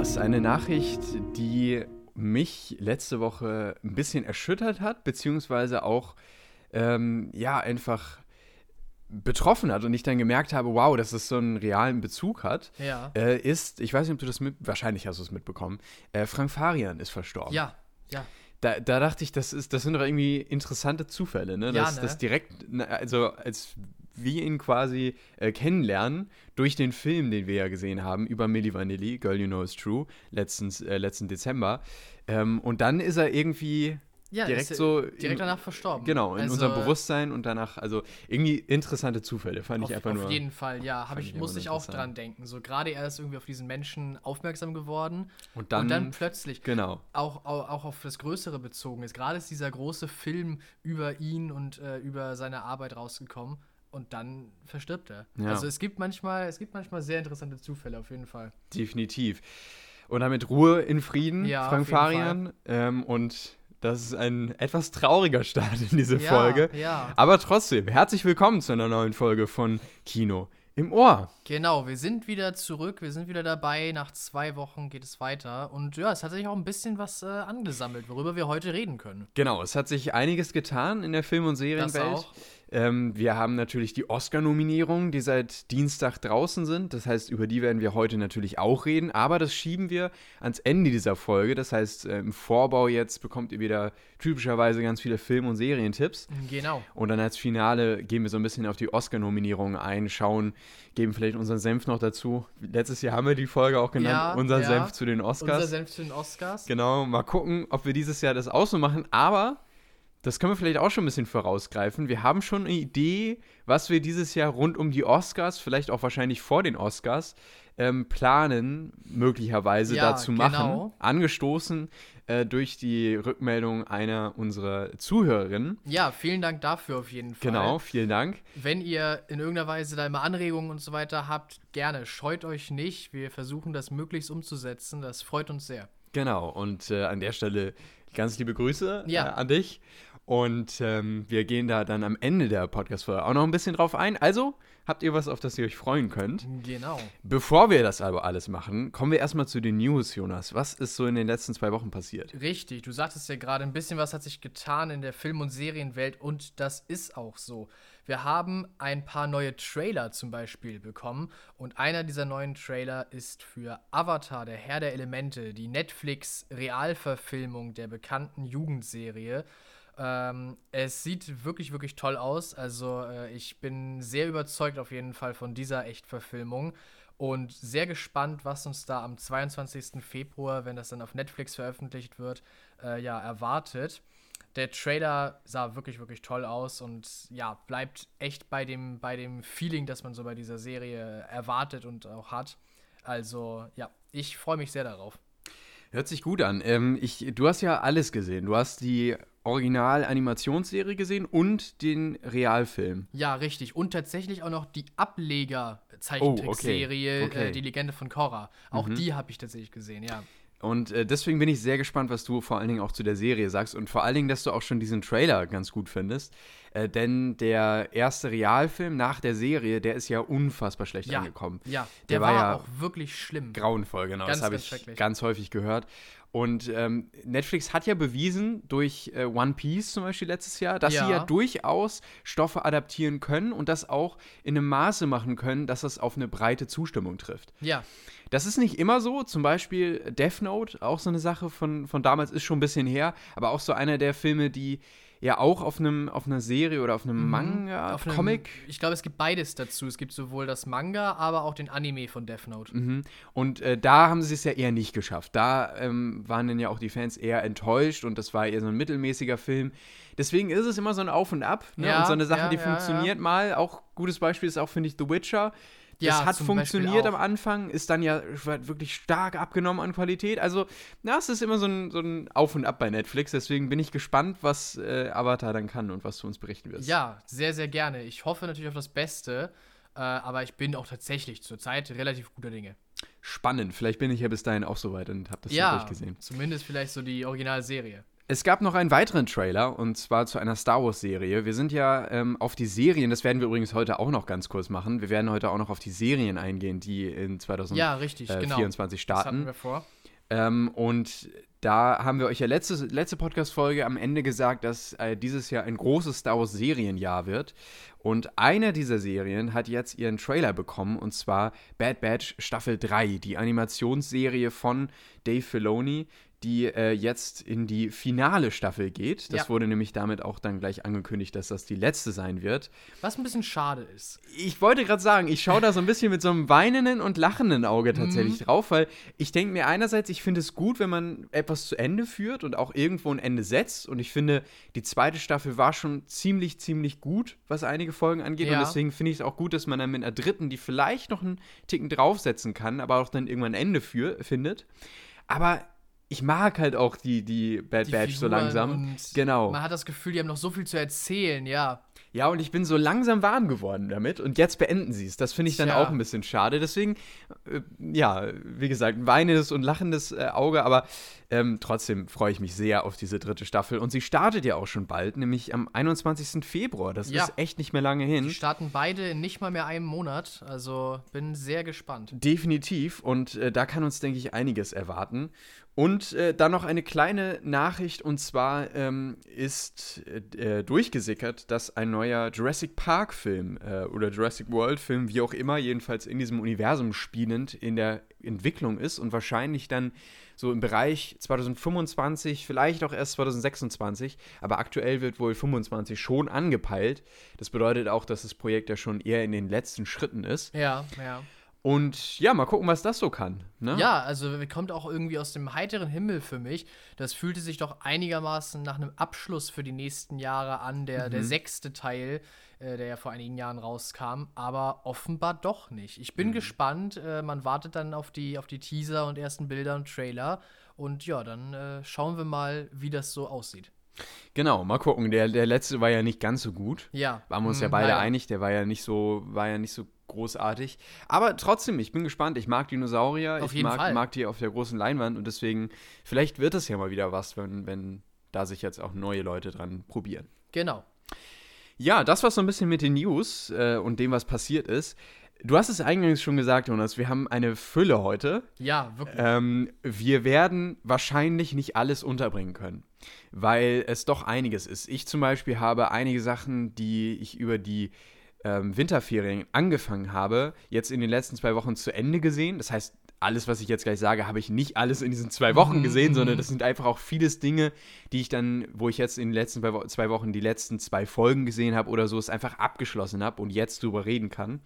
Jonas, eine Nachricht, die mich letzte Woche ein bisschen erschüttert hat, beziehungsweise auch ähm, ja einfach betroffen hat und ich dann gemerkt habe, wow, dass es so einen realen Bezug hat, Ja. äh, ist, ich weiß nicht, ob du das mit, wahrscheinlich hast du es mitbekommen, äh, Frank Farian ist verstorben. Ja, ja. Da, da dachte ich, das, ist, das sind doch irgendwie interessante Zufälle, ne? Ja, Dass ne? das direkt, na, also als wir ihn quasi äh, kennenlernen durch den Film, den wir ja gesehen haben, über Milli Vanilli, Girl You Know It's True, letztens, äh, letzten Dezember. Ähm, und dann ist er irgendwie ja direkt so. Direkt in, danach verstorben. Genau, in Also, unserem Bewusstsein und danach, also irgendwie interessante Zufälle, fand Auf, ich einfach auf nur. jeden Fall, ja. Hab ich, nur ich auch dran denken. So gerade er ist irgendwie auf diesen Menschen aufmerksam geworden. Und dann, und dann plötzlich, genau. auch, auch, auch auf das Größere bezogen ist. Gerade ist dieser große Film über ihn und äh, über seine Arbeit rausgekommen. Und dann verstirbt er. Ja. Also es gibt manchmal, es gibt manchmal sehr interessante Zufälle auf jeden Fall. Definitiv. Und damit Ruhe in Frieden, Ja, Frank Farian. Ähm, und das ist ein etwas trauriger Start in diese Ja, Folge. ja. Aber trotzdem, herzlich willkommen zu einer neuen Folge von Kino im Ohr. Genau, wir sind wieder zurück, wir sind wieder dabei. Nach zwei Wochen geht es weiter. Und ja, es hat sich auch ein bisschen was äh, angesammelt, worüber wir heute reden können. Genau, es hat sich einiges getan in der Film- und Serienwelt. auch. Ähm, wir haben natürlich die Oscar-Nominierungen, die seit Dienstag draußen sind. Das heißt, über die werden wir heute natürlich auch reden. Aber das schieben wir ans Ende dieser Folge. Das heißt, äh, im Vorbau jetzt bekommt ihr wieder typischerweise ganz viele Film- und Serientipps. Genau. Und dann als Finale gehen wir so ein bisschen auf die Oscar-Nominierungen ein, schauen, geben vielleicht unseren Senf noch dazu. Letztes Jahr haben wir die Folge auch genannt, Ja, unser ja. Senf zu den Unser Oscars. Senf zu den Oscars. Genau, mal gucken, ob wir dieses Jahr das auch so machen. Aber das können wir vielleicht auch schon ein bisschen vorausgreifen. Wir haben schon eine Idee, was wir dieses Jahr rund um die Oscars, vielleicht auch wahrscheinlich vor den Oscars, ähm, planen, möglicherweise Ja, dazu machen. genau. Angestoßen äh, durch die Rückmeldung einer unserer Zuhörerinnen. Ja, vielen Dank dafür auf jeden Fall. Genau, vielen Dank. Wenn ihr in irgendeiner Weise da immer Anregungen und so weiter habt, gerne, scheut euch nicht. Wir versuchen das möglichst umzusetzen. Das freut uns sehr. Genau, und äh, an der Stelle ganz liebe Grüße Ja. äh, an dich. Und ähm, wir gehen da dann am Ende der Podcast-Folge auch noch ein bisschen drauf ein. Also habt ihr was, auf das ihr euch freuen könnt. Genau. Bevor wir das aber alles machen, kommen wir erstmal zu den News, Jonas. Was ist so in den letzten zwei Wochen passiert? Richtig, du sagtest ja gerade, ein bisschen was hat sich getan in der Film- und Serienwelt und das ist auch so. Wir haben ein paar neue Trailer zum Beispiel bekommen und einer dieser neuen Trailer ist für Avatar, der Herr der Elemente, die Netflix-Realverfilmung der bekannten Jugendserie. Ähm, es sieht wirklich, wirklich toll aus. Also äh, ich bin sehr überzeugt auf jeden Fall von dieser Echtverfilmung und sehr gespannt, was uns da am 22. Februar, wenn das dann auf Netflix veröffentlicht wird, äh, ja, erwartet. Der Trailer sah wirklich, wirklich toll aus und ja, bleibt echt bei dem, bei dem Feeling, das man so bei dieser Serie erwartet und auch hat. Also ja, ich freue mich sehr darauf. Hört sich gut an. Ähm, ich, du hast ja alles gesehen. Du hast die Original-Animationsserie gesehen und den Realfilm. Ja, richtig. Und tatsächlich auch noch die Ableger-Zeichentrickserie, Oh, okay, okay. Äh, die Legende von Korra. Auch die habe ich tatsächlich gesehen, ja. Und äh, deswegen bin ich sehr gespannt, was du vor allen Dingen auch zu der Serie sagst und vor allen Dingen, dass du auch schon diesen Trailer ganz gut findest. Äh, denn der erste Realfilm nach der Serie, der ist ja unfassbar schlecht Ja, angekommen. ja. Der Der, war war, ja auch wirklich schlimm. Grauenvoll, genau. Ganz, das habe ich ganz häufig gehört. Und ähm, Netflix hat ja bewiesen durch äh, One Piece zum Beispiel letztes Jahr, dass Ja. sie ja durchaus Stoffe adaptieren können und das auch in einem Maße machen können, dass das auf eine breite Zustimmung trifft. Ja, Das ist nicht immer so. Zum Beispiel Death Note, auch so eine Sache von, von damals, ist schon ein bisschen her, aber auch so einer der Filme, die ja auch auf einem auf einer Serie oder auf einem Manga, Mhm. auf einem- Comic Ich glaube, es gibt beides dazu. Es gibt sowohl das Manga, aber auch den Anime von Death Note. Mhm. Und äh, da haben sie es ja eher nicht geschafft. Da ähm, waren dann ja auch die Fans eher enttäuscht und das war eher so ein mittelmäßiger Film. Deswegen ist es immer so ein Auf und Ab. Ne? Ja, und so eine Sache, ja, die ja, funktioniert mal. Auch gutes Beispiel ist auch, finde ich, The Witcher. Das Ja, hat funktioniert am Anfang, ist dann ja wirklich stark abgenommen an Qualität. Also, na, es ist immer so ein, so ein Auf und Ab bei Netflix. Deswegen bin ich gespannt, was äh, Avatar dann kann und was du uns berichten wirst. Ja, sehr, sehr gerne. Ich hoffe natürlich auf das Beste, äh, aber ich bin auch tatsächlich zurzeit relativ guter Dinge. Spannend. Vielleicht bin ich ja bis dahin auch soweit und habe das ja ja, durchgesehen. zumindest vielleicht so die Originalserie. Es gab noch einen weiteren Trailer und zwar zu einer Star Wars-Serie. Wir sind ja ähm, auf die Serien, das werden wir übrigens heute auch noch ganz kurz machen. Wir werden heute auch noch auf die Serien eingehen, die in 2024 Ja, richtig, genau. Das hatten starten. wir vor. Ähm, und da haben wir euch ja letzte, letzte Podcast-Folge am Ende gesagt, dass äh, dieses Jahr ein großes Star Wars-Serienjahr wird. Und eine dieser Serien hat jetzt ihren Trailer bekommen, und zwar Bad Batch Staffel 3, die Animationsserie von Dave Filoni, die äh, jetzt in die finale Staffel geht. Das ja. wurde nämlich damit auch dann gleich angekündigt, dass das die letzte sein wird. Was ein bisschen schade ist. Ich wollte gerade sagen, ich schaue da so ein bisschen mit so einem weinenden und lachenden Auge tatsächlich mhm. drauf, weil ich denke mir einerseits, ich finde es gut, wenn man etwas zu Ende führt und auch irgendwo ein Ende setzt. Und ich finde, die zweite Staffel war schon ziemlich, ziemlich gut, was einige Folgen angeht. Ja. Und deswegen finde ich es auch gut, dass man dann mit einer dritten, die vielleicht noch einen Ticken draufsetzen kann, aber auch dann irgendwann ein Ende für, findet. Aber ich mag halt auch die, die Bad die Batch Figuren so langsam. genau. Man hat das Gefühl, die haben noch so viel zu erzählen, ja. Ja, und ich bin so langsam warm geworden damit und jetzt beenden sie es. Das finde ich dann Tja. auch ein bisschen schade. Deswegen, äh, ja, wie gesagt, ein weinendes und lachendes äh, Auge, aber ähm, trotzdem freue ich mich sehr auf diese dritte Staffel. Und sie startet ja auch schon bald, nämlich am 21. Februar. Das ja. ist echt nicht mehr lange hin. Die starten beide in nicht mal mehr einem Monat. Also bin sehr gespannt. Definitiv. Und äh, da kann uns, denke ich, einiges erwarten. Und äh, dann noch eine kleine Nachricht, und zwar ähm, ist äh, durchgesickert, dass ein neuer Jurassic Park-Film äh, oder Jurassic World-Film, wie auch immer, jedenfalls in diesem Universum spielend, in der Entwicklung ist und wahrscheinlich dann so im Bereich 2025, vielleicht auch erst 2026, aber aktuell wird wohl 25 schon angepeilt. Das bedeutet auch, dass das Projekt ja schon eher in den letzten Schritten ist. Ja, ja. Und ja, mal gucken, was das so kann. Ne? Ja, also kommt auch irgendwie aus dem heiteren Himmel für mich. Das fühlte sich doch einigermaßen nach einem Abschluss für die nächsten Jahre an, der, mhm. der sechste Teil, äh, der ja vor einigen Jahren rauskam, aber offenbar doch nicht. Ich bin mhm. gespannt. Äh, man wartet dann auf die, auf die Teaser und ersten Bilder und Trailer. Und ja, dann äh, schauen wir mal, wie das so aussieht. Genau, mal gucken. Der, der letzte war ja nicht ganz so gut. Ja. Waren wir uns ja mhm, beide leider. einig, der war ja nicht so, war ja nicht so großartig. Aber trotzdem, ich bin gespannt. Ich mag Dinosaurier. Auf ich mag, Fall. mag die auf der großen Leinwand und deswegen, vielleicht wird es ja mal wieder was, wenn, wenn da sich jetzt auch neue Leute dran probieren. Genau. Ja, das war so ein bisschen mit den News äh, und dem, was passiert ist. Du hast es eingangs schon gesagt, Jonas, wir haben eine Fülle heute. Ja, wirklich. Ähm, wir werden wahrscheinlich nicht alles unterbringen können, weil es doch einiges ist. Ich zum Beispiel habe einige Sachen, die ich über die ähm, Winterferien angefangen habe, jetzt in den letzten zwei Wochen zu Ende gesehen. Das heißt, alles, was ich jetzt gleich sage, habe ich nicht alles in diesen zwei Wochen mhm, gesehen, sondern mhm. das sind einfach auch vieles Dinge, die ich dann, wo ich jetzt in den letzten zwei Wochen die letzten zwei Folgen gesehen habe oder so, es einfach abgeschlossen habe und jetzt drüber reden kann.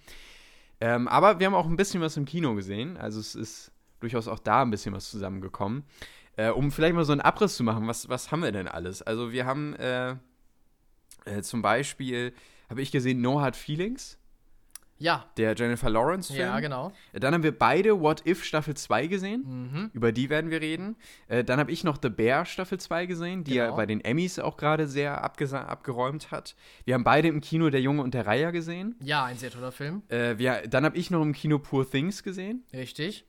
Ähm, aber wir haben auch ein bisschen was im Kino gesehen, also es ist durchaus auch da ein bisschen was zusammengekommen. Äh, um vielleicht mal so einen Abriss zu machen, was, was haben wir denn alles? Also wir haben äh, äh, zum Beispiel habe ich gesehen No Hard Feelings. Ja. Der Jennifer Lawrence-Film. Ja, genau. Dann haben wir beide What If Staffel 2 gesehen. Mhm. Über die werden wir reden. Äh, dann habe ich noch The Bear Staffel 2 gesehen, die genau. ja bei den Emmys auch gerade sehr abgeräumt hat. Wir haben beide im Kino Der Junge und der Reiher gesehen. Ja, ein sehr toller Film. Äh, wir, dann habe ich noch im Kino Poor Things gesehen. Richtig.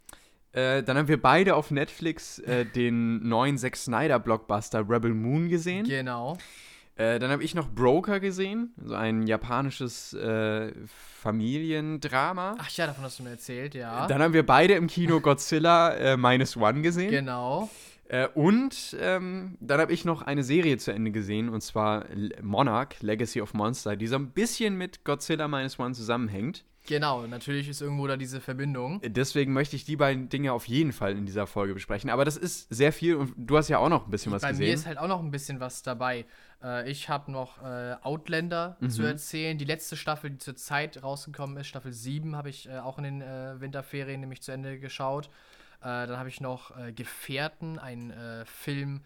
Äh, dann haben wir beide auf Netflix äh, den neuen Zack Snyder Blockbuster Rebel Moon gesehen. Genau. Äh, dann habe ich noch Broker gesehen, so ein japanisches äh, Familiendrama. Ach ja, davon hast du mir erzählt, ja. Dann haben wir beide im Kino Godzilla äh, Minus One gesehen. Genau. Äh, und ähm, dann habe ich noch eine Serie zu Ende gesehen, und zwar Monarch, Legacy of Monster, die so ein bisschen mit Godzilla Minus One zusammenhängt. Genau, natürlich ist irgendwo da diese Verbindung. Deswegen möchte ich die beiden Dinge auf jeden Fall in dieser Folge besprechen. Aber das ist sehr viel und du hast ja auch noch ein bisschen was Bei gesehen. Bei mir ist halt auch noch ein bisschen was dabei. Äh, ich habe noch äh, Outlander mhm. zu erzählen. Die letzte Staffel, die zur Zeit rausgekommen ist, Staffel 7, habe ich äh, auch in den Winterferien nämlich zu Ende geschaut. Dann habe ich noch äh, Gefährten, ein Film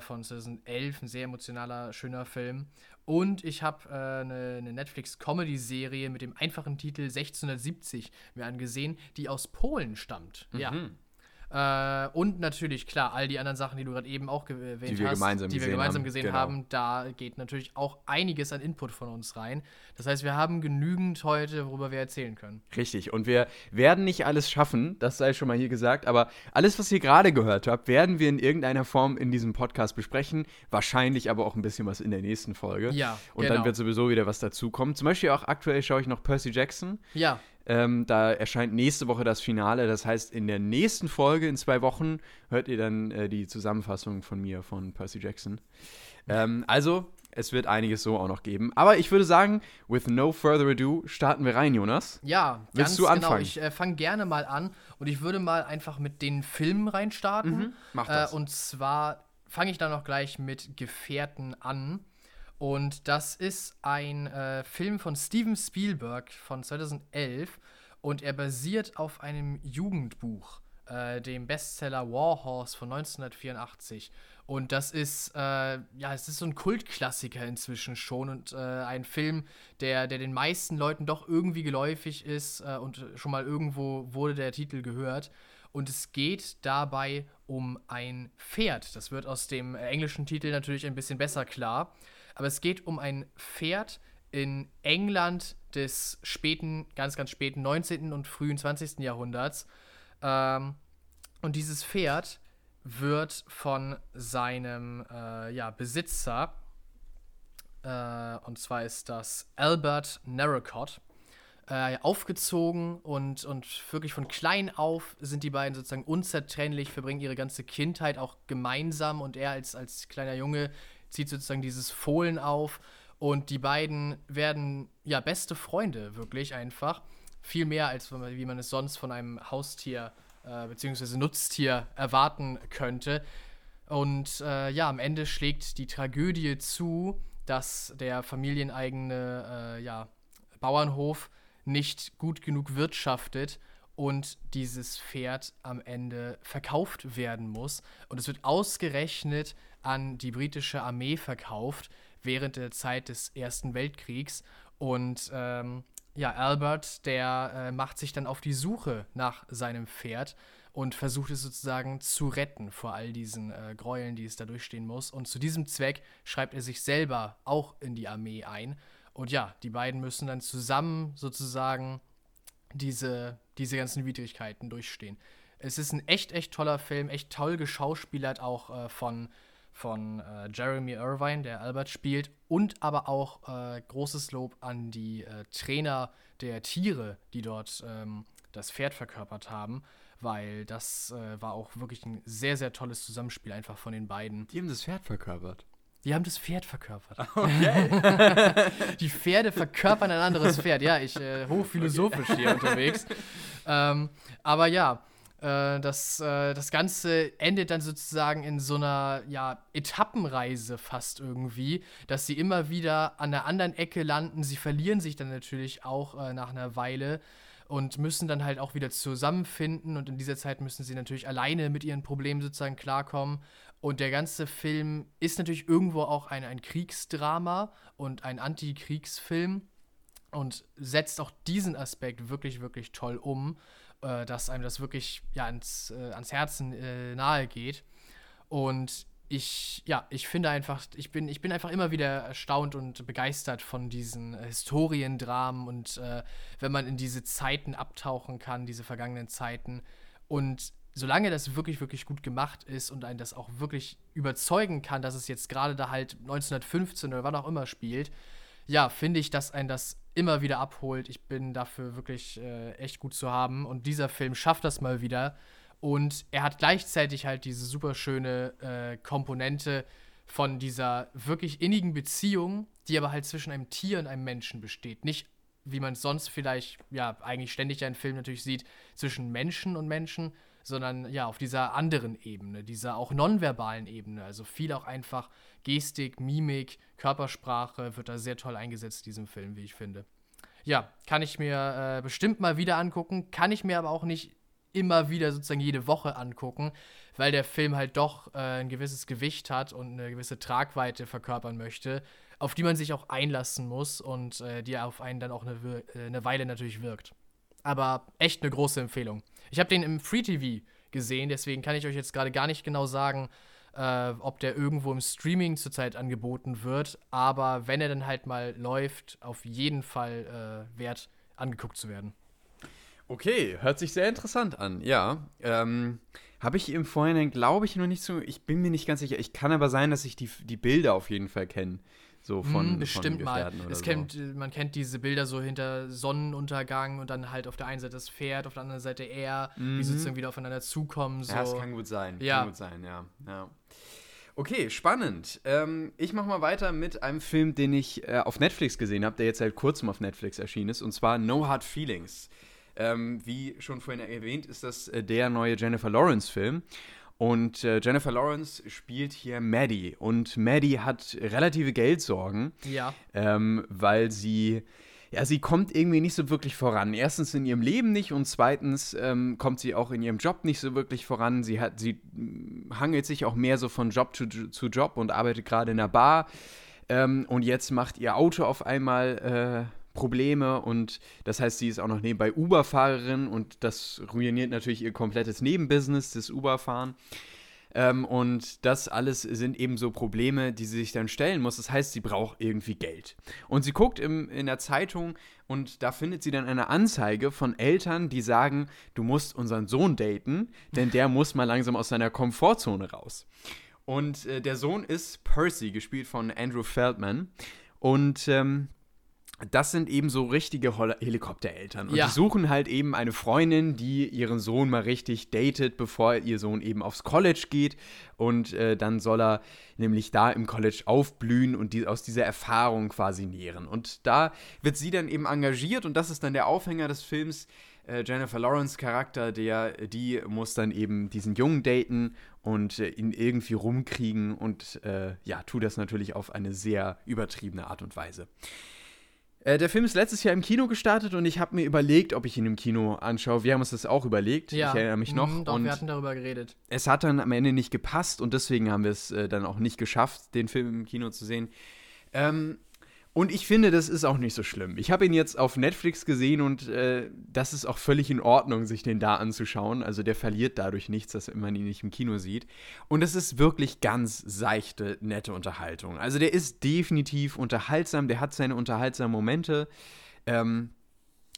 von 2011, ein sehr emotionaler, schöner Film. Und ich habe äh, eine, eine Netflix-Comedy-Serie mit dem einfachen Titel 1670 mir angesehen, die aus Polen stammt. Mhm. Ja. Äh, und natürlich, klar, all die anderen Sachen, die du gerade eben auch erwähnt die wir hast, gemeinsam die wir gesehen gemeinsam haben. gesehen Genau. haben, da geht natürlich auch einiges an Input von uns rein. Das heißt, wir haben genügend heute, worüber wir erzählen können. Richtig. Und wir werden nicht alles schaffen, das sei schon mal hier gesagt, aber alles, was ihr gerade gehört habt, werden wir in irgendeiner Form in diesem Podcast besprechen. Wahrscheinlich aber auch ein bisschen was in der nächsten Folge. Ja, Und genau. dann wird sowieso wieder was dazukommen. Zum Beispiel auch aktuell schaue ich noch Percy Jackson. Ja, Ähm, da erscheint nächste Woche das Finale. Das heißt, in der nächsten Folge, in zwei Wochen, hört ihr dann äh, die Zusammenfassung von mir von Percy Jackson. Ähm, also, es wird einiges so auch noch geben. Aber ich würde sagen, with no further ado, starten wir rein, Jonas. Ja, Willst ganz du genau. anfangen? Ich äh, fange gerne mal an und ich würde mal einfach mit den Filmen reinstarten. Mhm, mach das. Äh, und zwar fange ich dann noch gleich mit Gefährten an. Und das ist ein äh, Film von Steven Spielberg von 2011 und er basiert auf einem Jugendbuch, äh, dem Bestseller War Horse von 1984. Und das ist, äh, ja, es ist so ein Kultklassiker inzwischen schon und äh, ein Film, der, der den meisten Leuten doch irgendwie geläufig ist äh, und schon mal irgendwo wurde der Titel gehört. Und es geht dabei um ein Pferd. Das wird aus dem englischen Titel natürlich ein bisschen besser klar. Aber es geht um ein Pferd in England des späten, ganz, ganz späten 19. und frühen 20. Jahrhunderts. Ähm, und dieses Pferd wird von seinem äh, ja, Besitzer, äh, und zwar ist das Albert Narracott, äh, aufgezogen und, und wirklich von klein auf sind die beiden sozusagen unzertrennlich, verbringen ihre ganze Kindheit auch gemeinsam und er als, als kleiner Junge zieht sozusagen dieses Fohlen auf und die beiden werden ja beste Freunde, wirklich einfach. Viel mehr als wie man es sonst von einem Haustier äh, bzw. Nutztier erwarten könnte. Und äh, ja, am Ende schlägt die Tragödie zu, dass der familieneigene äh, ja, Bauernhof nicht gut genug wirtschaftet und dieses Pferd am Ende verkauft werden muss. Und es wird ausgerechnet an die britische Armee verkauft während der Zeit des Ersten Weltkriegs. Und ähm, ja, Albert, der äh, macht sich dann auf die Suche nach seinem Pferd und versucht es sozusagen zu retten vor all diesen äh, Gräueln, die es da durchstehen muss. Und zu diesem Zweck schreibt er sich selber auch in die Armee ein. Und ja, die beiden müssen dann zusammen sozusagen diese, diese ganzen Widrigkeiten durchstehen. Es ist ein echt, echt toller Film, echt toll geschauspielert auch äh, von, von äh, Jeremy Irvine, der Albert spielt, und aber auch äh, großes Lob an die äh, Trainer der Tiere, die dort ähm, das Pferd verkörpert haben, weil das äh, war auch wirklich ein sehr, sehr tolles Zusammenspiel einfach von den beiden. Die haben das Pferd verkörpert. Die haben das Pferd verkörpert. Okay. Die Pferde verkörpern ein anderes Pferd. Ja, ich äh, hochphilosophisch hier unterwegs. Ähm, aber ja, äh, das, äh, das Ganze endet dann sozusagen in so einer ja, Etappenreise fast irgendwie, dass sie immer wieder an der anderen Ecke landen. Sie verlieren sich dann natürlich auch äh, nach einer Weile und müssen dann halt auch wieder zusammenfinden und in dieser Zeit müssen sie natürlich alleine mit ihren Problemen sozusagen klarkommen. Und der ganze Film ist natürlich irgendwo auch ein, ein Kriegsdrama und ein Antikriegsfilm und setzt auch diesen Aspekt wirklich, wirklich toll um, äh, dass einem das wirklich ja, ans, äh, ans Herzen äh, nahe geht. Und ich, ja, ich finde einfach, ich bin, ich bin einfach immer wieder erstaunt und begeistert von diesen äh, Historiendramen und äh, wenn man in diese Zeiten abtauchen kann, diese vergangenen Zeiten. Und solange das wirklich, wirklich gut gemacht ist und einen das auch wirklich überzeugen kann, dass es jetzt gerade da halt 1915 oder wann auch immer spielt, ja, finde ich, dass ein das immer wieder abholt. Ich bin dafür wirklich äh, echt gut zu haben. Und dieser Film schafft das mal wieder. Und er hat gleichzeitig halt diese super schöne äh, Komponente von dieser wirklich innigen Beziehung, die aber halt zwischen einem Tier und einem Menschen besteht. Nicht, wie man es sonst vielleicht, ja, eigentlich ständig ja in Filmen natürlich sieht, zwischen Menschen und Menschen, sondern ja, auf dieser anderen Ebene, dieser auch nonverbalen Ebene. Also viel auch einfach Gestik, Mimik, Körpersprache wird da sehr toll eingesetzt in diesem Film, wie ich finde. Ja, kann ich mir äh, bestimmt mal wieder angucken, kann ich mir aber auch nicht immer wieder sozusagen jede Woche angucken, weil der Film halt doch äh, ein gewisses Gewicht hat und eine gewisse Tragweite verkörpern möchte, auf die man sich auch einlassen muss und äh, die auf einen dann auch eine, äh, eine Weile natürlich wirkt. Aber echt eine große Empfehlung. Ich habe den im Free TV gesehen. Deswegen kann ich euch jetzt gerade gar nicht genau sagen, äh, ob der irgendwo im Streaming zurzeit angeboten wird. Aber wenn er dann halt mal läuft, auf jeden Fall äh, wert, angeguckt zu werden. Okay, hört sich sehr interessant an, ja. Ähm, Habe ich im Vorhinein, glaube ich, noch nicht so. Ich bin mir nicht ganz sicher. Ich kann aber sein, dass ich die, die Bilder auf jeden Fall kenne. So von. Hm, bestimmt von mal. Es so. kennt, man kennt diese Bilder so hinter Sonnenuntergang und dann halt auf der einen Seite das Pferd, auf der anderen Seite er, wie Mhm. sie sozusagen wieder aufeinander zukommen. So. Ja, das kann gut sein. Ja. Kann gut sein, ja. ja. Okay, spannend. Ähm, ich mache mal weiter mit einem Film, den ich äh, auf Netflix gesehen habe, der jetzt seit kurzem auf Netflix erschienen ist, und zwar No Hard Feelings. Ähm, wie schon vorhin erwähnt, ist das äh, der neue Jennifer Lawrence-Film. Und äh, Jennifer Lawrence spielt hier Maddie. Und Maddie hat relative Geldsorgen ja. ähm, weil sie, ja, sie kommt irgendwie nicht so wirklich voran. Erstens in ihrem Leben nicht und zweitens ähm, kommt sie auch in ihrem Job nicht so wirklich voran. Sie hat, sie mm, hangelt sich auch mehr so von Job zu, zu Job und arbeitet gerade in einer Bar. Ähm, und jetzt macht ihr Auto auf einmal äh, Probleme und das heißt, sie ist auch noch nebenbei Uber-Fahrerin und das ruiniert natürlich ihr komplettes Nebenbusiness, das Uber-Fahren. Ähm, und das alles sind eben so Probleme, die sie sich dann stellen muss. Das heißt, sie braucht irgendwie Geld. Und sie guckt im, in der Zeitung und da findet sie dann eine Anzeige von Eltern, die sagen, du musst unseren Sohn daten, denn der muss mal langsam aus seiner Komfortzone raus. Und äh, der Sohn ist Percy, gespielt von Andrew Feldman. Und ähm, das sind eben so richtige Hol Helikoptereltern. Und Ja. die suchen halt eben eine Freundin, die ihren Sohn mal richtig datet, bevor ihr Sohn eben aufs College geht. Und äh, dann soll er nämlich da im College aufblühen und die, aus dieser Erfahrung quasi nähren. Und da wird sie dann eben engagiert und das ist dann der Aufhänger des Films. Äh, Jennifer Lawrence Charakter, der, die muss dann eben diesen Jungen daten und äh, ihn irgendwie rumkriegen und äh, ja, tut das natürlich auf eine sehr übertriebene Art und Weise. Äh, der Film ist letztes Jahr im Kino gestartet und ich habe mir überlegt, ob ich ihn im Kino anschaue. Wir haben uns das auch überlegt. Ja. Ich erinnere mich noch. Mhm, doch, und wir hatten darüber geredet. es hat dann am Ende nicht gepasst und deswegen haben wir es äh, dann auch nicht geschafft, den Film im Kino zu sehen. Ähm, und ich finde, das ist auch nicht so schlimm. Ich habe ihn jetzt auf Netflix gesehen und äh, das ist auch völlig in Ordnung, sich den da anzuschauen. Also der verliert dadurch nichts, dass man ihn nicht im Kino sieht. Und es ist wirklich ganz seichte, nette Unterhaltung. Also der ist definitiv unterhaltsam, der hat seine unterhaltsamen Momente. Ähm,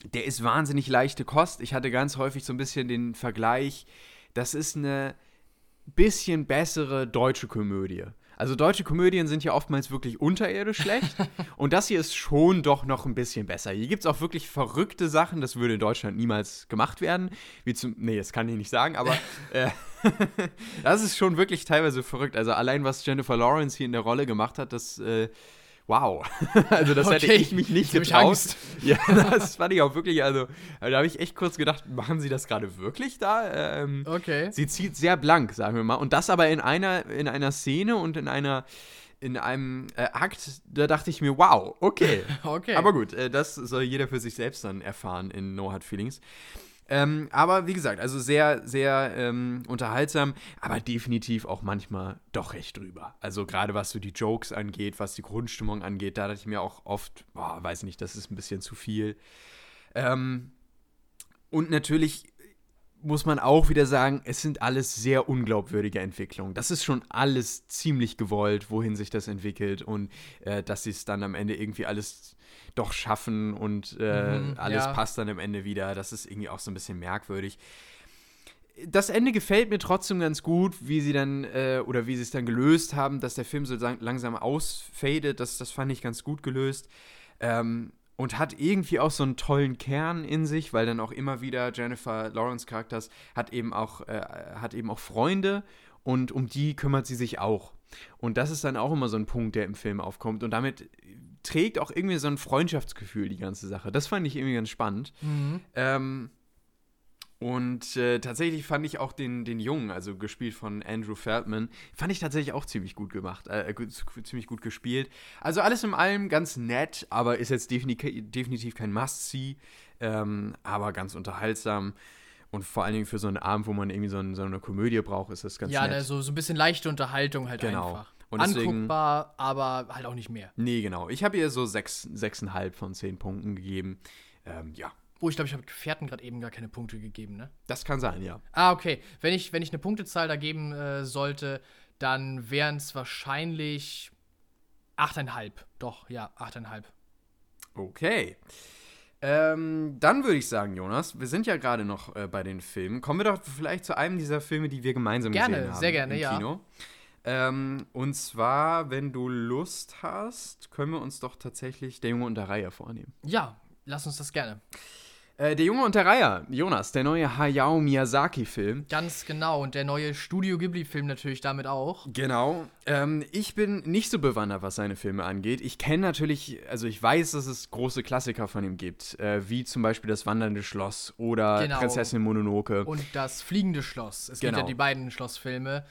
der ist wahnsinnig leichte Kost. Ich hatte ganz häufig so ein bisschen den Vergleich, das ist eine bisschen bessere deutsche Komödie. Also deutsche Komödien sind ja oftmals wirklich unterirdisch schlecht und das hier ist schon doch noch ein bisschen besser. Hier gibt es auch wirklich verrückte Sachen, das würde in Deutschland niemals gemacht werden. Wie zum, nee, das kann ich nicht sagen, aber äh, das ist schon wirklich teilweise verrückt. Also allein, was Jennifer Lawrence hier in der Rolle gemacht hat, das, äh, wow. also das hätte Okay, ich mich nicht jetzt getraut. Angst. Ja, das fand ich auch wirklich, also da habe ich echt kurz gedacht, machen sie das gerade wirklich da? Ähm, Okay. Sie zieht sehr blank, sagen wir mal. Und das aber in einer, in einer Szene und in einer in einem äh, Akt, da dachte ich mir, wow, okay. Okay. Aber gut, äh, das soll jeder für sich selbst dann erfahren in No Hard Feelings. Ähm, aber wie gesagt, also sehr, sehr ähm, unterhaltsam, aber definitiv auch manchmal doch recht drüber. Also gerade was so die Jokes angeht, was die Grundstimmung angeht, da dachte ich mir auch oft, boah, weiß nicht, das ist ein bisschen zu viel. Ähm, und natürlich muss man auch wieder sagen, es sind alles sehr unglaubwürdige Entwicklungen. Das ist schon alles ziemlich gewollt, wohin sich das entwickelt und äh, dass sie es dann am Ende irgendwie alles doch schaffen und äh, Mhm, alles ja. passt dann am Ende wieder. Das ist irgendwie auch so ein bisschen merkwürdig. Das Ende gefällt mir trotzdem ganz gut, wie sie dann, äh, oder wie sie es dann gelöst haben, dass der Film so lang langsam ausfadet. Das, das fand ich ganz gut gelöst. Ähm, und hat irgendwie auch so einen tollen Kern in sich, weil dann auch immer wieder Jennifer Lawrence Charakters hat eben auch, äh, hat eben auch Freunde und um die kümmert sie sich auch. Und das ist dann auch immer so ein Punkt, der im Film aufkommt. Und damit trägt auch irgendwie so ein Freundschaftsgefühl die ganze Sache. Das fand ich irgendwie ganz spannend. Mhm. Ähm, und äh, tatsächlich fand ich auch den, den Jungen, also gespielt von Andrew Feldman, fand ich tatsächlich auch ziemlich gut gemacht, äh, gut, ziemlich gut gespielt. Also alles in allem ganz nett, aber ist jetzt defini definitiv kein Must-See, ähm, aber ganz unterhaltsam. Und vor allen Dingen für so einen Abend, wo man irgendwie so, ein, so eine Komödie braucht, ist das ganz Ja, nett. ne, so, so ein bisschen leichte Unterhaltung halt Genau. einfach. Und deswegen- Anguckbar, aber halt auch nicht mehr. Nee, genau. Ich habe ihr so sechs, sechseinhalb von zehn Punkten gegeben. Ähm, ja, Oh, ich glaube, ich habe Gefährten gerade eben gar keine Punkte gegeben, ne? Das kann sein, ja. Ah, okay. Wenn ich, wenn ich eine Punktezahl da geben äh, sollte, dann wären es wahrscheinlich 8,5. Doch, ja, 8,5. Okay. Ähm, dann würde ich sagen, Jonas, wir sind ja gerade noch äh, bei den Filmen. Kommen wir doch vielleicht zu einem dieser Filme, die wir gemeinsam gerne, gesehen haben. Sehr gerne, im ja. Ähm, und zwar, wenn du Lust hast, können wir uns doch tatsächlich Der Junge und der Reihe vornehmen. Ja, lass uns das gerne. Äh, der Junge und der Reihe, Jonas, der neue Hayao Miyazaki-Film. Ganz genau. Und der neue Studio Ghibli-Film natürlich damit auch. Genau. Ähm, ich bin nicht so bewandert, was seine Filme angeht. Ich kenne natürlich, also ich weiß, dass es große Klassiker von ihm gibt, äh, wie zum Beispiel Das Wandernde Schloss oder Genau. Prinzessin Mononoke. Und das Fliegende Schloss. Es gibt Genau. ja die beiden Schlossfilme.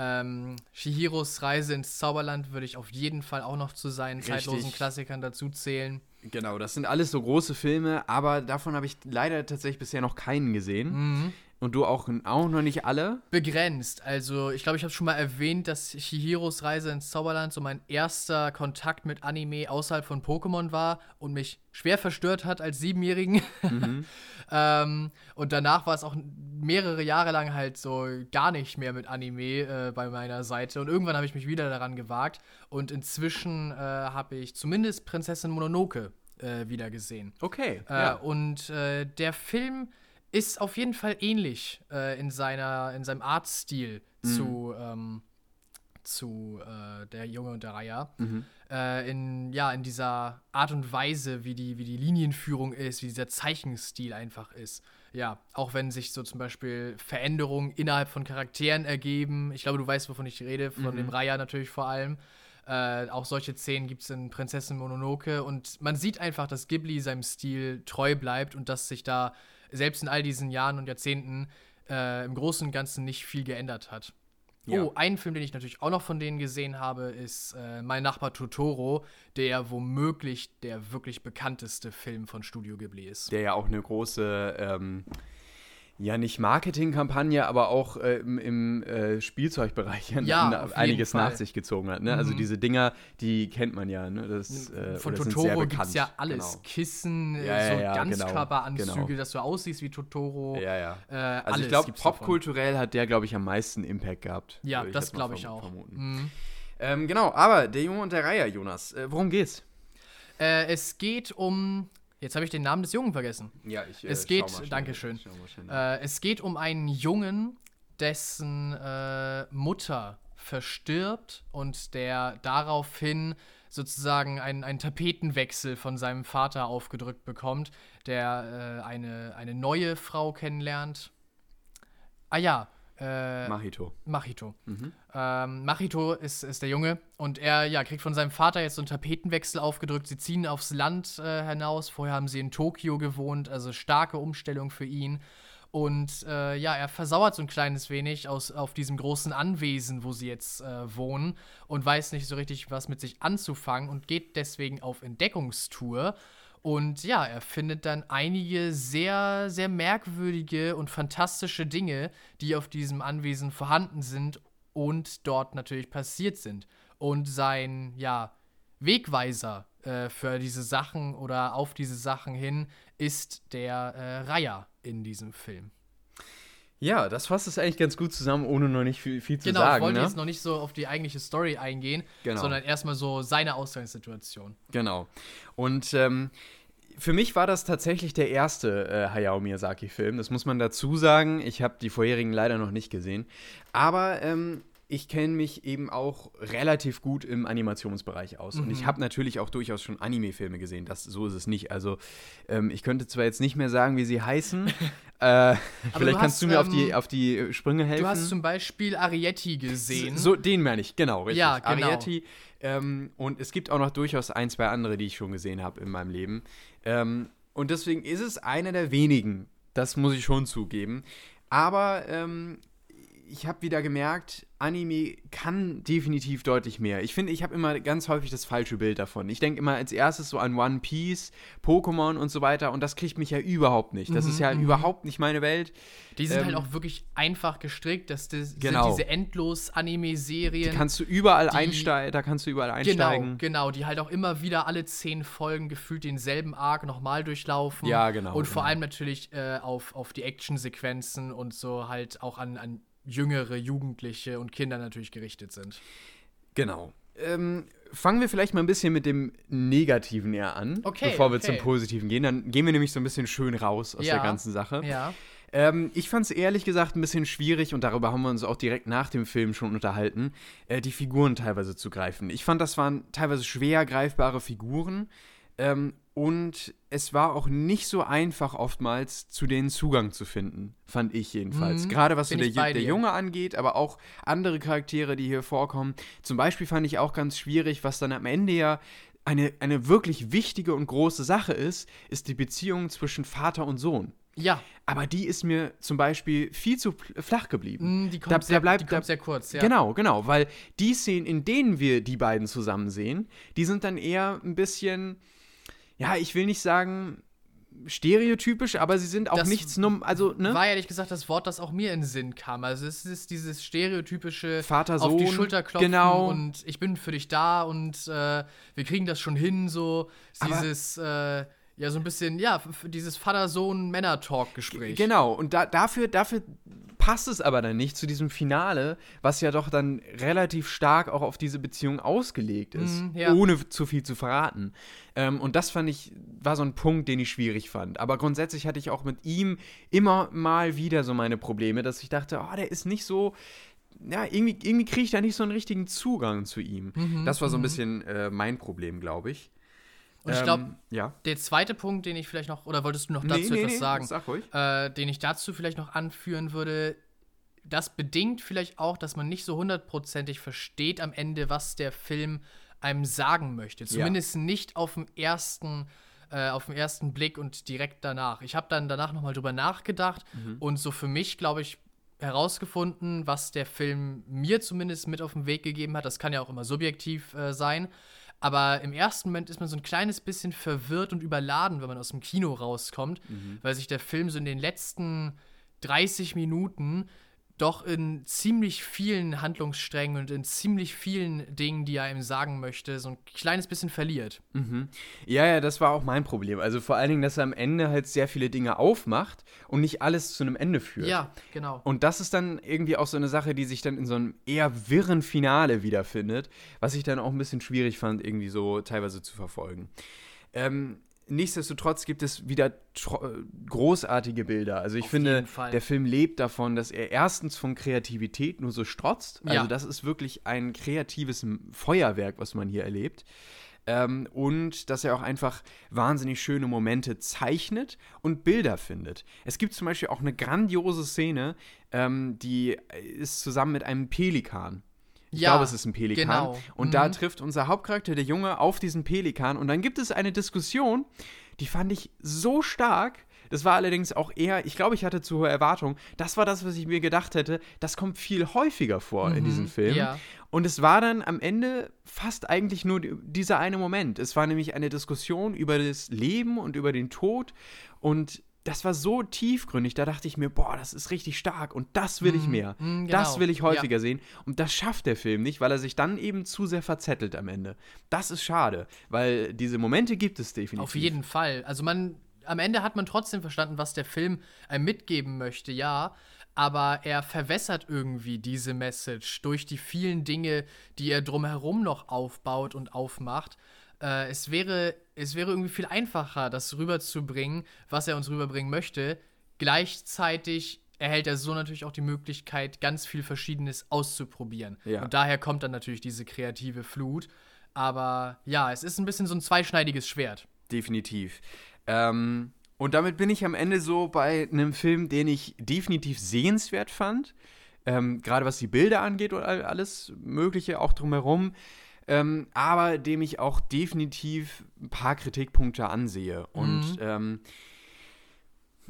Ähm, Shihiros Reise ins Zauberland würde ich auf jeden Fall auch noch zu seinen Richtig. zeitlosen Klassikern dazu zählen. Genau, das sind alles so große Filme, aber davon habe ich leider tatsächlich bisher noch keinen gesehen. Mhm. Und du auch, auch noch nicht alle? Begrenzt. Also, ich glaube, ich habe schon mal erwähnt, dass Shihiros Reise ins Zauberland so mein erster Kontakt mit Anime außerhalb von Pokémon war und mich schwer verstört hat als Siebenjährigen. ähm, und danach war es auch mehrere Jahre lang halt so gar nicht mehr mit Anime äh, bei meiner Seite. Und irgendwann habe ich mich wieder daran gewagt. Und inzwischen äh, habe ich zumindest Prinzessin Mononoke äh, wieder gesehen. Okay. Äh, Und äh, der Film ist auf jeden Fall ähnlich äh, in, seiner, in seinem Artstil zu, ähm, zu äh, der Junge und der Reiher. Äh, in, ja, in dieser Art und Weise, wie die, wie die Linienführung ist, wie dieser Zeichenstil einfach ist. Ja, auch wenn sich so zum Beispiel Veränderungen innerhalb von Charakteren ergeben. Ich glaube, du weißt, wovon ich rede, von dem Reiher natürlich vor allem. Äh, auch solche Szenen gibt es in Prinzessin Mononoke und man sieht einfach, dass Ghibli seinem Stil treu bleibt und dass sich da selbst in all diesen Jahren und Jahrzehnten äh, im Großen und Ganzen nicht viel geändert hat. Ja. Oh, ein Film, den ich natürlich auch noch von denen gesehen habe, ist äh, Mein Nachbar Totoro, der womöglich der wirklich bekannteste Film von Studio Ghibli ist. Der ja auch eine große, ähm, ja nicht Marketingkampagne, aber auch äh, im, im äh, Spielzeugbereich ja, Ja, einiges Fall. nach sich gezogen hat. Ne? Also Mhm. diese Dinger, die kennt man ja. Ne? Das, äh, Von Totoro gibt es ja alles. Genau. Kissen, äh, Ja, ja, so ja, Ganzkörperanzüge, genau, genau. dass du aussiehst wie Totoro. Ja, ja. Äh, Also alles ich glaube, popkulturell hat der, glaube ich, am meisten Impact gehabt. Ja, das glaube ich auch. vermuten. Mhm. Ähm, genau, aber der Junge und der Reiher, Jonas. Äh, worum geht's? Äh, es geht um. Jetzt habe ich den Namen des Jungen vergessen. Ja, ich. Es geht- Dankeschön. Äh, es geht um einen Jungen, dessen äh, Mutter verstirbt und der daraufhin sozusagen einen, einen Tapetenwechsel von seinem Vater aufgedrückt bekommt, der äh, eine, eine neue Frau kennenlernt. Ah ja, äh, Mahito. Machito. Mhm. Ähm, Machito ist, ist der Junge und er ja, kriegt von seinem Vater jetzt so einen Tapetenwechsel aufgedrückt. Sie ziehen aufs Land äh, hinaus. Vorher haben sie in Tokio gewohnt, also starke Umstellung für ihn. Und äh, ja, er versauert so ein kleines wenig aus, auf diesem großen Anwesen, wo sie jetzt äh, wohnen und weiß nicht so richtig, was mit sich anzufangen und geht deswegen auf Entdeckungstour. Und ja, er findet dann einige sehr, sehr merkwürdige und fantastische Dinge, die auf diesem Anwesen vorhanden sind und dort natürlich passiert sind. Und sein, ja, Wegweiser äh, für diese Sachen oder auf diese Sachen hin ist der äh, Reiher in diesem Film. Ja, das fasst es eigentlich ganz gut zusammen, ohne noch nicht viel, viel zu Genau, ich sagen. wollte ne? jetzt noch nicht so auf die eigentliche Story eingehen, Genau. sondern erstmal so seine Ausgangssituation. Genau. Und ähm, für mich war das tatsächlich der erste äh, Hayao Miyazaki-Film. Das muss man dazu sagen. Ich habe die vorherigen leider noch nicht gesehen. Aber ähm, ich kenne mich eben auch relativ gut im Animationsbereich aus. Und ich habe natürlich auch durchaus schon Anime-Filme gesehen. Das, so ist es nicht. Also ähm, ich könnte zwar jetzt nicht mehr sagen, wie sie heißen. äh, vielleicht du kannst hast, du mir auf, die, ähm, auf die Sprünge helfen. Du hast zum Beispiel Arietti gesehen. So, den meine ich, genau, richtig. Ja, genau. Arietti. Ähm, und es gibt auch noch durchaus ein, zwei andere, die ich schon gesehen habe in meinem Leben. Ähm, und deswegen ist es einer der wenigen. Das muss ich schon zugeben. Aber ähm, ich habe wieder gemerkt, Anime kann definitiv deutlich mehr. Ich finde, ich habe immer ganz häufig das falsche Bild davon. Ich denke immer als erstes so an One Piece, Pokémon und so weiter und das kriegt mich ja überhaupt nicht. Das Mhm, ist ja mhm. überhaupt nicht meine Welt. Die sind Ähm, halt auch wirklich einfach gestrickt. Das, das Genau. sind diese endlos Anime-Serien. Die kannst du überall einsteigen, da kannst du überall Genau, einsteigen. genau, die halt auch immer wieder alle zehn Folgen gefühlt denselben Arc nochmal durchlaufen. Ja, genau, Und vor genau. allem natürlich äh, auf, auf die Actionsequenzen und so halt auch an, an jüngere Jugendliche und Kinder natürlich gerichtet sind. Genau. Ähm, fangen wir vielleicht mal ein bisschen mit dem Negativen eher an, Okay, bevor wir okay. zum Positiven gehen. Dann gehen wir nämlich so ein bisschen schön raus aus Ja, der ganzen Sache. Ja. Ähm, ich fand es ehrlich gesagt ein bisschen schwierig und darüber haben wir uns auch direkt nach dem Film schon unterhalten, äh, die Figuren teilweise zu greifen. Ich fand, das waren teilweise schwer greifbare Figuren ähm, und es war auch nicht so einfach oftmals zu denen Zugang zu finden, fand ich jedenfalls. Mhm, Gerade was so bin der, bei der dir. Junge angeht, aber auch andere Charaktere, die hier vorkommen. Zum Beispiel fand ich auch ganz schwierig, was dann am Ende ja eine, eine wirklich wichtige und große Sache ist, ist die Beziehung zwischen Vater und Sohn. Ja, Aber die ist mir zum Beispiel viel zu flach geblieben. mh, die kommt, Da- da sehr, bleibt- die da- kommt sehr kurz, ja. Genau, genau, weil die Szenen, in denen wir die beiden zusammen sehen, die sind dann eher ein bisschen, ja, ich will nicht sagen stereotypisch, aber sie sind auch Das nichts, num also, ne? War ehrlich gesagt das Wort, das auch mir in den Sinn kam. Also es ist dieses stereotypische Vater, auf die Sohn, Schulter klopfen genau. und ich bin für dich da und äh, wir kriegen das schon hin, so dieses, äh, ja, so ein bisschen, ja, dieses Vater-Sohn-Männer-Talk-Gespräch. Genau, und da, dafür, dafür passt es aber dann nicht zu diesem Finale, was ja doch dann relativ stark auch auf diese Beziehung ausgelegt ist, Mhm, ja. ohne zu viel zu verraten. Ähm, und das fand ich, war so ein Punkt, den ich schwierig fand. Aber grundsätzlich hatte ich auch mit ihm immer mal wieder so meine Probleme, dass ich dachte, oh, der ist nicht so. Ja, irgendwie, irgendwie kriege ich da nicht so einen richtigen Zugang zu ihm. Mhm, das war so ein bisschen äh, mein Problem, glaube ich. Und ich Ähm, glaube, ja. der zweite Punkt, den ich vielleicht noch, oder wolltest du noch dazu Nee, nee, etwas nee, sagen? Sag ruhig. äh, den ich dazu vielleicht noch anführen würde, das bedingt vielleicht auch, dass man nicht so hundertprozentig versteht am Ende, was der Film einem sagen möchte. Zumindest nicht auf dem ersten, äh, auf den ersten Blick und direkt danach. Ich habe dann danach nochmal drüber nachgedacht und so für mich, glaube ich, herausgefunden, was der Film mir zumindest mit auf den Weg gegeben hat. Das kann ja auch immer subjektiv äh, sein. Aber im ersten Moment ist man so ein kleines bisschen verwirrt und überladen, wenn man aus dem Kino rauskommt, weil sich der Film so in den letzten 30 Minuten doch in ziemlich vielen Handlungssträngen und in ziemlich vielen Dingen, die er einem sagen möchte, so ein kleines bisschen verliert. Mhm. Ja, ja, das war auch mein Problem. Also vor allen Dingen, dass er am Ende halt sehr viele Dinge aufmacht und nicht alles zu einem Ende führt. Ja, genau. Und das ist dann irgendwie auch so eine Sache, die sich dann in so einem eher wirren Finale wiederfindet, was ich dann auch ein bisschen schwierig fand, irgendwie so teilweise zu verfolgen. Ähm, nichtsdestotrotz gibt es wieder äh, großartige Bilder. Also ich Auf finde, der Film lebt davon, dass er erstens von Kreativität nur so strotzt. Also Ja. das ist wirklich ein kreatives Feuerwerk, was man hier erlebt. Ähm, und dass er auch einfach wahnsinnig schöne Momente zeichnet und Bilder findet. Es gibt zum Beispiel auch eine grandiose Szene, ähm, die ist zusammen mit einem Pelikan. Ich Ja, glaube, es ist ein Pelikan. genau. Und da Mhm. trifft unser Hauptcharakter, der Junge, auf diesen Pelikan. Und dann gibt es eine Diskussion, die fand ich so stark. Das war allerdings auch eher, ich glaube, ich hatte zu hohe Erwartungen. Das war das, was ich mir gedacht hätte. Das kommt viel häufiger vor in Mhm, diesem Film. ja. Und es war dann am Ende fast eigentlich nur die- dieser eine Moment. Es war nämlich eine Diskussion über das Leben und über den Tod. Und das war so tiefgründig, da dachte ich mir, boah, das ist richtig stark und das will ich mehr. mm, Das genau, will ich ja. häufiger sehen. Und das schafft der Film nicht, weil er sich dann eben zu sehr verzettelt am Ende. Das ist schade, weil diese Momente gibt es definitiv. Auf jeden Fall. Also man, am Ende hat man trotzdem verstanden, was der Film einem mitgeben möchte, ja. Aber er verwässert irgendwie diese Message durch die vielen Dinge, die er drumherum noch aufbaut und aufmacht. Äh, es, wäre, es wäre irgendwie viel einfacher, das rüberzubringen, was er uns rüberbringen möchte. Gleichzeitig erhält er so natürlich auch die Möglichkeit, ganz viel Verschiedenes auszuprobieren. Ja. Und daher kommt dann natürlich diese kreative Flut. Aber ja, es ist ein bisschen so ein zweischneidiges Schwert. Definitiv. Ähm, und damit bin ich am Ende so bei einem Film, den ich definitiv sehenswert fand. Ähm, Gerade was die Bilder angeht und all- alles Mögliche auch drumherum. Ähm, aber dem ich auch definitiv ein paar Kritikpunkte ansehe. Und Mhm. ähm,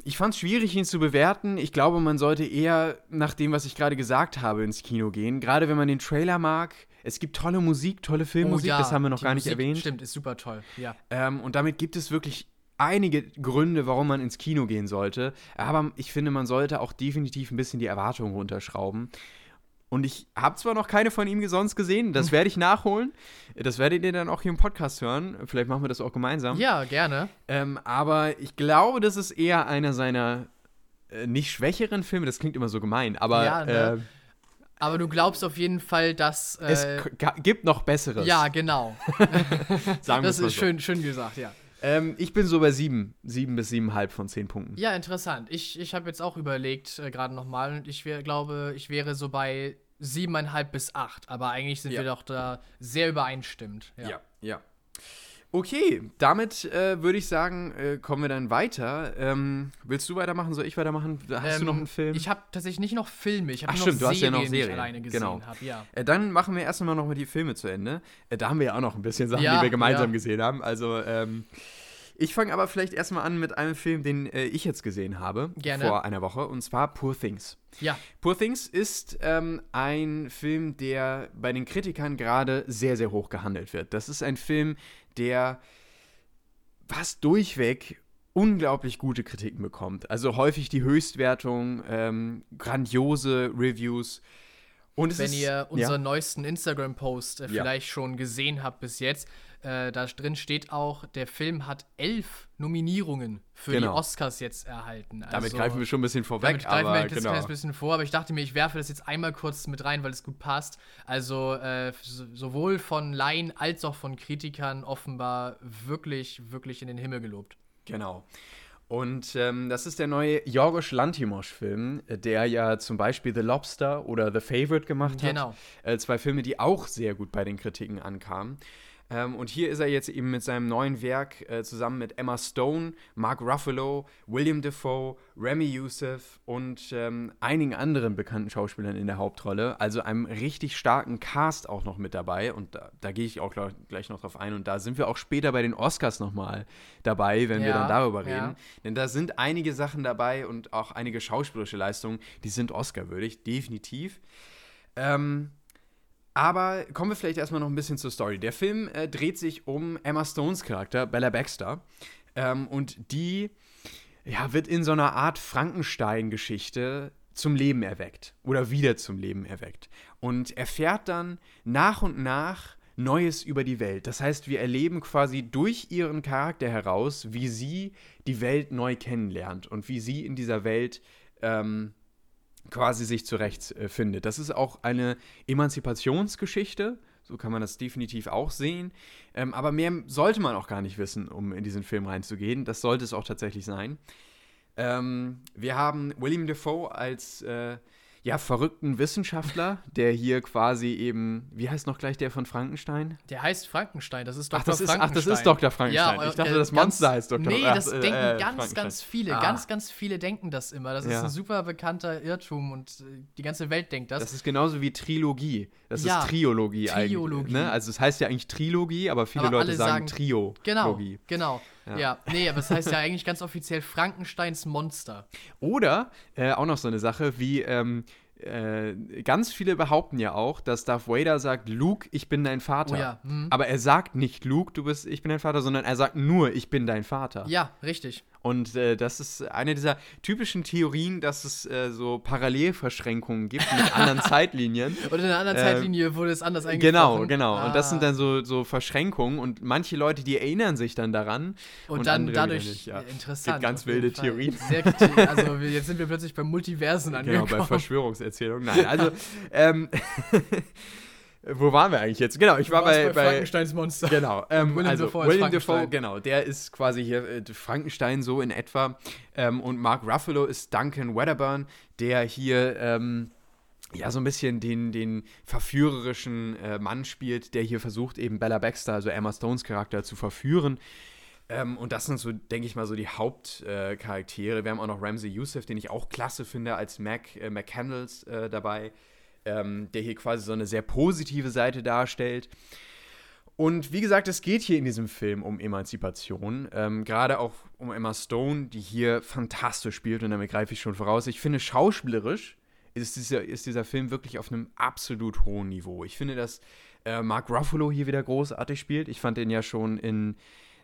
ich fand es schwierig, ihn zu bewerten. Ich glaube, man sollte eher nach dem, was ich gerade gesagt habe, ins Kino gehen. Gerade wenn man den Trailer mag. Es gibt tolle Musik, tolle Filmmusik, oh, ja, das haben wir noch gar Musik, nicht erwähnt. Stimmt, ist super toll, ja. Ähm, und damit gibt es wirklich einige Gründe, warum man ins Kino gehen sollte. Aber ich finde, man sollte auch definitiv ein bisschen die Erwartungen runterschrauben. Und ich habe zwar noch keine von ihm sonst gesehen, das werde ich nachholen. Das werdet ihr dann auch hier im Podcast hören. Vielleicht machen wir das auch gemeinsam. Ja, gerne. Ähm, aber ich glaube, das ist eher einer seiner äh, nicht schwächeren Filme. Das klingt immer so gemein, aber. Ja, ne? äh, aber du glaubst auf jeden Fall, dass. Äh, es gibt noch Besseres. Ja, genau. Sagen das ist so. schön, schön gesagt, ja. Ähm, ich bin so bei sieben. Sieben bis siebeneinhalb von zehn Punkten. Ja, interessant. Ich, ich habe jetzt auch überlegt, äh, gerade nochmal, und ich wär, glaube, ich wäre so bei siebeneinhalb bis acht. Aber eigentlich sind Ja. wir doch da sehr übereinstimmend. Ja. Ja, ja. Okay, damit äh, würde ich sagen, äh, kommen wir dann weiter. Ähm, willst du weitermachen? Soll ich weitermachen? Hast du noch Ähm, einen Film? Ich habe tatsächlich nicht noch Filme. Ich habe Ach, nur stimmt, noch du hast ja Serien, noch die ich Serien. alleine gesehen Genau. habe. Ja. Äh, dann machen wir erst einmal noch mal die Filme zu Ende. Äh, da haben wir ja auch noch ein bisschen Sachen, Ja, die wir gemeinsam ja. gesehen haben. Also, ähm, ich fange aber vielleicht erstmal an mit einem Film, den äh, ich jetzt gesehen habe. Gerne. Vor einer Woche. Und zwar Poor Things. ja, Poor Things ist ähm, ein Film, der bei den Kritikern gerade sehr, sehr hoch gehandelt wird. Das ist ein Film, der fast durchweg unglaublich gute Kritiken bekommt. Also häufig die Höchstwertung, ähm, grandiose Reviews. Und wenn ist, ihr unseren ja, neuesten Instagram-Post äh, Ja. vielleicht schon gesehen habt bis jetzt, äh, da drin steht auch, der Film hat elf Nominierungen für Genau. die Oscars jetzt erhalten. damit Also, greifen wir schon ein bisschen vorweg, Damit greifen aber wir jetzt ein genau. kleines bisschen vor, aber ich dachte mir, ich werfe das jetzt einmal kurz mit rein, weil es gut passt. Also äh, so- sowohl von Laien als auch von Kritikern offenbar wirklich, wirklich in den Himmel gelobt. Genau. Und ähm, das ist der neue Jorgos Lanthimos-Film, äh, der ja zum Beispiel The Lobster oder The Favorite gemacht hat. Genau. Äh, zwei Filme, die auch sehr gut bei den Kritiken ankamen. Ähm, und hier ist er jetzt eben mit seinem neuen Werk äh, zusammen mit Emma Stone, Mark Ruffalo, William Defoe, Remy Youssef und ähm, einigen anderen bekannten Schauspielern in der Hauptrolle. Also einem richtig starken Cast auch noch mit dabei. Und da, da gehe ich auch gleich, gleich noch drauf ein. Und da sind wir auch später bei den Oscars nochmal dabei, wenn wir Ja, dann darüber reden. ja. Denn da sind einige Sachen dabei und auch einige schauspielerische Leistungen, die sind Oscar-würdig, definitiv. Ähm, aber kommen wir vielleicht erstmal noch ein bisschen zur Story. Der Film äh, dreht sich um Emma Stones Charakter, Bella Baxter. Ähm, und die ja, wird in so einer Art Frankenstein-Geschichte zum Leben erweckt oder wieder zum Leben erweckt. Und erfährt dann nach und nach Neues über die Welt. Das heißt, wir erleben quasi durch ihren Charakter heraus, wie sie die Welt neu kennenlernt und wie sie in dieser Welt ähm, quasi sich zurechtfindet. Äh, das ist auch eine Emanzipationsgeschichte. So kann man das definitiv auch sehen. Ähm, aber mehr sollte man auch gar nicht wissen, um in diesen Film reinzugehen. Das sollte es auch tatsächlich sein. Ähm, wir haben William Defoe als äh, ja, verrückten Wissenschaftler, der hier quasi eben, wie heißt noch gleich der von Frankenstein? Der heißt Frankenstein, das ist Dr. Ach, das ist, ach, Frankenstein. das ist Dr. Frankenstein. ich dachte, äh, das Monster heißt Dr. Nee, ach, das äh, denken äh, ganz, Frankenstein. ganz viele. Ah. Ganz, ganz viele denken das immer. Das ist Ja. ein super bekannter Irrtum und äh, die ganze Welt denkt das. Das ist genauso wie Trilogie. Das Ja, ist Triologie, Triologie. eigentlich. Ne? Also es heißt ja eigentlich Trilogie, aber viele Aber Leute sagen, sagen- Trio. genau, genau. Ja. Ja. nee, aber es heißt ja eigentlich ganz offiziell Frankensteins Monster. Oder äh, auch noch so eine Sache wie, ähm, äh, ganz viele behaupten ja auch, dass Darth Vader sagt, Luke, ich bin dein Vater. Oh ja, mhm. Aber er sagt nicht, Luke, du bist, ich bin dein Vater, sondern er sagt nur, ich bin dein Vater. Ja, richtig. Und äh, das ist eine dieser typischen Theorien, dass es äh, so Parallelverschränkungen gibt mit anderen Zeitlinien. Und in einer anderen Ähm, Zeitlinie wurde es anders eingesprochen. Genau, genau. Und das sind Ah. dann so, so Verschränkungen und manche Leute, die erinnern sich dann daran. Und, dann andere dadurch nicht, ja. interessant. Gibt ganz wilde Fall. Theorien. Sehr, also jetzt sind wir plötzlich bei Multiversen Genau, angekommen. bei Verschwörungserzählungen. Nein, also, ähm, wo waren wir eigentlich jetzt? Genau, ich war bei, bei Frankensteins Monster. Genau, ähm, William also Dafoe als William Frankenstein. genau, der ist quasi hier äh, Frankenstein so in etwa. Ähm, und Mark Ruffalo ist Duncan Wedderburn, der hier ähm, ja so ein bisschen den, den verführerischen äh, Mann spielt, der hier versucht, eben Bella Baxter, also Emma Stones Charakter, zu verführen. Ähm, und das sind so, denke ich mal, so die Hauptcharaktere. Äh. Wir haben auch noch Ramsey Youssef, den ich auch klasse finde, als Mac äh, McCandles äh, dabei, ähm, der hier quasi so eine sehr positive Seite darstellt. Und wie gesagt, es geht hier in diesem Film um Emanzipation. Ähm, Gerade auch um Emma Stone, die hier fantastisch spielt. Und damit greife ich schon voraus. Ich finde, schauspielerisch ist dieser, ist dieser Film wirklich auf einem absolut hohen Niveau. Ich finde, dass äh, Mark Ruffalo hier wieder großartig spielt. Ich fand den ja schon in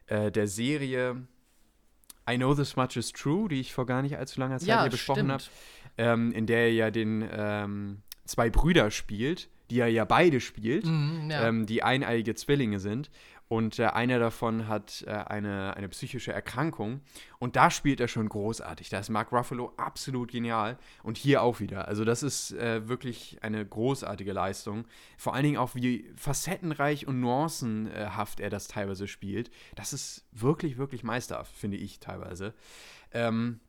äh, der Serie I Know This Much Is True, die ich vor gar nicht allzu langer Zeit Ja, hier besprochen habe, ähm, in der er ja den ähm, zwei Brüder spielt, die er ja beide spielt Mhm, ja. ähm, die eineiige Zwillinge sind. Und äh, einer davon hat äh, eine, eine psychische Erkrankung. Und da spielt er schon großartig. Da ist Mark Ruffalo absolut genial. Und hier auch wieder. Also, das ist äh, wirklich eine großartige Leistung. Vor allen Dingen auch, wie facettenreich und nuancenhaft er das teilweise spielt. Das ist wirklich, wirklich meisterhaft, finde ich teilweise. Ähm,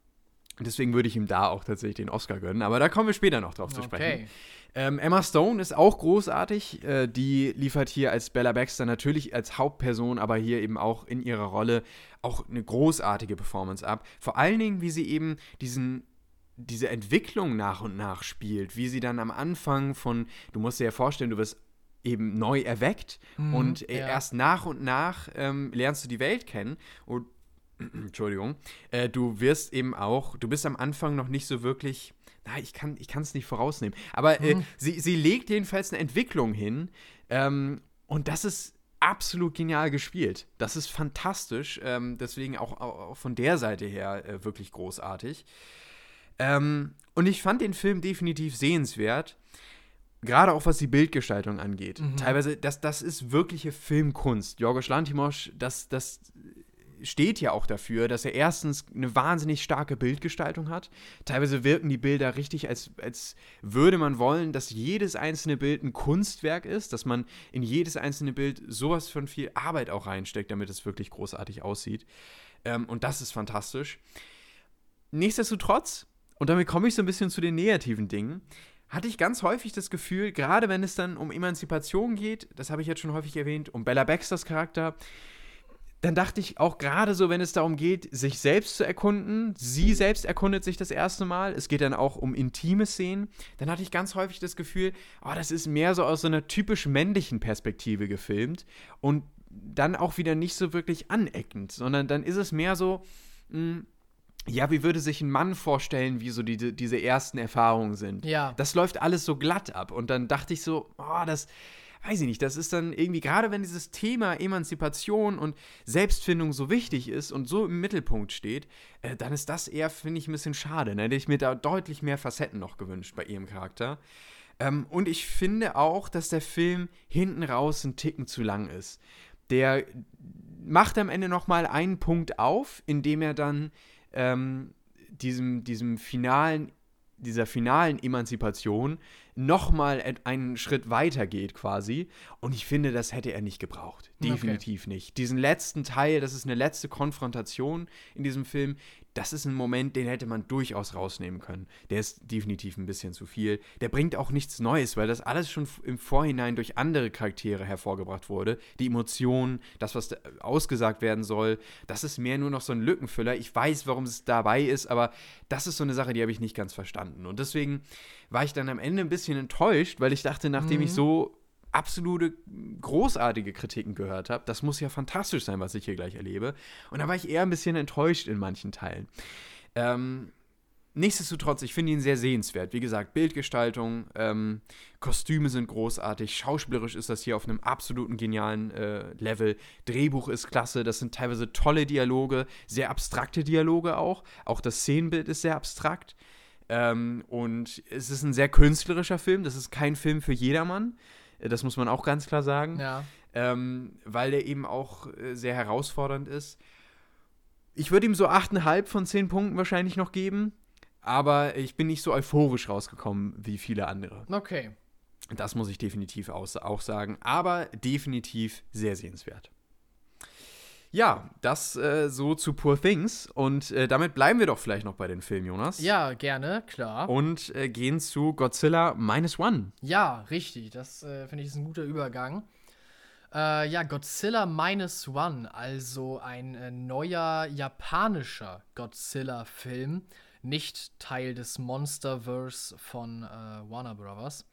deswegen würde ich ihm da auch tatsächlich den Oscar gönnen. Aber da kommen wir später noch drauf zu sprechen. okay. Ähm, Emma Stone ist auch großartig. Äh, die liefert hier als Bella Baxter natürlich als Hauptperson, aber hier eben auch in ihrer Rolle auch eine großartige Performance ab. Vor allen Dingen, wie sie eben diesen diese Entwicklung nach und nach spielt, wie sie dann am Anfang von, du musst dir ja vorstellen, du wirst eben neu erweckt Mhm, und ja. erst nach und nach ähm, lernst du die Welt kennen und Entschuldigung, äh, du wirst eben auch, du bist am Anfang noch nicht so wirklich, na, ich kann ich es nicht vorausnehmen, aber äh, Mhm. sie, sie legt jedenfalls eine Entwicklung hin ähm, und das ist absolut genial gespielt. Das ist fantastisch, ähm, deswegen auch, auch auch von der Seite her äh, wirklich großartig. Ähm, und ich fand den Film definitiv sehenswert. Gerade auch was die Bildgestaltung angeht. Mhm. Teilweise, das, das ist wirkliche Filmkunst. Jorgos Lantimos, das, das steht ja auch dafür, dass er erstens eine wahnsinnig starke Bildgestaltung hat. Teilweise wirken die Bilder richtig, als, als würde man wollen, dass jedes einzelne Bild ein Kunstwerk ist, dass man in jedes einzelne Bild sowas von viel Arbeit auch reinsteckt, damit es wirklich großartig aussieht. Ähm, und das ist fantastisch. Nichtsdestotrotz, und damit komme ich so ein bisschen zu den negativen Dingen, hatte ich ganz häufig das Gefühl, gerade wenn es dann um Emanzipation geht, das habe ich jetzt schon häufig erwähnt, um Bella Baxters Charakter, dann dachte ich auch gerade so, wenn es darum geht, sich selbst zu erkunden, sie selbst erkundet sich das erste Mal, es geht dann auch um intime Szenen, dann hatte ich ganz häufig das Gefühl, oh, das ist mehr so aus so einer typisch männlichen Perspektive gefilmt und dann auch wieder nicht so wirklich aneckend, sondern dann ist es mehr so, mh, ja, wie würde sich ein Mann vorstellen, wie so die, diese ersten Erfahrungen sind. Ja. Das läuft alles so glatt ab. Und dann dachte ich so, oh, das, weiß ich nicht, das ist dann irgendwie, gerade wenn dieses Thema Emanzipation und Selbstfindung so wichtig ist und so im Mittelpunkt steht, äh, dann ist das eher, finde ich, ein bisschen schade. Ne? Hätte ich mir da deutlich mehr Facetten noch gewünscht bei ihrem Charakter. Ähm, und ich finde auch, dass der Film hinten raus ein Ticken zu lang ist. Der macht am Ende noch mal einen Punkt auf, indem er dann ähm, diesem, diesem finalen, dieser finalen Emanzipation nochmal einen Schritt weiter geht quasi. Und ich finde, das hätte er nicht gebraucht. Okay. Definitiv nicht. Diesen letzten Teil, das ist eine letzte Konfrontation in diesem Film, das ist ein Moment, den hätte man durchaus rausnehmen können. Der ist definitiv ein bisschen zu viel. Der bringt auch nichts Neues, weil das alles schon im Vorhinein durch andere Charaktere hervorgebracht wurde. Die Emotionen, das, was da ausgesagt werden soll, das ist mehr nur noch so ein Lückenfüller. Ich weiß, warum es dabei ist, aber das ist so eine Sache, die habe ich nicht ganz verstanden. Und deswegen war ich dann am Ende ein bisschen enttäuscht, weil ich dachte, nachdem ich so absolute großartige Kritiken gehört habe. Das muss ja fantastisch sein, was ich hier gleich erlebe. Und da war ich eher ein bisschen enttäuscht in manchen Teilen. Ähm, nichtsdestotrotz, ich finde ihn sehr sehenswert. Wie gesagt, Bildgestaltung, ähm, Kostüme sind großartig, schauspielerisch ist das hier auf einem absoluten genialen äh, Level. Drehbuch ist klasse, das sind teilweise tolle Dialoge, sehr abstrakte Dialoge auch. Auch das Szenenbild ist sehr abstrakt. Ähm, und es ist ein sehr künstlerischer Film. Das ist kein Film für jedermann. Äh, Das muss man auch ganz klar sagen. Ja. Ähm, weil der eben auch äh, sehr herausfordernd ist. Ich würde ihm so 8,5 von 10 Punkten wahrscheinlich noch geben. Aber ich bin nicht so euphorisch rausgekommen wie viele andere. Okay. Das muss ich definitiv auch sagen. Aber definitiv sehr sehenswert. Ja, das äh, so zu Poor Things. Und äh, damit bleiben wir doch vielleicht noch bei den Filmen, Jonas. Ja, gerne, klar. Und äh, gehen zu Godzilla Minus One. Ja, richtig. Das äh, finde ich ist ein guter Übergang. Äh, ja, Godzilla Minus One, also ein äh, neuer japanischer Godzilla-Film, nicht Teil des Monsterverse von Warner Brothers.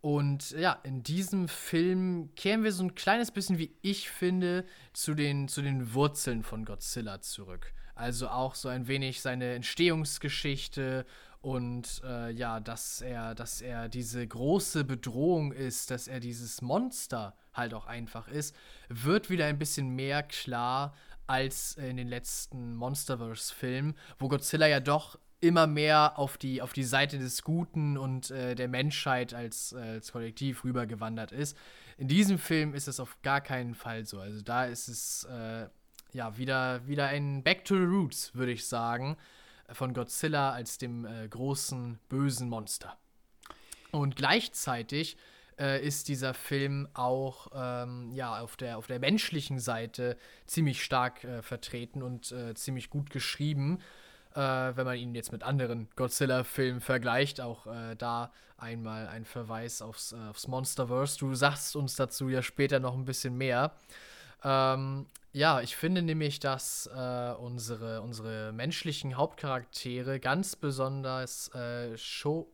Und ja, in diesem Film kehren wir so ein kleines bisschen, wie ich finde, zu den, zu den Wurzeln von Godzilla zurück. Also auch so ein wenig seine Entstehungsgeschichte und äh, ja, dass er, dass er diese große Bedrohung ist, dass er dieses Monster halt auch einfach ist, wird wieder ein bisschen mehr klar als in den letzten Monsterverse-Filmen, wo Godzilla ja doch immer mehr auf die, auf die Seite des Guten und äh, der Menschheit als, äh, als Kollektiv rübergewandert ist. In diesem Film ist es auf gar keinen Fall so. Also da ist es äh, ja wieder, wieder ein Back to the Roots, würde ich sagen, von Godzilla als dem äh, großen bösen Monster. Und gleichzeitig äh, ist dieser Film auch ähm, ja, auf, der, auf der menschlichen Seite ziemlich stark vertreten und ziemlich gut geschrieben äh, wenn man ihn jetzt mit anderen Godzilla-Filmen vergleicht. Auch äh, da einmal ein Verweis aufs, äh, aufs Monsterverse. Du sagst uns dazu ja später noch ein bisschen mehr. Ähm, ja, ich finde nämlich, dass äh, unsere, unsere menschlichen Hauptcharaktere ganz besonders äh, Sho.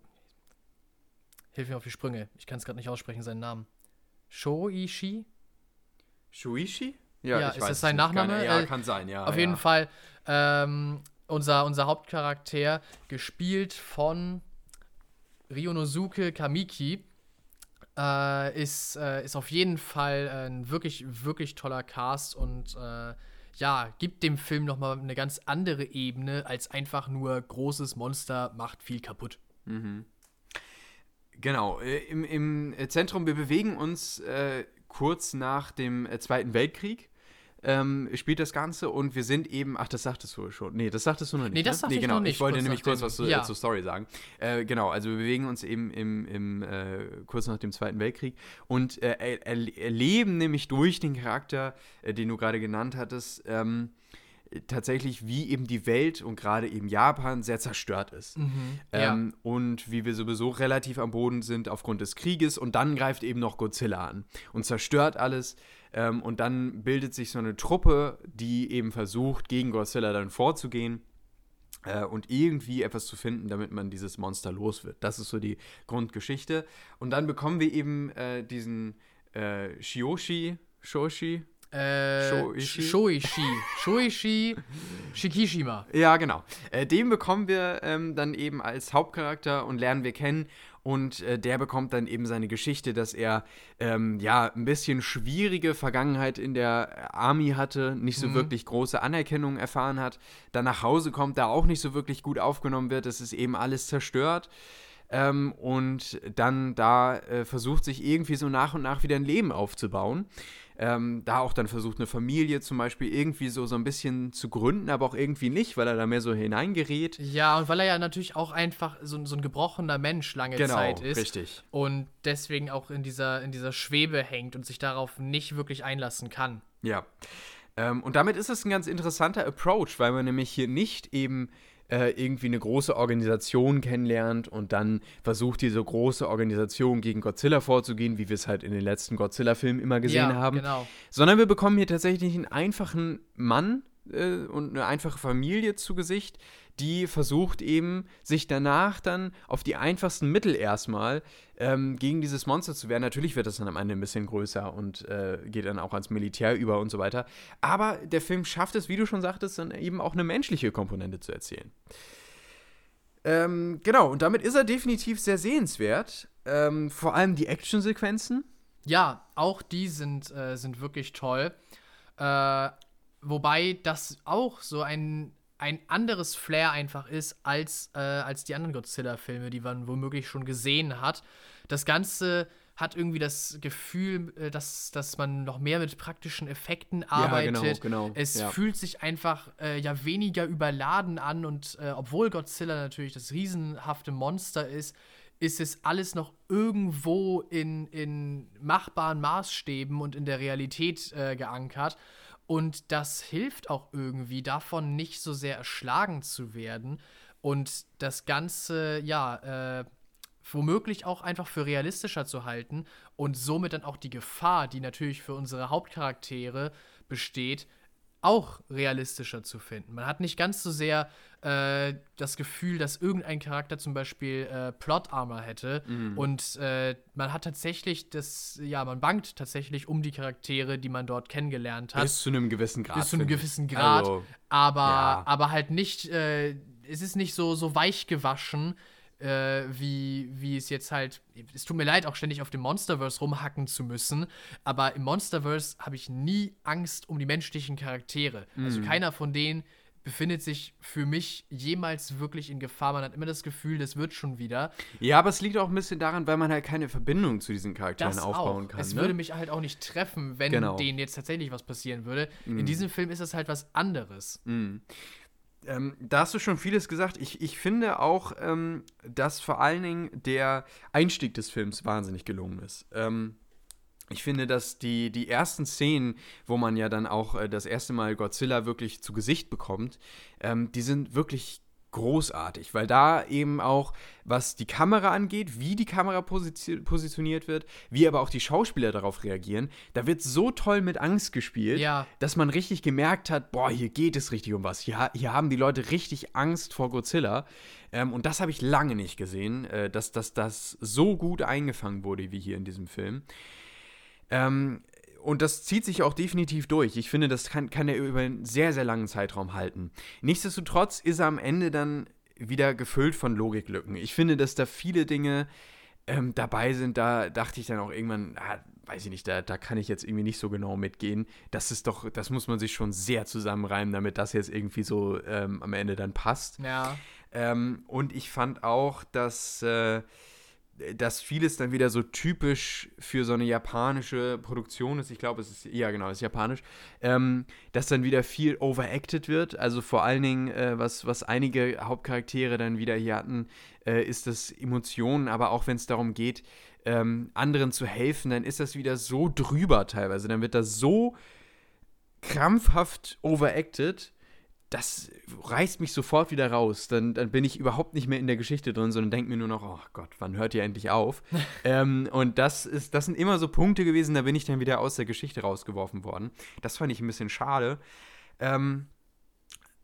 Hilf mir auf die Sprünge. Ich kann es gerade nicht aussprechen, seinen Namen. Shoichi? Shuichi? Ja, ja ist das sein Nachname? Keine, ja, äh, kann sein, ja. Auf ja. jeden Fall ähm, unser, unser Hauptcharakter, gespielt von Ryonosuke Kamiki, äh, ist, äh, ist auf jeden Fall ein wirklich, wirklich toller Cast und äh, ja, gibt dem Film nochmal eine ganz andere Ebene als einfach nur großes Monster macht viel kaputt. Mhm. Genau, äh, im, im Zentrum, wir bewegen uns äh, kurz nach dem äh, Zweiten Weltkrieg ähm, spielt das Ganze und wir sind eben, ach, das sagtest du schon. Nee, das sagtest du noch nicht. Nee, das ne? nee, genau. ich noch nicht. Ich wollte nämlich kurz was zu, ja. äh, zur Story sagen. Äh, genau, also wir bewegen uns eben im, im äh, kurz nach dem Zweiten Weltkrieg und äh, erleben nämlich durch den Charakter, äh, den du gerade genannt hattest, ähm, tatsächlich, wie eben die Welt und gerade eben Japan sehr zerstört ist. Mhm, ähm, ja. Und wie wir sowieso relativ am Boden sind aufgrund des Krieges. Und dann greift eben noch Godzilla an und zerstört alles. Ähm, und dann bildet sich so eine Truppe, die eben versucht, gegen Godzilla dann vorzugehen äh, und irgendwie etwas zu finden, damit man dieses Monster los wird. Das ist so die Grundgeschichte. Und dann bekommen wir eben äh, diesen äh, Shioshi, Shoshi, äh, Shoichi. Shoichi. Shoichi Shikishima. Ja, genau. Äh, den bekommen wir ähm, dann eben als Hauptcharakter und lernen wir kennen. Und äh, der bekommt dann eben seine Geschichte, dass er ähm, ja ein bisschen schwierige Vergangenheit in der Army hatte, nicht so mhm. wirklich große Anerkennung erfahren hat, dann nach Hause kommt, da auch nicht so wirklich gut aufgenommen wird, es ist eben alles zerstört. Ähm, und dann da äh, versucht sich irgendwie so nach und nach wieder ein Leben aufzubauen ähm, da auch dann versucht, eine Familie zum Beispiel irgendwie so, so ein bisschen zu gründen, aber auch irgendwie nicht, weil er da mehr so hineingerät. Ja, und weil er ja natürlich auch einfach so, so ein gebrochener Mensch lange genau, Zeit ist. richtig. Und deswegen auch in dieser, in dieser Schwebe hängt und sich darauf nicht wirklich einlassen kann. Ja. Ähm, und damit ist es ein ganz interessanter Approach, weil man nämlich hier nicht eben äh, irgendwie eine große Organisation kennenlernt und dann versucht, diese große Organisation gegen Godzilla vorzugehen, wie wir es halt in den letzten Godzilla-Filmen immer gesehen ja, haben. Genau. Sondern wir bekommen hier tatsächlich einen einfachen Mann äh, und eine einfache Familie zu Gesicht, die versucht eben, sich danach dann auf die einfachsten Mittel erstmal ähm, gegen dieses Monster zu wehren. Natürlich wird das dann am Ende ein bisschen größer und äh, geht dann auch ans Militär über und so weiter. Aber der Film schafft es, wie du schon sagtest, dann eben auch eine menschliche Komponente zu erzählen. Ähm, genau, und damit ist er definitiv sehr sehenswert. Ähm, vor allem die Actionsequenzen. Ja, auch die sind, äh, sind wirklich toll. Äh, wobei das auch so ein ein anderes Flair einfach ist als, äh, als die anderen Godzilla-Filme, die man womöglich schon gesehen hat. Das Ganze hat irgendwie das Gefühl, äh, dass, dass man noch mehr mit praktischen Effekten arbeitet. Ja, genau, genau. Es ja. fühlt sich einfach äh, ja weniger überladen an und äh, obwohl Godzilla natürlich das riesenhafte Monster ist, ist es alles noch irgendwo in, in machbaren Maßstäben und in der Realität äh, geankert. Und das hilft auch irgendwie davon, nicht so sehr erschlagen zu werden und das Ganze, ja, äh, womöglich auch einfach für realistischer zu halten und somit dann auch die Gefahr, die natürlich für unsere Hauptcharaktere besteht, auch realistischer zu finden. Man hat nicht ganz so sehr äh, das Gefühl, dass irgendein Charakter zum Beispiel äh, Plot-Armor hätte. Mhm. Und äh, man hat tatsächlich das, ja, man bangt tatsächlich um die Charaktere, die man dort kennengelernt hat. Bis zu einem gewissen Grad. Bis zu einem gewissen Grad. Also, aber, ja. aber halt nicht, äh, es ist nicht so, so weich gewaschen, äh, wie, wie es jetzt halt. Es tut mir leid, auch ständig auf dem Monsterverse rumhacken zu müssen, aber im Monsterverse habe ich nie Angst um die menschlichen Charaktere. Also mhm. Also keiner von denen befindet sich für mich jemals wirklich in Gefahr. Man hat immer das Gefühl, das wird schon wieder. Ja, aber es liegt auch ein bisschen daran, weil man halt keine Verbindung zu diesen Charakteren das aufbauen auch. kann. Es ne? würde mich halt auch nicht treffen, wenn genau. denen jetzt tatsächlich was passieren würde. Mhm. In diesem Film ist das halt was anderes. Mhm. Ähm, da hast du schon vieles gesagt. Ich, ich finde auch, ähm, dass vor allen Dingen der Einstieg des Films wahnsinnig gelungen ist. Ähm, ich finde, dass die, die ersten Szenen, wo man ja dann auch äh, das erste Mal Godzilla wirklich zu Gesicht bekommt, ähm, die sind wirklich großartig, weil da eben auch, was die Kamera angeht, wie die Kamera positioniert wird, wie aber auch die Schauspieler darauf reagieren, da wird so toll mit Angst gespielt, ja. dass man richtig gemerkt hat, boah, hier geht es richtig um was. Hier, hier haben die Leute richtig Angst vor Godzilla. Ähm, und das habe ich lange nicht gesehen, äh, dass das so gut eingefangen wurde wie hier in diesem Film. Ähm, und das zieht sich auch definitiv durch. Ich finde, das kann, kann er über einen sehr, sehr langen Zeitraum halten. Nichtsdestotrotz ist er am Ende dann wieder gefüllt von Logiklücken. Ich finde, dass da viele Dinge ähm, dabei sind, da dachte ich dann auch irgendwann, ah, weiß ich nicht, da, da kann ich jetzt irgendwie nicht so genau mitgehen. Das ist doch, das muss man sich schon sehr zusammenreimen, damit das jetzt irgendwie so ähm, am Ende dann passt. Ja. Ähm, und ich fand auch, dass. Äh, dass vieles dann wieder so typisch für so eine japanische Produktion ist. Ich glaube, es ist, ja genau, es ist japanisch. Ähm, dass dann wieder viel overacted wird. Also vor allen Dingen, äh, was, was einige Hauptcharaktere dann wieder hier hatten, äh, ist das Emotionen, aber auch wenn es darum geht, ähm, anderen zu helfen, dann ist das wieder so drüber teilweise. Dann wird das so krampfhaft overacted, das reißt mich sofort wieder raus. Dann, dann bin ich überhaupt nicht mehr in der Geschichte drin, sondern denke mir nur noch, oh Gott, wann hört ihr endlich auf? ähm, und das, ist, das sind immer so Punkte gewesen, da bin ich dann wieder aus der Geschichte rausgeworfen worden. Das fand ich ein bisschen schade. Ähm,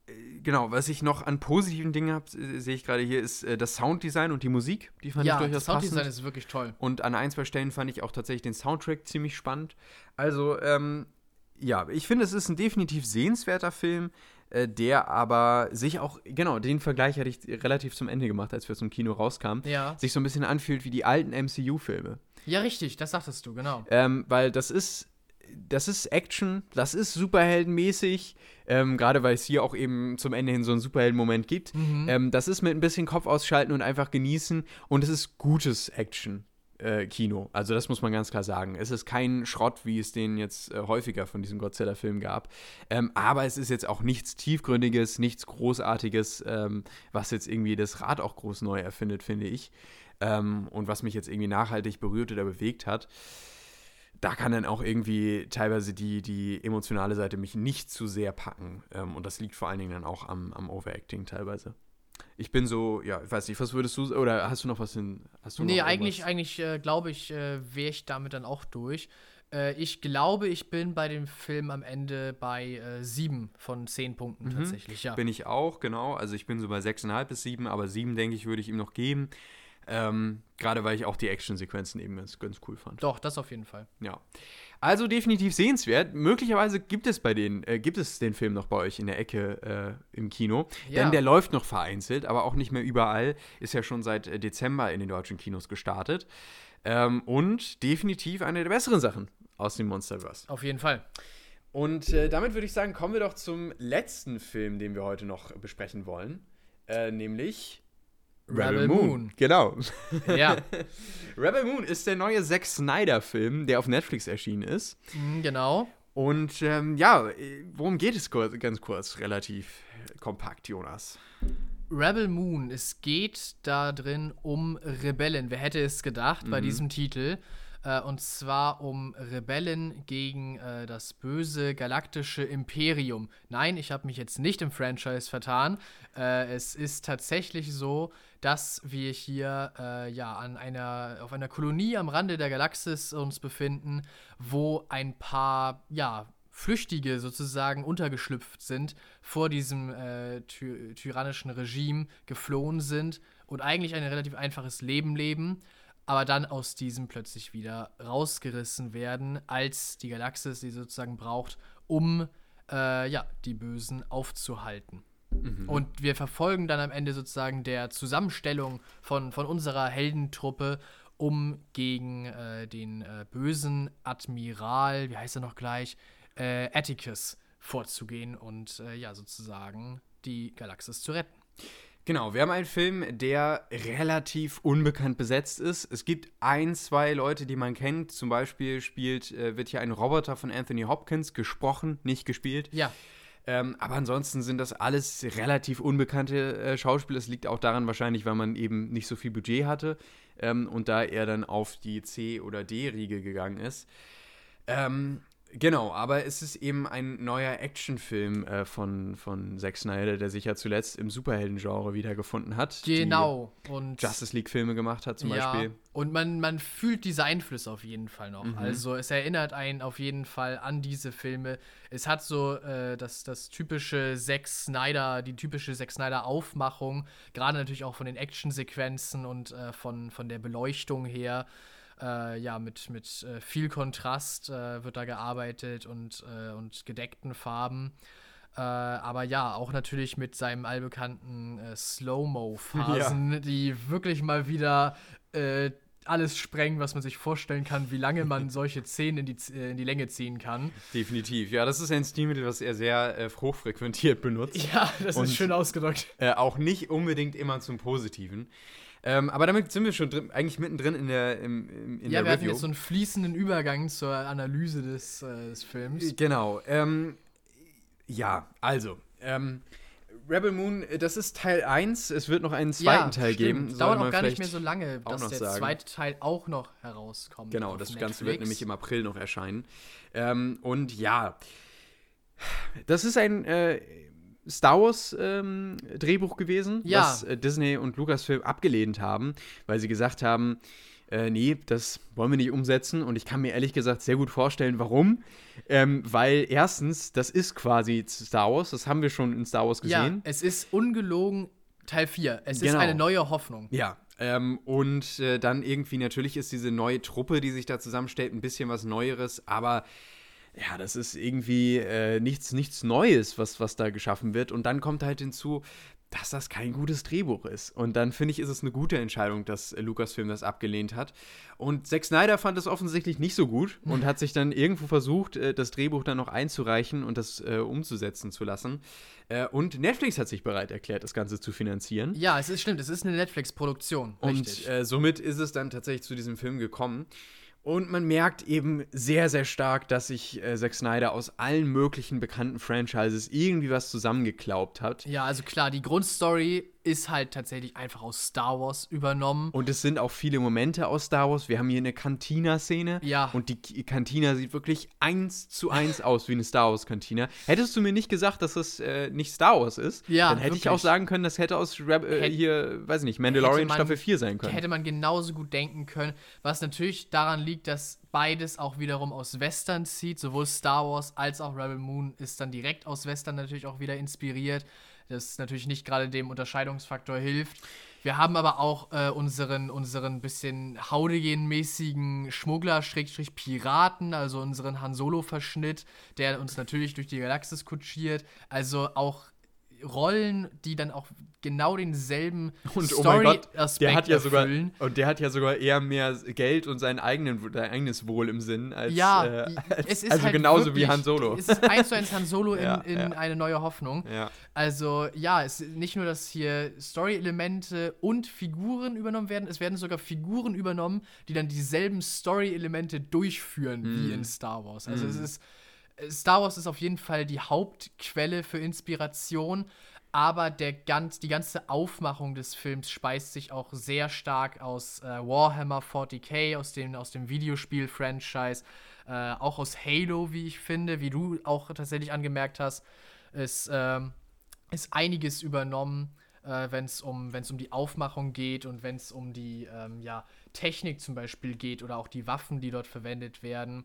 äh, genau, was ich noch an positiven Dingen habe, sehe ich gerade hier, ist äh, das Sounddesign und die Musik. Die fand ja, ich durchaus das Sounddesign passend. ist wirklich toll. Und an ein, zwei Stellen fand ich auch tatsächlich den Soundtrack ziemlich spannend. Also, ähm, ja, ich finde, es ist ein definitiv sehenswerter Film. Äh, der aber sich auch, genau, den Vergleich hatte ich relativ zum Ende gemacht, als wir zum Kino rauskamen, ja. sich so ein bisschen anfühlt wie die alten MCU-Filme. Ja, richtig, das sagtest du, genau. Ähm, weil das ist, das ist Action, das ist superheldenmäßig, ähm, gerade weil es hier auch eben zum Ende hin so einen Superhelden-Moment gibt. Mhm. Ähm, das ist mit ein bisschen Kopf ausschalten und einfach genießen und es ist gutes Action äh, Kino. Also das muss man ganz klar sagen. Es ist kein Schrott, wie es den jetzt äh, häufiger von diesem Godzilla-Film gab. Ähm, aber es ist jetzt auch nichts Tiefgründiges, nichts Großartiges, ähm, was jetzt irgendwie das Rad auch groß neu erfindet, finde ich. Ähm, und was mich jetzt irgendwie nachhaltig berührt oder bewegt hat. Da kann dann auch irgendwie teilweise die, die emotionale Seite mich nicht zu sehr packen. Ähm, und das liegt vor allen Dingen dann auch am, am Overacting teilweise ich bin so, ja, ich weiß nicht, was würdest du, oder hast du noch was in, hast du Nee, eigentlich, eigentlich äh, glaube ich, äh, wäre ich damit dann auch durch. Äh, ich glaube, ich bin bei dem Film am Ende bei äh, sieben von zehn Punkten mhm. tatsächlich, ja. Bin ich auch, genau. Also ich bin so bei sechseinhalb bis sieben, aber sieben, denke ich, würde ich ihm noch geben. Ähm, Gerade weil ich auch die Actionsequenzen eben ganz, ganz cool fand. Doch, das auf jeden Fall. Ja. Also definitiv sehenswert. Möglicherweise gibt es bei den, äh, gibt es den Film noch bei euch in der Ecke äh, im Kino. Ja. Denn der läuft noch vereinzelt, aber auch nicht mehr überall. Ist ja schon seit äh, Dezember in den deutschen Kinos gestartet. Ähm, und definitiv eine der besseren Sachen aus dem Monsterverse. Auf jeden Fall. Und äh, damit würde ich sagen, kommen wir doch zum letzten Film, den wir heute noch besprechen wollen. Äh, nämlich Rebel, Moon. Moon. Genau. Ja. Rebel Moon ist der neue Zack Snyder-Film, der auf Netflix erschienen ist. Mhm, genau. Und ähm, ja, worum geht es kurz, ganz kurz, relativ kompakt, Jonas? Rebel Moon, es geht da drin um Rebellen. Wer hätte es gedacht mhm. bei diesem Titel? Äh, und zwar um Rebellen gegen äh, das böse galaktische Imperium. Nein, ich habe mich jetzt nicht im Franchise vertan. Äh, es ist tatsächlich so, dass wir hier äh, ja an einer auf einer Kolonie am Rande der Galaxis uns befinden, wo ein paar ja Flüchtige sozusagen untergeschlüpft sind, vor diesem äh, ty tyrannischen Regime geflohen sind und eigentlich ein relativ einfaches Leben leben, aber dann aus diesem plötzlich wieder rausgerissen werden, als die Galaxis sie sozusagen braucht, um äh, ja, die Bösen aufzuhalten. Mhm. Und wir verfolgen dann am Ende sozusagen der Zusammenstellung von, von unserer Heldentruppe, um gegen äh, den äh, bösen Admiral, wie heißt er noch gleich, äh, Atticus vorzugehen und äh, ja, sozusagen die Galaxis zu retten. Genau, wir haben einen Film, der relativ unbekannt besetzt ist. Es gibt ein, zwei Leute, die man kennt. Zum Beispiel spielt, äh, wird hier ein Roboter von Anthony Hopkins gesprochen, nicht gespielt. Ja. Ähm, aber ansonsten sind das alles relativ unbekannte äh, Schauspieler. Es liegt auch daran wahrscheinlich, weil man eben nicht so viel Budget hatte ähm, und da er dann auf die C- oder D-Riege gegangen ist. Ähm, Genau, aber es ist eben ein neuer Actionfilm äh, von, von Zack Snyder, der sich ja zuletzt im Superhelden-Genre wiedergefunden hat. Genau. Und Justice League-Filme gemacht hat zum ja, Beispiel. Und man, man fühlt diese Einflüsse auf jeden Fall noch. Mhm. Also es erinnert einen auf jeden Fall an diese Filme. Es hat so äh, das, das typische Zack Snyder, die typische Zack Snyder-Aufmachung, gerade natürlich auch von den Actionsequenzen und äh, von, von der Beleuchtung her. Äh, ja, mit, mit äh, viel Kontrast äh, wird da gearbeitet und, äh, und gedeckten Farben. Äh, aber ja, auch natürlich mit seinem allbekannten äh, Slow-Mo-Phasen, ja. die wirklich mal wieder alles sprengen, was man sich vorstellen kann, wie lange man solche Szenen in die, in die Länge ziehen kann. Definitiv. Ja, das ist ein Stilmittel, was er sehr äh, hochfrequentiert benutzt. Ja, das Und, ist schön ausgedrückt. Äh, auch nicht unbedingt immer zum Positiven. Ähm, aber damit sind wir schon drin, eigentlich mittendrin in der, im, im, in ja, der wir hatten jetzt so einen fließenden Übergang zur Analyse des, äh, des Films. Genau. Ähm, ja, also. Ähm, Rebel Moon, das ist Teil 1. Es wird noch einen zweiten ja, Teil stimmt. geben. Dauert auch gar nicht mehr so lange, dass der sagen. zweite Teil auch noch herauskommt. Genau, das Netflix. Ganze wird nämlich im April noch erscheinen. Ähm, und ja, das ist ein äh, Star Wars ähm, Drehbuch gewesen, ja. was äh, Disney und Lucasfilm abgelehnt haben, weil sie gesagt haben, äh, nee, das wollen wir nicht umsetzen. Und ich kann mir ehrlich gesagt sehr gut vorstellen, warum. Ähm, weil erstens, das ist quasi Star Wars, das haben wir schon in Star Wars gesehen. Ja, es ist ungelogen Teil 4. Es genau. ist eine neue Hoffnung. Ja, ähm, und äh, dann irgendwie, natürlich ist diese neue Truppe, die sich da zusammenstellt, ein bisschen was Neueres, aber ja, das ist irgendwie äh, nichts, nichts Neues, was, was da geschaffen wird. Und dann kommt halt hinzu, dass das kein gutes Drehbuch ist. Und dann finde ich, ist es eine gute Entscheidung, dass äh, Lucasfilm das abgelehnt hat. Und Zack Snyder fand es offensichtlich nicht so gut und hat sich dann irgendwo versucht, äh, das Drehbuch dann noch einzureichen und das äh, umzusetzen zu lassen. Äh, und Netflix hat sich bereit erklärt, das Ganze zu finanzieren. Ja, es ist stimmt, es ist eine Netflix-Produktion. Und äh, somit ist es dann tatsächlich zu diesem Film gekommen. Und man merkt eben sehr, sehr stark, dass sich äh, Zack Snyder aus allen möglichen bekannten Franchises irgendwie was zusammengeklaubt hat. Ja, also klar, die Grundstory ist halt tatsächlich einfach aus Star Wars übernommen. Und es sind auch viele Momente aus Star Wars. Wir haben hier eine Cantina-Szene. Ja. Und die Cantina sieht wirklich eins zu eins aus wie eine Star Wars-Cantina. Hättest du mir nicht gesagt, dass das äh, nicht Star Wars ist, ja, dann hätte wirklich. ich auch sagen können, das hätte aus Rab äh, hier, weiß ich nicht, Mandalorian man, Staffel 4 sein können. Hätte man genauso gut denken können. Was natürlich daran liegt, dass beides auch wiederum aus Western zieht. Sowohl Star Wars als auch Rebel Moon ist dann direkt aus Western natürlich auch wieder inspiriert das natürlich nicht gerade dem Unterscheidungsfaktor hilft. Wir haben aber auch äh, unseren, unseren bisschen Haudigen-mäßigen Schmuggler-Piraten, also unseren Han Solo-Verschnitt, der uns natürlich durch die Galaxis kutschiert. Also auch Rollen, die dann auch genau denselben Story-Aspekt der hat ja sogar und der hat ja sogar eher mehr Geld und sein, eigenen, sein eigenes Wohl im Sinn als ja, äh, es ist also halt genauso wirklich, wie Han Solo. Es ist eins zu eins Han Solo in, ja, in ja. eine neue Hoffnung. Ja. Also ja, es ist nicht nur, dass hier Story-Elemente und Figuren übernommen werden, es werden sogar Figuren übernommen, die dann dieselben Story-Elemente durchführen mm. wie in Star Wars. Also mm. es ist Star Wars ist auf jeden Fall die Hauptquelle für Inspiration, aber der ganz, die ganze Aufmachung des Films speist sich auch sehr stark aus äh, Warhammer 40k, aus dem, aus dem Videospiel-Franchise, äh, auch aus Halo, wie ich finde, wie du auch tatsächlich angemerkt hast, ist, äh, ist einiges übernommen, äh, wenn es um, um die Aufmachung geht und wenn es um die ähm, ja, Technik zum Beispiel geht oder auch die Waffen, die dort verwendet werden.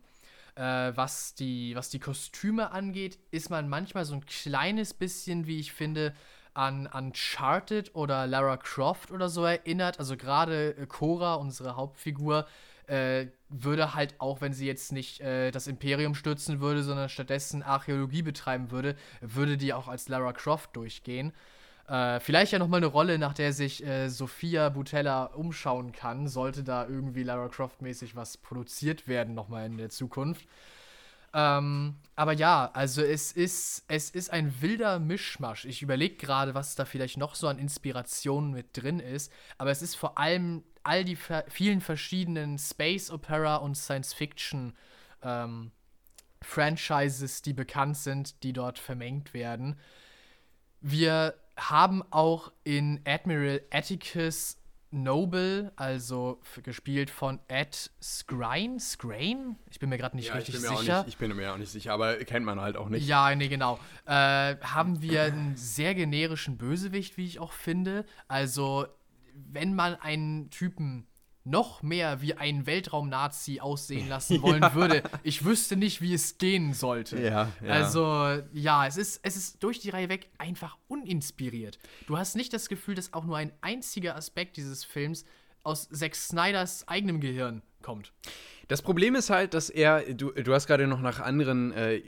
Äh, was, die, was die Kostüme angeht, ist man manchmal so ein kleines bisschen, wie ich finde, an Uncharted oder Lara Croft oder so erinnert. Also gerade äh, Cora, unsere Hauptfigur, äh, würde halt auch, wenn sie jetzt nicht äh, das Imperium stürzen würde, sondern stattdessen Archäologie betreiben würde, würde die auch als Lara Croft durchgehen. Äh, vielleicht ja nochmal eine Rolle, nach der sich äh, Sophia Butella umschauen kann, sollte da irgendwie Lara Croft-mäßig was produziert werden, nochmal in der Zukunft. Ähm, aber ja, also es ist, es ist ein wilder Mischmasch. Ich überlege gerade, was da vielleicht noch so an Inspirationen mit drin ist. Aber es ist vor allem all die vielen verschiedenen Space Opera und Science Fiction ähm, Franchises, die bekannt sind, die dort vermengt werden. Wir haben auch in Admiral Atticus Noble, also gespielt von Ed Skrein. Skrein? Ich bin mir gerade nicht ja, richtig sicher. Nicht, ich bin mir auch nicht sicher, aber kennt man halt auch nicht. Ja, nee, genau. Äh, haben wir einen sehr generischen Bösewicht, wie ich auch finde. Also, wenn man einen Typen noch mehr wie ein Weltraum-Nazi aussehen lassen wollen ja. würde, ich wüsste nicht, wie es gehen sollte. Ja, ja. Also, ja, es ist, es ist durch die Reihe weg einfach uninspiriert. Du hast nicht das Gefühl, dass auch nur ein einziger Aspekt dieses Films aus Zack Snyders eigenem Gehirn kommt. Das Problem ist halt, dass er, du, du hast gerade noch nach anderen äh,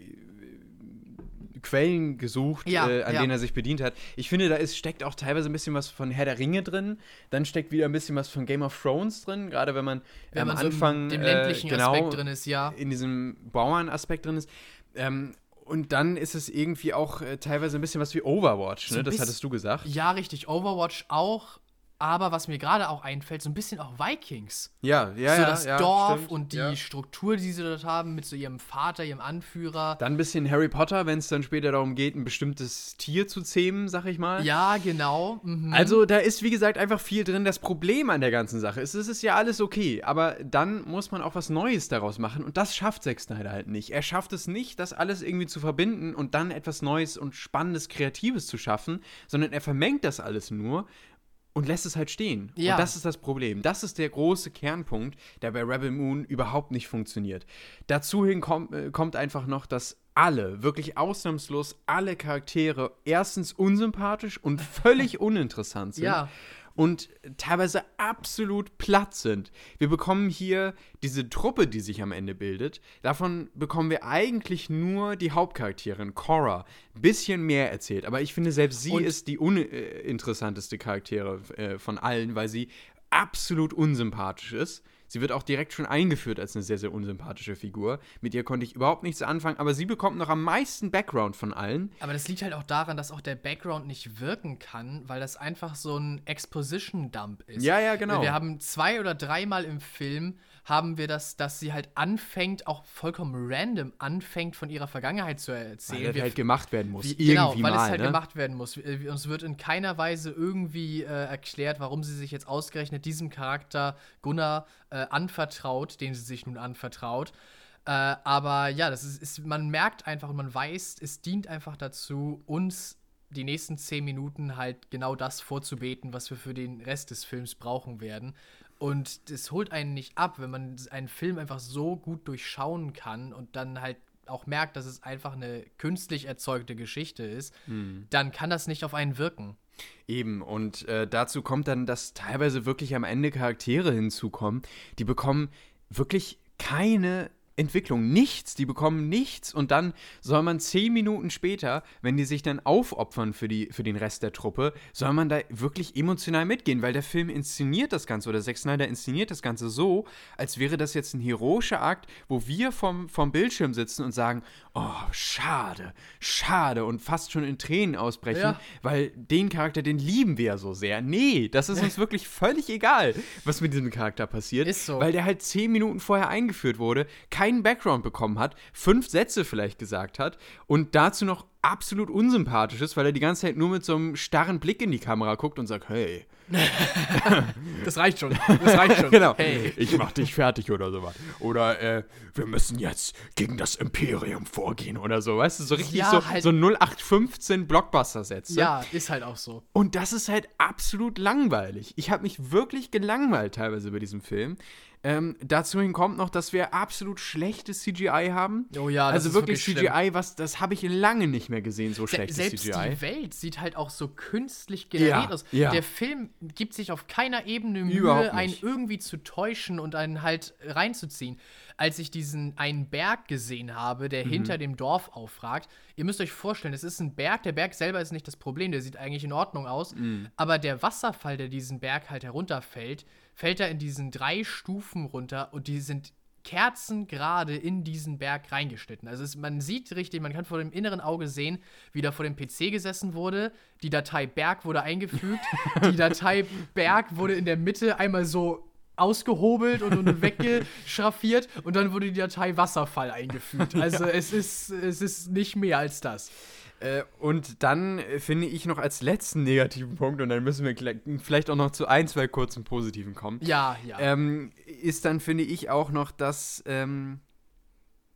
Quellen gesucht, ja, äh, an ja. denen er sich bedient hat. Ich finde, da ist, steckt auch teilweise ein bisschen was von Herr der Ringe drin. Dann steckt wieder ein bisschen was von Game of Thrones drin, gerade wenn man wenn am man Anfang so im ländlichen äh, genau, Aspekt drin ist, ja. In diesem Bauernaspekt drin ist. Ähm, und dann ist es irgendwie auch äh, teilweise ein bisschen was wie Overwatch, ne? So das hattest du gesagt. Ja, richtig. Overwatch auch aber was mir gerade auch einfällt, so ein bisschen auch Vikings. Ja, ja, so ja. das ja, Dorf stimmt, und die ja. Struktur, die sie dort haben, mit so ihrem Vater, ihrem Anführer. Dann ein bisschen Harry Potter, wenn es dann später darum geht, ein bestimmtes Tier zu zähmen, sag ich mal. Ja, genau. Mhm. Also da ist, wie gesagt, einfach viel drin. Das Problem an der ganzen Sache ist, es ist ja alles okay, aber dann muss man auch was Neues daraus machen und das schafft Zack Snyder halt nicht. Er schafft es nicht, das alles irgendwie zu verbinden und dann etwas Neues und Spannendes, Kreatives zu schaffen, sondern er vermengt das alles nur und lässt es halt stehen. Ja. Und das ist das Problem. Das ist der große Kernpunkt, der bei Rebel Moon überhaupt nicht funktioniert. Dazu hin kommt, äh, kommt einfach noch, dass alle, wirklich ausnahmslos alle Charaktere erstens unsympathisch und völlig uninteressant sind. Ja und teilweise absolut platt sind. Wir bekommen hier diese Truppe, die sich am Ende bildet. Davon bekommen wir eigentlich nur die Hauptcharakterin, Cora. Bisschen mehr erzählt. Aber ich finde, selbst sie und ist die uninteressanteste Charaktere äh, von allen, weil sie absolut unsympathisch ist. Sie wird auch direkt schon eingeführt als eine sehr, sehr unsympathische Figur. Mit ihr konnte ich überhaupt nichts anfangen, aber sie bekommt noch am meisten Background von allen. Aber das liegt halt auch daran, dass auch der Background nicht wirken kann, weil das einfach so ein Exposition-Dump ist. Ja, ja, genau. Wir haben zwei oder dreimal im Film haben wir das, dass sie halt anfängt, auch vollkommen random anfängt, von ihrer Vergangenheit zu erzählen. Weil das halt gemacht werden muss. Wie, genau, weil mal, es halt ne? gemacht werden muss. Äh, uns wird in keiner Weise irgendwie äh, erklärt, warum sie sich jetzt ausgerechnet diesem Charakter Gunnar äh, anvertraut, den sie sich nun anvertraut. Äh, aber ja, das ist, ist, man merkt einfach und man weiß, es dient einfach dazu, uns die nächsten zehn Minuten halt genau das vorzubeten, was wir für den Rest des Films brauchen werden. Und das holt einen nicht ab, wenn man einen Film einfach so gut durchschauen kann und dann halt auch merkt, dass es einfach eine künstlich erzeugte Geschichte ist, hm. dann kann das nicht auf einen wirken. Eben, und äh, dazu kommt dann, dass teilweise wirklich am Ende Charaktere hinzukommen, die bekommen wirklich keine Entwicklung, nichts, die bekommen nichts und dann soll man zehn Minuten später, wenn die sich dann aufopfern für, die, für den Rest der Truppe, soll man da wirklich emotional mitgehen, weil der Film inszeniert das Ganze oder Zack Snyder inszeniert das Ganze so, als wäre das jetzt ein heroischer Akt, wo wir vom, vom Bildschirm sitzen und sagen, oh, schade, schade und fast schon in Tränen ausbrechen, ja. weil den Charakter, den lieben wir ja so sehr. Nee, das ist uns wirklich völlig egal, was mit diesem Charakter passiert, ist so. weil der halt zehn Minuten vorher eingeführt wurde, kein keinen Background bekommen hat, fünf Sätze vielleicht gesagt hat und dazu noch absolut unsympathisch ist, weil er die ganze Zeit nur mit so einem starren Blick in die Kamera guckt und sagt, hey. das reicht schon. Das reicht schon. genau. Hey. Ich mach dich fertig oder sowas. Oder äh, wir müssen jetzt gegen das Imperium vorgehen oder so. Weißt du, so richtig ja, so, halt so 0815 Blockbuster-Sätze. Ja, ist halt auch so. Und das ist halt absolut langweilig. Ich habe mich wirklich gelangweilt teilweise bei diesem Film. Ähm, dazu kommt noch, dass wir absolut schlechtes CGI haben. Oh ja, das also ist wirklich, wirklich CGI, was das habe ich lange nicht mehr gesehen, so schlechtes selbst CGI. die Welt sieht halt auch so künstlich generiert Ja, aus. ja. Der Film gibt sich auf keiner Ebene Mühe, einen irgendwie zu täuschen und einen halt reinzuziehen. Als ich diesen einen Berg gesehen habe, Mhm. der hinter dem Dorf aufragt, ihr müsst euch vorstellen, es ist ein Berg, der Berg selber ist nicht das Problem, der sieht eigentlich in Ordnung aus, Mhm. aber der Wasserfall, der diesen Berg halt herunterfällt, fällt er in diesen drei Stufen runter und die sind kerzengerade in diesen Berg reingeschnitten. Also es, man sieht richtig, man kann vor dem inneren Auge sehen, wie da vor dem PC gesessen wurde. Die Datei Berg wurde eingefügt. die Datei Berg wurde in der Mitte einmal so ausgehobelt und, und weggeschraffiert und dann wurde die Datei Wasserfall eingefügt. Also es, ist, es ist nicht mehr als das. Äh, und dann äh, finde ich noch als letzten negativen Punkt, und dann müssen wir vielleicht auch noch zu ein, zwei kurzen positiven kommen, Ja, ja. ähm, ist dann, finde ich, auch noch, dass. Ähm,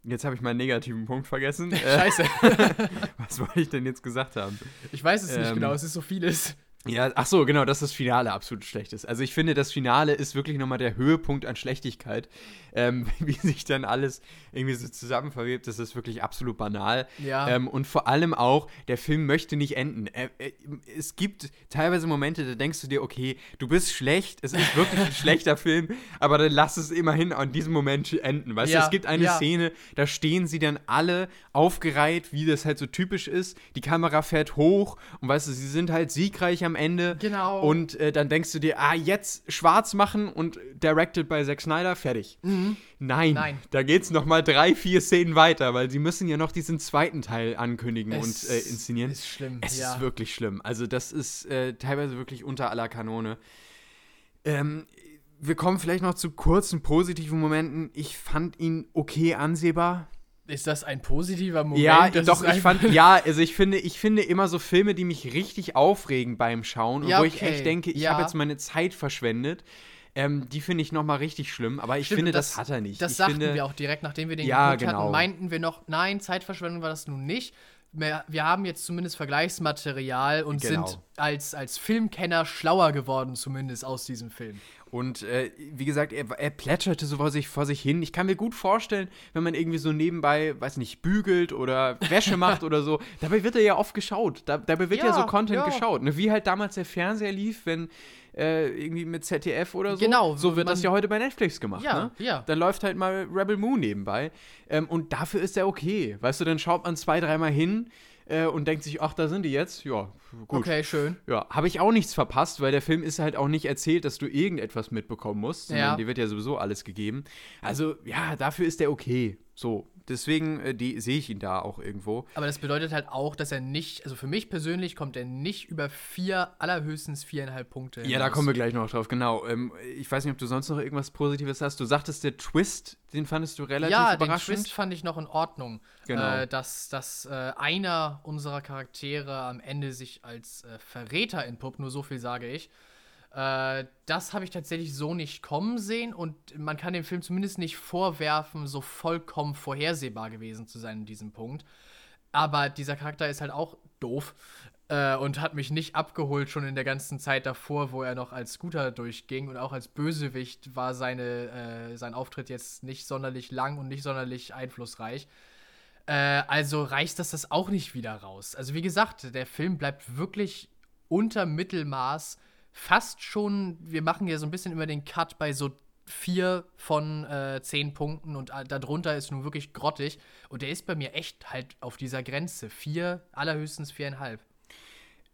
jetzt habe ich meinen negativen Punkt vergessen. Äh, Scheiße. was wollte ich denn jetzt gesagt haben? Ich weiß es nicht Ähm, genau, es ist so vieles. Ja, ach so, genau, dass das Finale absolut schlecht ist. Also ich finde, das Finale ist wirklich nochmal der Höhepunkt an Schlechtigkeit. Ähm, wie sich dann alles irgendwie so zusammen verwebt, das ist wirklich absolut banal. Ja. Ähm, und vor allem auch, der Film möchte nicht enden. Er, er, es gibt teilweise Momente, da denkst du dir, okay, du bist schlecht, es ist wirklich ein schlechter Film, aber dann lass es immerhin an diesem Moment enden. Weißt Ja, du, es gibt eine ja. Szene, da stehen sie dann alle aufgereiht, wie das halt so typisch ist. Die Kamera fährt hoch und weißt du, sie sind halt siegreich am Ende. Genau. Und äh, dann denkst du dir, ah, jetzt schwarz machen und directed by Zack Snyder, fertig. Nein, Nein. da geht's noch mal drei, vier Szenen weiter, weil sie müssen ja noch diesen zweiten Teil ankündigen Es und äh, inszenieren. ist schlimm, Es ja. ist wirklich schlimm. Also das ist äh, teilweise wirklich unter aller Kanone. Ähm, wir kommen vielleicht noch zu kurzen positiven Momenten. Ich fand ihn okay ansehbar. Ist das ein positiver Moment? ja, Das doch, ich fand, ja, also ich finde, ich finde immer so Filme, die mich richtig aufregen beim Schauen und Ja, wo ich okay, echt denke, ich ja. habe jetzt meine Zeit verschwendet. Ähm, die finde ich noch mal richtig schlimm, aber ich Stimmt, finde, und das, hat er nicht. Das ich sagten finde, wir auch direkt, nachdem wir den Ja, geguckt genau. hatten, meinten wir noch, nein, Zeitverschwendung war das nun nicht. Wir, wir haben jetzt zumindest Vergleichsmaterial und Genau. sind als, als Filmkenner schlauer geworden, zumindest aus diesem Film. Und äh, wie gesagt, er, er plätscherte so vor sich, vor sich hin. Ich kann mir gut vorstellen, wenn man irgendwie so nebenbei, weiß nicht, bügelt oder Wäsche macht oder so. Dabei wird er ja oft geschaut. Da, dabei wird ja, Ja, so Content ja. geschaut. Ne? Wie halt damals der Fernseher lief, wenn äh, irgendwie mit ZDF oder so. Genau, So wird man- das ja heute bei Netflix gemacht. Ja, ne? ja. Dann läuft halt mal Rebel Moon nebenbei. Ähm, und dafür ist er okay. Weißt du, dann schaut man zwei, dreimal hin äh, und denkt sich, ach, da sind die jetzt. Ja, gut. Okay, schön. Ja, habe ich auch nichts verpasst, weil der Film ist halt auch nicht erzählt, dass du irgendetwas mitbekommen musst, sondern Ja. dir wird ja sowieso alles gegeben. Also, ja, dafür ist der okay. So, deswegen äh, die, sehe ich ihn da auch irgendwo. Aber das bedeutet halt auch, dass er nicht, also für mich persönlich kommt er nicht über vier, allerhöchstens viereinhalb Punkte. Ja, da kommen wir gleich noch drauf, genau. Ähm, ich weiß nicht, ob du sonst noch irgendwas Positives hast. Du sagtest, der Twist, den fandest du relativ ja, den überraschend. Twist fand ich noch in Ordnung. Genau. Äh, dass dass äh, einer unserer Charaktere am Ende sich als äh, Verräter entpuppt, nur so viel sage ich. Äh, das habe ich tatsächlich so nicht kommen sehen und man kann dem Film zumindest nicht vorwerfen, so vollkommen vorhersehbar gewesen zu sein in diesem Punkt. Aber dieser Charakter ist halt auch doof äh, und hat mich nicht abgeholt schon in der ganzen Zeit davor, wo er noch als Scooter durchging und auch als Bösewicht war seine, äh, sein Auftritt jetzt nicht sonderlich lang und nicht sonderlich einflussreich. Äh, also reißt das das auch nicht wieder raus. Also wie gesagt, der Film bleibt wirklich unter Mittelmaß. Fast schon, wir machen ja so ein bisschen immer den Cut bei so vier von äh, zehn Punkten und äh, darunter ist nun wirklich grottig. Und der ist bei mir echt halt auf dieser Grenze. Vier, allerhöchstens viereinhalb.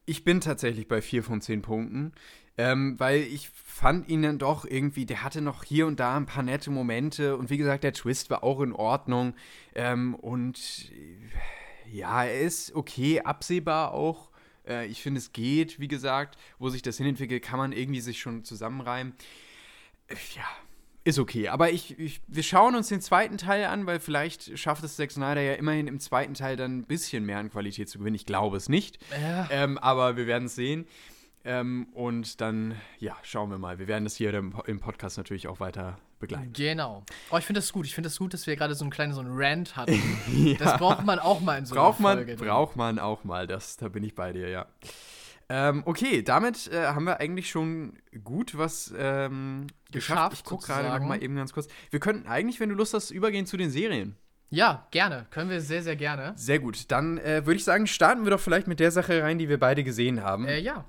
Ich bin tatsächlich bei vier von zehn Punkten, ähm, weil ich fand ihn dann doch irgendwie, der hatte noch hier und da ein paar nette Momente und wie gesagt, der Twist war auch in Ordnung ähm, und äh, ja, er ist okay, absehbar auch. Äh, ich finde, es geht, wie gesagt, wo sich das hinentwickelt, kann man irgendwie sich schon zusammenreimen. Äh, ja, ist okay. Aber ich, ich, wir schauen uns den zweiten Teil an, weil vielleicht schafft es Zack Snyder ja immerhin im zweiten Teil dann ein bisschen mehr an Qualität zu gewinnen. Ich glaube es nicht. Ja. Ähm, aber wir werden es sehen. Ähm, und dann, ja, schauen wir mal. Wir werden das hier im, im Podcast natürlich auch weiter begleiten. Genau. Oh, ich finde das gut. Ich finde das gut, dass wir gerade so einen kleinen so einen Rant hatten. Das braucht man auch mal in so Braucht einer man, Folge. braucht man auch mal. Das, da bin ich bei dir, ja. Ähm, okay, damit äh, haben wir eigentlich schon gut was ähm, geschafft. Geschafft, Ich gucke gerade noch mal eben ganz kurz. Wir könnten eigentlich, wenn du Lust hast, übergehen zu den Serien. Ja, gerne. Können wir sehr, sehr gerne. Sehr gut. Dann äh, würde ich sagen, starten wir doch vielleicht mit der Sache rein, die wir beide gesehen haben. Äh, ja.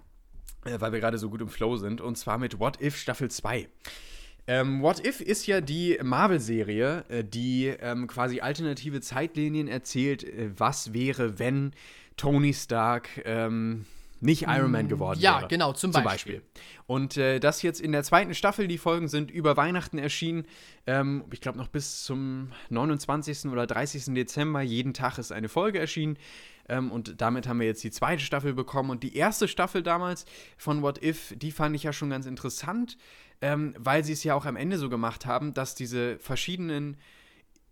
äh, weil wir gerade so gut im Flow sind, und zwar mit What If Staffel 2. Ähm, What If ist ja die Marvel-Serie, äh, die ähm, quasi alternative Zeitlinien erzählt, äh, was wäre, wenn Tony Stark ähm, nicht Iron Man geworden ja, wäre. genau, zum Beispiel. Und äh, das jetzt in der zweiten Staffel, die Folgen sind über Weihnachten erschienen. Ähm, ich glaube noch bis zum 29. oder 30. Dezember. Jeden Tag ist eine Folge erschienen. Ähm, und damit haben wir jetzt die zweite Staffel bekommen. Und die erste Staffel damals von What If, die fand ich ja schon ganz interessant, ähm, weil sie es ja auch am Ende so gemacht haben, dass diese verschiedenen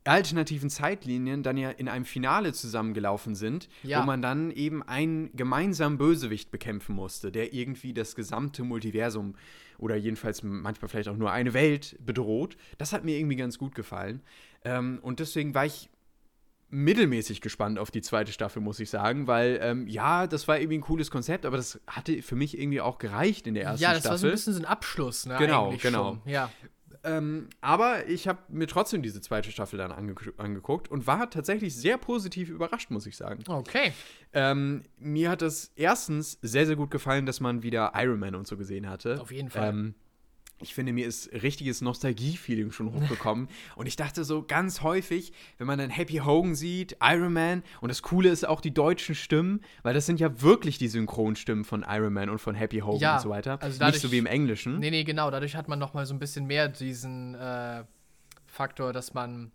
alternativen Zeitlinien dann ja in einem Finale zusammengelaufen sind, Ja. wo man dann eben einen gemeinsamen Bösewicht bekämpfen musste, der irgendwie das gesamte Multiversum oder jedenfalls manchmal vielleicht auch nur eine Welt bedroht. Das hat mir irgendwie ganz gut gefallen. Ähm, und deswegen war ich mittelmäßig gespannt auf die zweite Staffel, muss ich sagen, weil ähm, ja, das war irgendwie ein cooles Konzept, aber das hatte für mich irgendwie auch gereicht in der ersten Ja, das Staffel. war so ein bisschen so ein Abschluss, ne? Genau, genau. Schon. Ja. Ähm, aber ich habe mir trotzdem diese zweite Staffel dann ange angeguckt und war tatsächlich sehr positiv überrascht, muss ich sagen. Okay. Ähm, mir hat es erstens sehr, sehr gut gefallen, dass man wieder Iron Man und so gesehen hatte. Auf jeden Fall. Ähm, ich finde, mir ist richtiges Nostalgie-Feeling schon hochgekommen. und ich dachte so ganz häufig, wenn man dann Happy Hogan sieht, Iron Man, und das Coole ist auch die deutschen Stimmen, weil das sind ja wirklich die Synchronstimmen von Iron Man und von Happy Hogan Ja, und so weiter. also Nicht dadurch- so wie im Englischen. Nee, nee, genau. Dadurch hat man noch mal so ein bisschen mehr diesen äh, Faktor, dass man.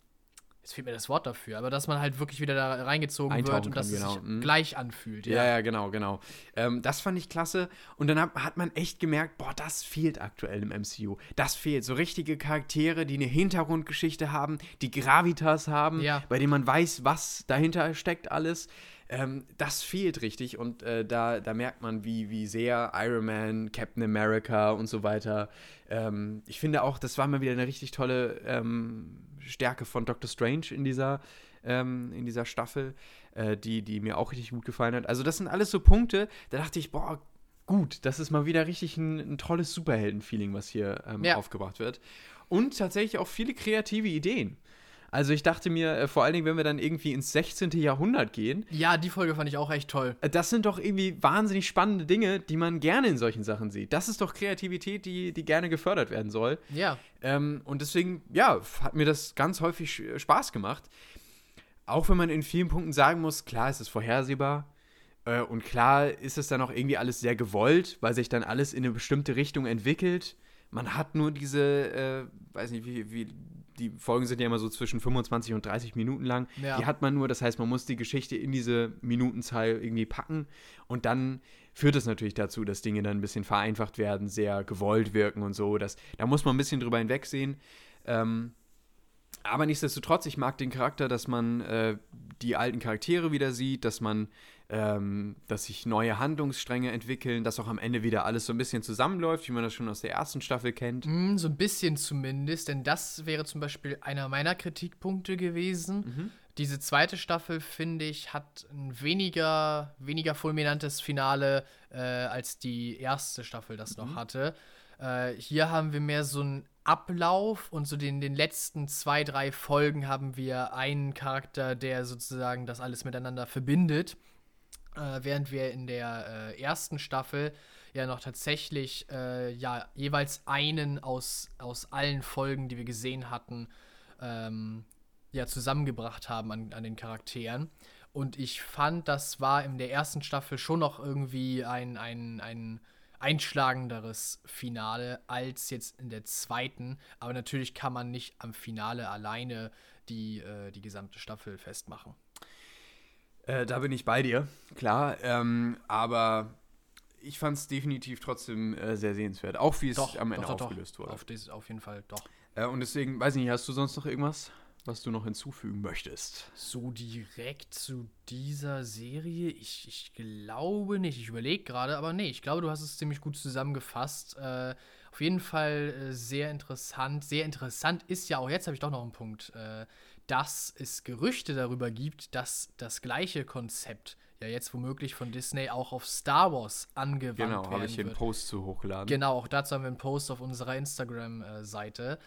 Jetzt fehlt mir das Wort dafür, aber dass man halt wirklich wieder da reingezogen Eintauchen wird und kann, dass genau. es sich Mhm. gleich anfühlt. Ja, ja, genau, genau. Ähm, das fand ich klasse. Und dann hat, hat man echt gemerkt, boah, das fehlt aktuell im MCU. Das fehlt. So richtige Charaktere, die eine Hintergrundgeschichte haben, die Gravitas haben, Ja. bei denen man weiß, was dahinter steckt alles. Ähm, das fehlt richtig. Und äh, da, da merkt man, wie, wie sehr Iron Man, Captain America und so weiter. Ähm, ich finde auch, das war mal wieder eine richtig tolle ähm, Stärke von Doctor Strange in dieser, ähm, in dieser Staffel äh, die, die mir auch richtig gut gefallen hat. Also das sind alles so Punkte, da dachte ich, boah, gut, das ist mal wieder richtig ein, ein tolles Superhelden-Feeling, was hier ähm, Ja. aufgebracht wird. Und tatsächlich auch viele kreative Ideen. Also ich dachte mir, äh, vor allen Dingen, wenn wir dann irgendwie ins 16. Jahrhundert gehen, Ja, die Folge fand ich auch echt toll. äh, das sind doch irgendwie wahnsinnig spannende Dinge, die man gerne in solchen Sachen sieht. Das ist doch Kreativität, die, die gerne gefördert werden soll. Ja. Ähm, und deswegen, ja, hat mir das ganz häufig sch- Spaß gemacht. Auch wenn man in vielen Punkten sagen muss, klar, es ist vorhersehbar. Äh, und klar ist es dann auch irgendwie alles sehr gewollt, weil sich dann alles in eine bestimmte Richtung entwickelt. Man hat nur diese, äh, weiß nicht, wie, wie, die Folgen sind ja immer so zwischen 25 und 30 Minuten lang. Ja. Die hat man nur, das heißt, man muss die Geschichte in diese Minutenzahl irgendwie packen. Und dann führt es natürlich dazu, dass Dinge dann ein bisschen vereinfacht werden, sehr gewollt wirken und so. Das, da muss man ein bisschen drüber hinwegsehen. Ähm, aber nichtsdestotrotz, ich mag den Charakter, dass man äh, die alten Charaktere wieder sieht, dass man, ähm, dass sich neue Handlungsstränge entwickeln, dass auch am Ende wieder alles so ein bisschen zusammenläuft, wie man das schon aus der ersten Staffel kennt. Mm, so ein bisschen zumindest, denn das wäre zum Beispiel einer meiner Kritikpunkte gewesen. Mhm. Diese zweite Staffel, finde ich, hat ein weniger, weniger fulminantes Finale, äh, als die erste Staffel das Mhm. noch hatte. Äh, hier haben wir mehr so einen Ablauf und so den, den letzten zwei, drei Folgen haben wir einen Charakter, der sozusagen das alles miteinander verbindet. Äh, während wir in der äh, ersten Staffel ja noch tatsächlich äh, ja jeweils einen aus, aus allen Folgen, die wir gesehen hatten, ähm, ja zusammengebracht haben an, an den Charakteren. Und ich fand, das war in der ersten Staffel schon noch irgendwie ein, ein, ein einschlagenderes Finale als jetzt in der zweiten. Aber natürlich kann man nicht am Finale alleine die, äh, die gesamte Staffel festmachen. Äh, da bin ich bei dir, klar. Ähm, aber ich fand es definitiv trotzdem äh, sehr sehenswert, auch wie es am Ende aufgelöst wurde. Auf, des, auf jeden Fall doch. Äh, und deswegen, weiß ich nicht, hast du sonst noch irgendwas, was du noch hinzufügen möchtest? So direkt zu dieser Serie? Ich, ich glaube nicht. Ich überlege gerade, aber nee, ich glaube, du hast es ziemlich gut zusammengefasst. Äh, auf jeden Fall äh, sehr interessant. Sehr interessant ist ja auch, jetzt habe ich doch noch einen Punkt, äh, dass es Gerüchte darüber gibt, dass das gleiche Konzept ja jetzt womöglich von Disney auch auf Star Wars angewandt genau, werden habe ich hier einen wird. Post zu hochgeladen. Genau, auch dazu haben wir einen Post auf unserer Instagram-Seite.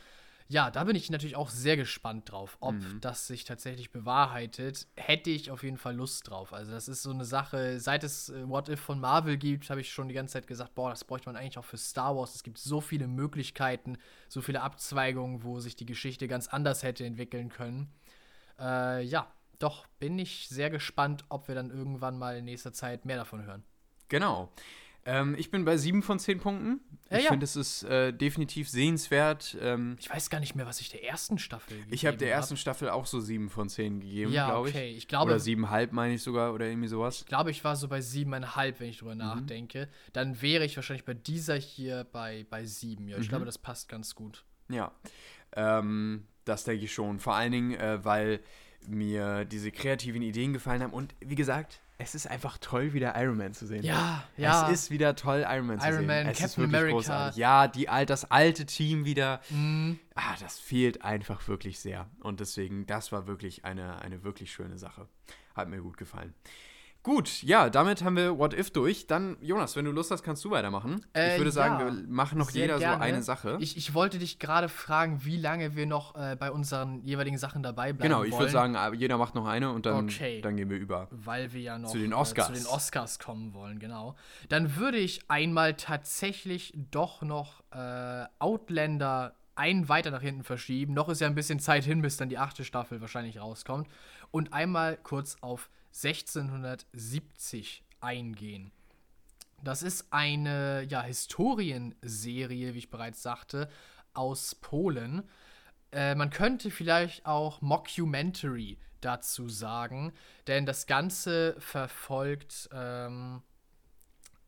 Ja, da bin ich natürlich auch sehr gespannt drauf, ob Mhm. das sich tatsächlich bewahrheitet. Hätte ich auf jeden Fall Lust drauf. Also das ist so eine Sache, seit es äh, What If von Marvel gibt, habe ich schon die ganze Zeit gesagt, boah, das bräuchte man eigentlich auch für Star Wars. Es gibt so viele Möglichkeiten, so viele Abzweigungen, wo sich die Geschichte ganz anders hätte entwickeln können. Äh, ja, doch bin ich sehr gespannt, ob wir dann irgendwann mal in nächster Zeit mehr davon hören. Genau. Ähm, ich bin bei sieben von zehn Punkten. Ja, ich ja. finde, es ist äh, definitiv sehenswert. Ähm, Ich weiß gar nicht mehr, was ich der ersten Staffel gegeben ich habe der hab. ersten Staffel auch so sieben von zehn gegeben, Ja, glaube ich. okay. Ich glaube, oder siebenhalb meine ich sogar oder irgendwie sowas. Ich glaube, ich war so bei siebeneinhalb, wenn ich Mhm. drüber nachdenke. Dann wäre ich wahrscheinlich bei dieser hier bei, bei sieben. Ja, ich Mhm. glaube, das passt ganz gut. Ja, ähm, das denke ich schon. Vor allen Dingen, äh, weil mir diese kreativen Ideen gefallen haben. Und wie gesagt, es ist einfach toll, wieder Iron Man zu sehen. Ja, ja. Es ist wieder toll, Iron Man zu Iron sehen. Man, es Captain America. großartig. Ja, die, das alte Team wieder. Mhm. Ah, das fehlt einfach wirklich sehr. Und deswegen, das war wirklich eine, eine wirklich schöne Sache. Hat mir gut gefallen. Gut, ja, damit haben wir What If durch. Dann, Jonas, wenn du Lust hast, kannst du weitermachen. Äh, ich würde sagen, ja. wir machen noch jeder gerne. so eine Sache. Ich, ich wollte dich gerade fragen, wie lange wir noch äh, bei unseren jeweiligen Sachen dabei bleiben genau, ich wollen. würde sagen, äh, jeder macht noch eine und dann, Okay. dann gehen wir über. weil wir ja noch Zu den Äh, Oscars. zu den Oscars kommen wollen, genau. Dann würde ich einmal tatsächlich doch noch äh, Outlander einen weiter nach hinten verschieben. Noch ist ja ein bisschen Zeit hin, bis dann die achte Staffel wahrscheinlich rauskommt. Und einmal kurz auf 1670 eingehen. Das ist eine ja, Historienserie, wie ich bereits sagte, aus Polen. Äh, man könnte vielleicht auch Mockumentary dazu sagen, denn das Ganze verfolgt ähm,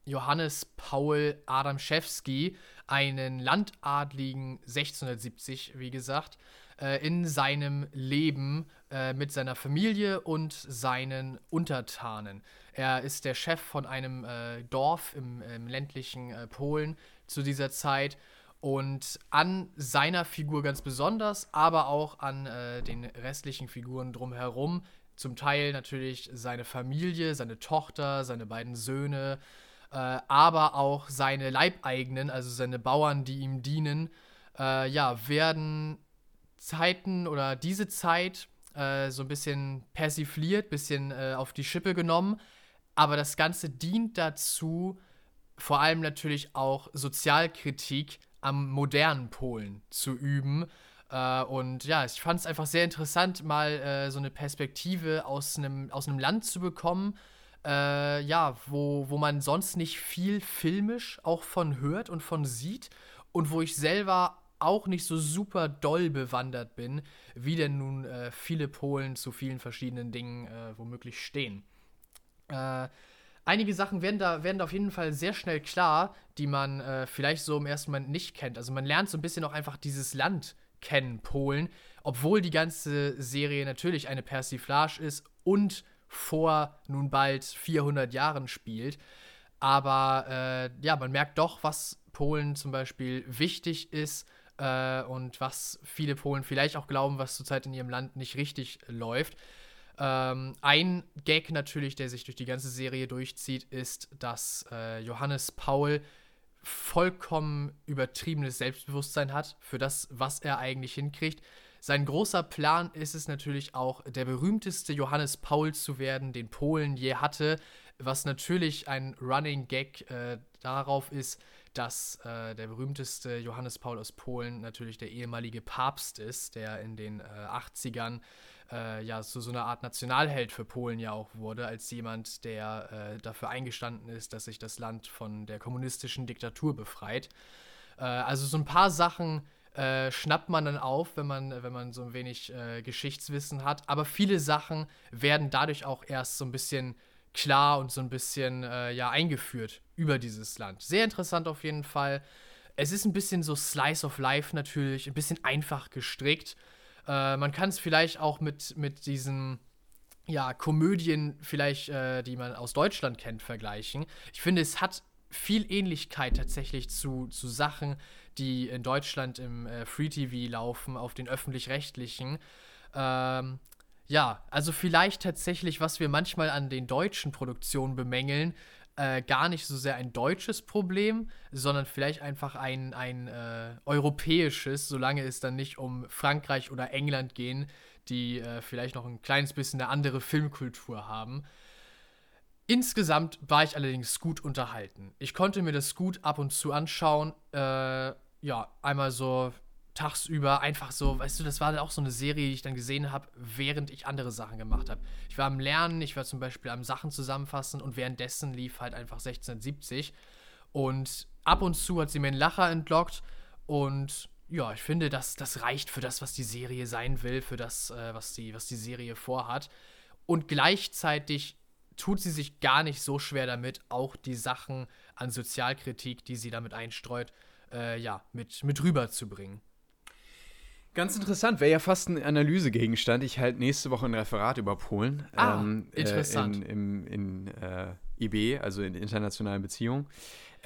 Johannes Paul Adamszewski, einen Landadligen 1670, wie gesagt, äh, in seinem Leben äh, mit seiner Familie und seinen Untertanen. Er ist der Chef von einem äh, Dorf im, im ländlichen Polen zu dieser Zeit und an seiner Figur ganz besonders, aber auch an äh, den restlichen Figuren drumherum. Zum Teil natürlich seine Familie, seine Tochter, seine beiden Söhne, äh, aber auch seine Leibeigenen, also seine Bauern, die ihm dienen, äh, ja, werden Zeiten oder diese Zeit äh, so ein bisschen persifliert, bisschen äh, auf die Schippe genommen. Aber das Ganze dient dazu, vor allem natürlich auch Sozialkritik am modernen Polen zu üben. Äh, und ja, ich fand es einfach sehr interessant, mal äh, so eine Perspektive aus einem aus einem Land zu bekommen, äh, ja, wo, wo man sonst nicht viel filmisch auch von hört und von sieht und wo ich selber auch nicht so super doll bewandert bin, wie denn nun äh, viele Polen zu vielen verschiedenen Dingen äh, womöglich stehen. Äh, einige Sachen werden da, werden da auf jeden Fall sehr schnell klar, die man äh, vielleicht so im ersten Moment nicht kennt. Also man lernt so ein bisschen auch einfach dieses Land kennen, Polen, obwohl die ganze Serie natürlich eine Persiflage ist und vor nun bald 400 Jahren spielt. Aber äh, ja, man merkt doch, was Polen zum Beispiel wichtig ist äh, und was viele Polen vielleicht auch glauben, was zurzeit in ihrem Land nicht richtig läuft. Ähm, ein Gag natürlich, der sich durch die ganze Serie durchzieht, ist, dass äh, Johannes Paul vollkommen übertriebenes Selbstbewusstsein hat für das, was er eigentlich hinkriegt. Sein großer Plan ist es natürlich auch, der berühmteste Johannes Paul zu werden, den Polen je hatte, was natürlich ein Running Gag äh, darauf ist, dass äh, der berühmteste Johannes Paul aus Polen natürlich der ehemalige Papst ist, der in den äh, 80ern äh, ja zu so einer Art Nationalheld für Polen ja auch wurde, als jemand, der äh, dafür eingestanden ist, dass sich das Land von der kommunistischen Diktatur befreit. Äh, also so ein paar Sachen äh, schnappt man dann auf, wenn man, wenn man so ein wenig äh, Geschichtswissen hat. Aber viele Sachen werden dadurch auch erst so ein bisschen klar und so ein bisschen äh, ja, eingeführt über dieses Land. Sehr interessant auf jeden Fall. Es ist ein bisschen so Slice of Life natürlich, ein bisschen einfach gestrickt. Äh, man kann es vielleicht auch mit, mit diesen ja, Komödien vielleicht, äh, die man aus Deutschland kennt, vergleichen. Ich finde, es hat viel Ähnlichkeit tatsächlich zu, zu Sachen, die in Deutschland im äh, Free TV laufen, auf den öffentlich-rechtlichen. Ähm, ja, also vielleicht tatsächlich, was wir manchmal an den deutschen Produktionen bemängeln, äh, gar nicht so sehr ein deutsches Problem, sondern vielleicht einfach ein, ein äh, europäisches, solange es dann nicht um Frankreich oder England gehen, die äh, vielleicht noch ein kleines bisschen eine andere Filmkultur haben. Insgesamt war ich allerdings gut unterhalten. Ich konnte mir das gut ab und zu anschauen. Ja, einmal so tagsüber einfach so, weißt du, das war auch so eine Serie, die ich dann gesehen habe, während ich andere Sachen gemacht habe. Ich war am Lernen, ich war zum Beispiel am Sachen zusammenfassen und währenddessen lief halt einfach 1670. Und ab und zu hat sie mir einen Lacher entlockt und ja, ich finde, das, das reicht für das, was die Serie sein will, für das, äh, was, die, was die Serie vorhat. Und gleichzeitig tut sie sich gar nicht so schwer damit, auch die Sachen an Sozialkritik, die sie damit einstreut, äh, ja, mit, mit rüberzubringen. Ganz interessant, wäre ja fast ein Analysegegenstand. Ich halte nächste Woche ein Referat über Polen. Ah, ähm, interessant. Äh, in, in, in äh, IB, also in internationalen Beziehungen.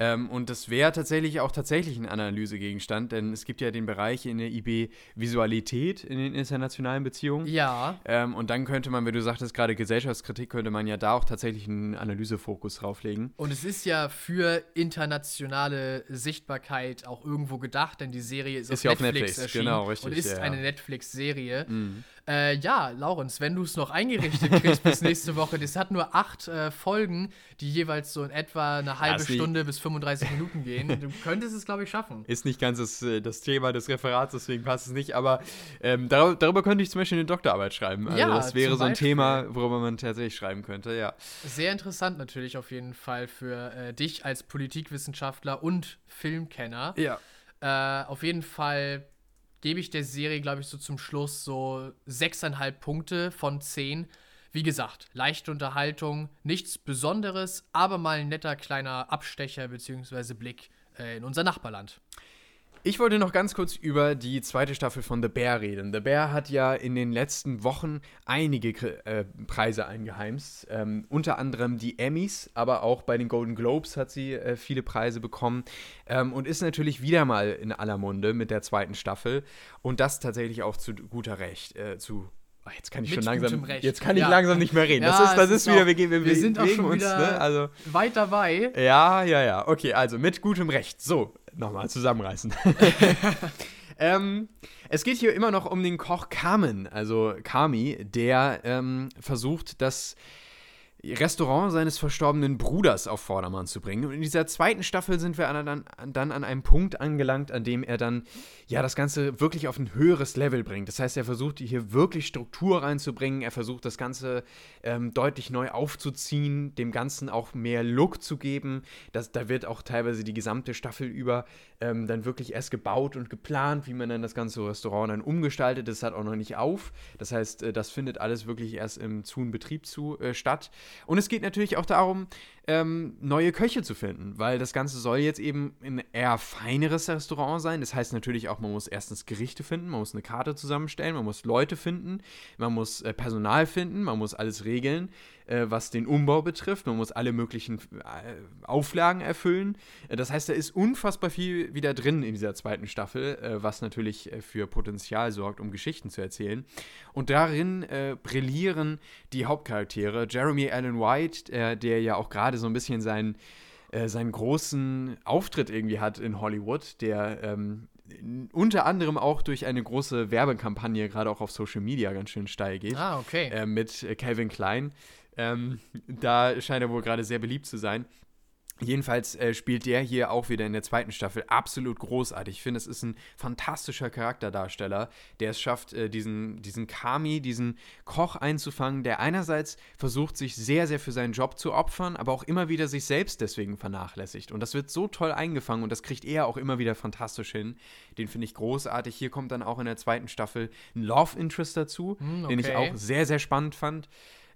Ähm, und das wäre tatsächlich auch tatsächlich ein Analysegegenstand, denn es gibt ja den Bereich in der IB Visualität in den internationalen Beziehungen. Ja. Ähm, und dann könnte man, wie du sagtest, gerade Gesellschaftskritik, könnte man ja da auch tatsächlich einen Analysefokus drauflegen. Und es ist ja für internationale Sichtbarkeit auch irgendwo gedacht, denn die Serie ist, ist auf, ja Netflix auf Netflix erschienen genau, richtig, und ist ja, eine Netflix-Serie. Mhm. Äh, ja, Laurens, wenn du es noch eingerichtet kriegst bis nächste Woche, das hat nur acht äh, Folgen, die jeweils so in etwa eine halbe Stunde bis 35 Minuten gehen. Du könntest es, glaube ich, schaffen. Ist nicht ganz das, äh, das Thema des Referats, deswegen passt es nicht, aber ähm, darüber, darüber, könnte ich zum Beispiel eine Doktorarbeit schreiben. Also ja, das wäre so ein Beispiel. Thema, worüber man tatsächlich schreiben könnte, ja. Sehr interessant natürlich auf jeden Fall für äh, dich als Politikwissenschaftler und Filmkenner. Ja. Äh, auf jeden Fall gebe ich der Serie, glaube ich, so zum Schluss so 6,5 Punkte von 10. Wie gesagt, leichte Unterhaltung, nichts Besonderes, aber mal ein netter kleiner Abstecher bzw. Blick äh, in unser Nachbarland. Ich wollte noch ganz kurz über die zweite Staffel von The Bear reden. The Bear hat ja in den letzten Wochen einige äh, Preise eingeheimst. Ähm, unter anderem die Emmys, aber auch bei den Golden Globes hat sie äh, viele Preise bekommen. Ähm, und ist natürlich wieder mal in aller Munde mit der zweiten Staffel. Und das tatsächlich auch zu guter Recht. Äh, zu Ach, jetzt kann ich Mit schon langsam. Jetzt kann ich Ja. langsam nicht mehr reden. Ja, das ist, das ist ist wieder, auch- wir, gehen, wir, wir sind auch schon uns, wieder- ne? Also. Weit dabei. Ja, ja, ja. Okay, also mit gutem Recht. So, nochmal zusammenreißen. ähm, es geht hier immer noch um den Koch Carmen, also Kami, der ähm, versucht, das Restaurant seines verstorbenen Bruders auf Vordermann zu bringen. Und in dieser zweiten Staffel sind wir an, dann, an einem Punkt angelangt, an dem er dann ja das Ganze wirklich auf ein höheres Level bringt. Das heißt, er versucht hier wirklich Struktur reinzubringen, er versucht das Ganze ähm, deutlich neu aufzuziehen, dem Ganzen auch mehr Look zu geben. Das, da wird auch teilweise die gesamte Staffel über ähm, dann wirklich erst gebaut und geplant, wie man dann das ganze Restaurant dann umgestaltet. Das hat auch noch nicht auf. Das heißt, äh, das findet alles wirklich erst im zu Betrieb zu äh, statt. Und es geht natürlich auch darum, ähm, neue Köche zu finden, weil das Ganze soll jetzt eben ein eher feineres Restaurant sein. Das heißt natürlich auch, man muss erstens Gerichte finden, man muss eine Karte zusammenstellen, man muss Leute finden, man muss äh, Personal finden, man muss alles regeln, äh, was den Umbau betrifft, man muss alle möglichen äh, Auflagen erfüllen. Äh, das heißt, da ist unfassbar viel wieder drin in dieser zweiten Staffel, äh, was natürlich äh, für Potenzial sorgt, um Geschichten zu erzählen. Und darin brillieren die Hauptcharaktere. Jeremy Allen White, der ja auch gerade so ein bisschen seinen, äh, seinen großen Auftritt irgendwie hat in Hollywood, der ähm, unter anderem auch durch eine große Werbekampagne, gerade auch auf Social Media, ganz schön steil geht Ah, okay. äh, mit äh, Calvin Klein. Ähm, da scheint er wohl gerade sehr beliebt zu sein. Jedenfalls äh, spielt der hier auch wieder in der zweiten Staffel absolut großartig. Ich finde, es ist ein fantastischer Charakterdarsteller, der es schafft, äh, diesen, diesen Kami, diesen Koch einzufangen, der einerseits versucht, sich sehr, sehr für seinen Job zu opfern, aber auch immer wieder sich selbst deswegen vernachlässigt. Und das wird so toll eingefangen und das kriegt er auch immer wieder fantastisch hin. Den finde ich großartig. Hier kommt dann auch in der zweiten Staffel ein Love Interest dazu, Hm, den ich okay. auch sehr, sehr spannend fand.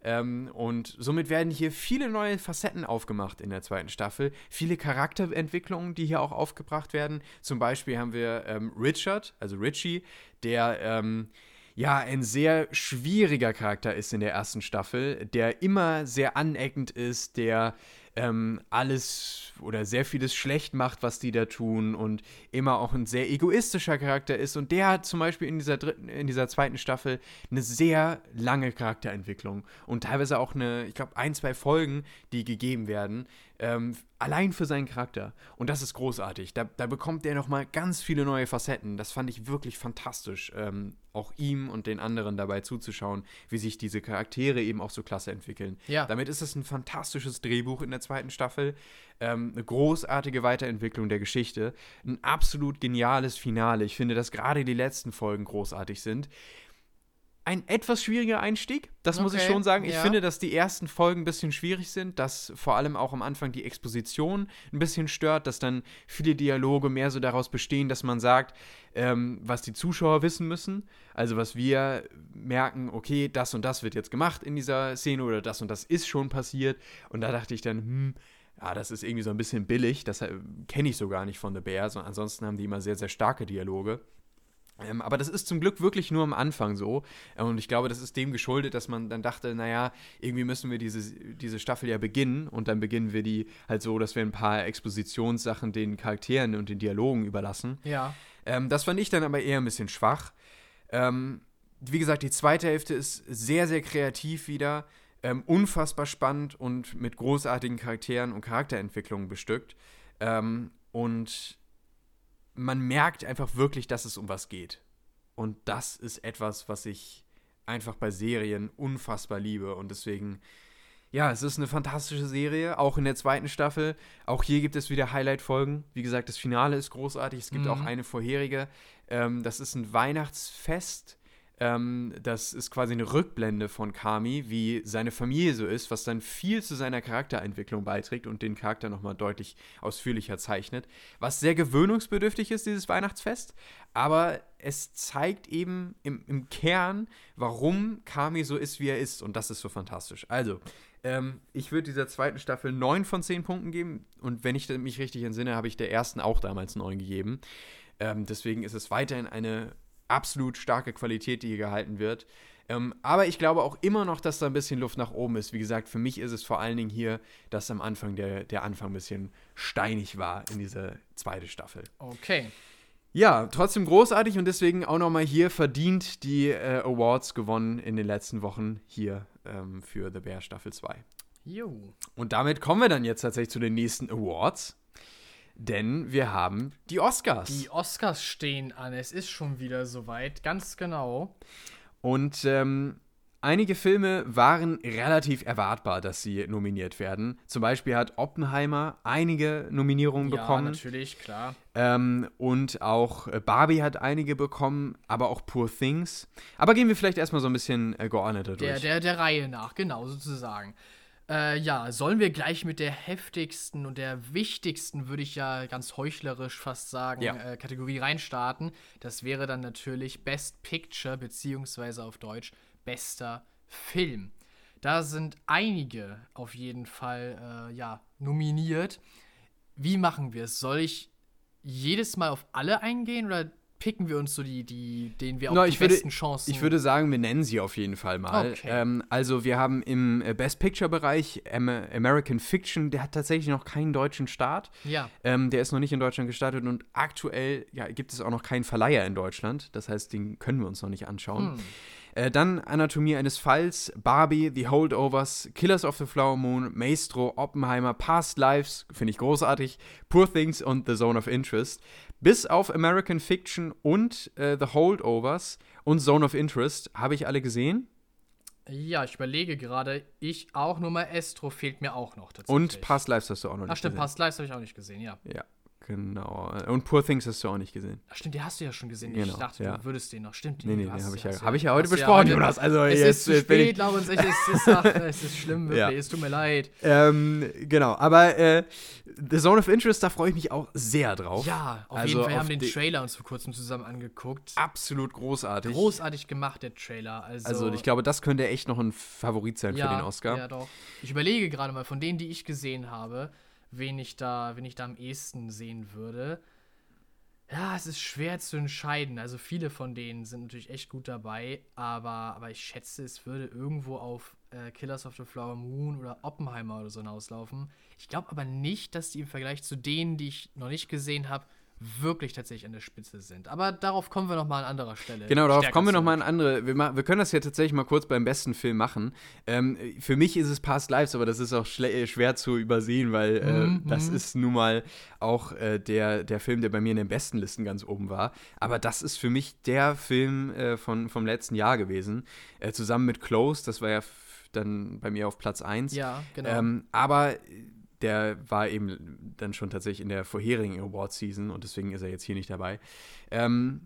Ähm, und somit werden hier viele neue Facetten aufgemacht in der zweiten Staffel. Viele Charakterentwicklungen, die hier auch aufgebracht werden. Zum Beispiel haben wir ähm, Richard, also Richie, der ähm, ja ein sehr schwieriger Charakter ist in der ersten Staffel, der immer sehr aneckend ist, der ähm, alles oder sehr vieles schlecht macht, was die da tun und immer auch ein sehr egoistischer Charakter ist. Und der hat zum Beispiel in dieser dritten, in dieser zweiten Staffel eine sehr lange Charakterentwicklung und teilweise auch eine, ich glaube, ein, zwei Folgen, die gegeben werden, ähm, allein für seinen Charakter. Und das ist großartig. Da, da bekommt der nochmal ganz viele neue Facetten. Das fand ich wirklich fantastisch, ähm, auch ihm und den anderen dabei zuzuschauen, wie sich diese Charaktere eben auch so klasse entwickeln. Ja. Damit ist es ein fantastisches Drehbuch in der zweiten Staffel, ähm, eine großartige Weiterentwicklung der Geschichte, ein absolut geniales Finale. Ich finde, dass gerade die letzten Folgen großartig sind ein etwas schwieriger Einstieg, das okay, muss ich schon sagen. Ich ja. finde, dass die ersten Folgen ein bisschen schwierig sind, dass vor allem auch am Anfang die Exposition ein bisschen stört, dass dann viele Dialoge mehr so daraus bestehen, dass man sagt, ähm, was die Zuschauer wissen müssen. Also was wir merken, okay, das und das wird jetzt gemacht in dieser Szene oder das und das ist schon passiert. Und da dachte ich dann, hm, ja, das ist irgendwie so ein bisschen billig. Das äh, kenne ich so gar nicht von The Bears. Und ansonsten haben die immer sehr, sehr starke Dialoge. Ähm, aber das ist zum Glück wirklich nur am Anfang so. Und ich glaube, das ist dem geschuldet, dass man dann dachte, naja, irgendwie müssen wir diese, diese Staffel ja beginnen. Und dann beginnen wir die halt so, dass wir ein paar Expositionssachen den Charakteren und den Dialogen überlassen. Ja. Ähm, das fand ich dann aber eher ein bisschen schwach. Ähm, wie gesagt, die zweite Hälfte ist sehr, sehr kreativ wieder. Ähm, unfassbar spannend und mit großartigen Charakteren und Charakterentwicklungen bestückt. Ähm, und man merkt einfach wirklich, dass es um was geht. Und das ist etwas, was ich einfach bei Serien unfassbar liebe. Und deswegen, ja, es ist eine fantastische Serie, auch in der zweiten Staffel. Auch hier gibt es wieder Highlight-Folgen. Wie gesagt, das Finale ist großartig. Es gibt mhm. auch eine vorherige. Ähm, das ist ein Weihnachtsfest ähm, das ist quasi eine Rückblende von Kami, wie seine Familie so ist, was dann viel zu seiner Charakterentwicklung beiträgt und den Charakter nochmal deutlich ausführlicher zeichnet. Was sehr gewöhnungsbedürftig ist, dieses Weihnachtsfest, aber es zeigt eben im, im Kern, warum Kami so ist, wie er ist. Und das ist so fantastisch. Also, ähm, ich würde dieser zweiten Staffel 9 von 10 Punkten geben. Und wenn ich mich richtig entsinne, habe ich der ersten auch damals 9 gegeben. Ähm, deswegen ist es weiterhin eine absolut starke Qualität, die hier gehalten wird. Ähm, aber ich glaube auch immer noch, dass da ein bisschen Luft nach oben ist. Wie gesagt, für mich ist es vor allen Dingen hier, dass am Anfang der, der Anfang ein bisschen steinig war in dieser zweiten Staffel. Okay. Ja, trotzdem großartig und deswegen auch nochmal hier verdient die äh, Awards gewonnen in den letzten Wochen hier ähm, für The Bear Staffel 2. Jo. Und damit kommen wir dann jetzt tatsächlich zu den nächsten Awards. Denn wir haben die Oscars. Die Oscars stehen an. Es ist schon wieder soweit, ganz genau. Und ähm, einige Filme waren relativ erwartbar, dass sie nominiert werden. Zum Beispiel hat Oppenheimer einige Nominierungen ja, bekommen. Ja, natürlich, klar. Ähm, und auch äh, Barbie hat einige bekommen, aber auch Poor Things. Aber gehen wir vielleicht erstmal so ein bisschen äh, geordneter durch. Der, der, der Reihe nach, genau, sozusagen. Äh, ja, sollen wir gleich mit der heftigsten und der wichtigsten, würde ich ja ganz heuchlerisch fast sagen, ja. äh, Kategorie reinstarten. Das wäre dann natürlich Best Picture, beziehungsweise auf Deutsch bester Film. Da sind einige auf jeden Fall äh, ja, nominiert. Wie machen wir es? Soll ich jedes Mal auf alle eingehen oder picken wir uns so die, die denen wir auch no, die besten würde, Chancen. Ich würde sagen, wir nennen sie auf jeden Fall mal. Okay. Ähm, also wir haben im äh, Best Picture-Bereich American Fiction, der hat tatsächlich noch keinen deutschen Start. Ja. Ähm, der ist noch nicht in Deutschland gestartet und aktuell ja, gibt es auch noch keinen Verleiher in Deutschland. Das heißt, den können wir uns noch nicht anschauen. Hm. Äh, dann Anatomie eines Falls, Barbie, The Holdovers, Killers of the Flower Moon, Maestro, Oppenheimer, Past Lives, finde ich großartig, Poor Things und The Zone of Interest. Bis auf American Fiction und äh, The Holdovers und Zone of Interest habe ich alle gesehen. Ja, ich überlege gerade, ich auch, nur Maestro fehlt mir auch noch dazu. Und Past Lives hast du auch noch nicht Ach, stimmt, gesehen. Past Lives habe ich auch nicht gesehen, ja. Ja. Genau. Und Poor Things hast du auch nicht gesehen. Ach, stimmt, den hast du ja schon gesehen. Genau, ich dachte, ja. du würdest den noch. Stimmt, den nee, nee, den habe ich, ja, hab ich ja heute besprochen, ja Jonas. Also es jetzt, ist zu spät, Laurens. Es ist, ach, es ist schlimm, wirklich. Ja. Es tut mir leid. Ähm, genau, aber äh, The Zone of Interest, da freue ich mich auch sehr drauf. Ja, auf also jeden Fall. Wir haben den Trailer uns vor kurzem zusammen angeguckt. Absolut großartig. Großartig gemacht, der Trailer. Also, also ich glaube, das könnte echt noch ein Favorit sein für den Oscar. Ja, doch. Ich überlege gerade mal, von denen, die ich gesehen habe, wen ich da, wen ich da am ehesten sehen würde. Ja, es ist schwer zu entscheiden. Also viele von denen sind natürlich echt gut dabei, aber, aber ich schätze, es würde irgendwo auf äh, Killers of the Flower Moon oder Oppenheimer oder so hinauslaufen. Ich glaube aber nicht, dass die im Vergleich zu denen, die ich noch nicht gesehen habe, wirklich tatsächlich an der Spitze sind. Aber darauf kommen wir noch mal an anderer Stelle. Genau, darauf kommen wir noch mal an andere. Wir, wir, können das ja tatsächlich mal kurz beim besten Film machen. Ähm, für mich ist es Past Lives, aber das ist auch äh, schwer zu übersehen, weil äh, mhm. das mhm. ist nun mal auch äh, der, der Film, der bei mir in den besten Listen ganz oben war. Aber das ist für mich der Film äh, von, vom letzten Jahr gewesen. Äh, zusammen mit Close, das war ja dann bei mir auf Platz 1. Ja, genau. Ähm, aber der war eben dann schon tatsächlich in der vorherigen Award-Season und deswegen ist er jetzt hier nicht dabei. Ähm,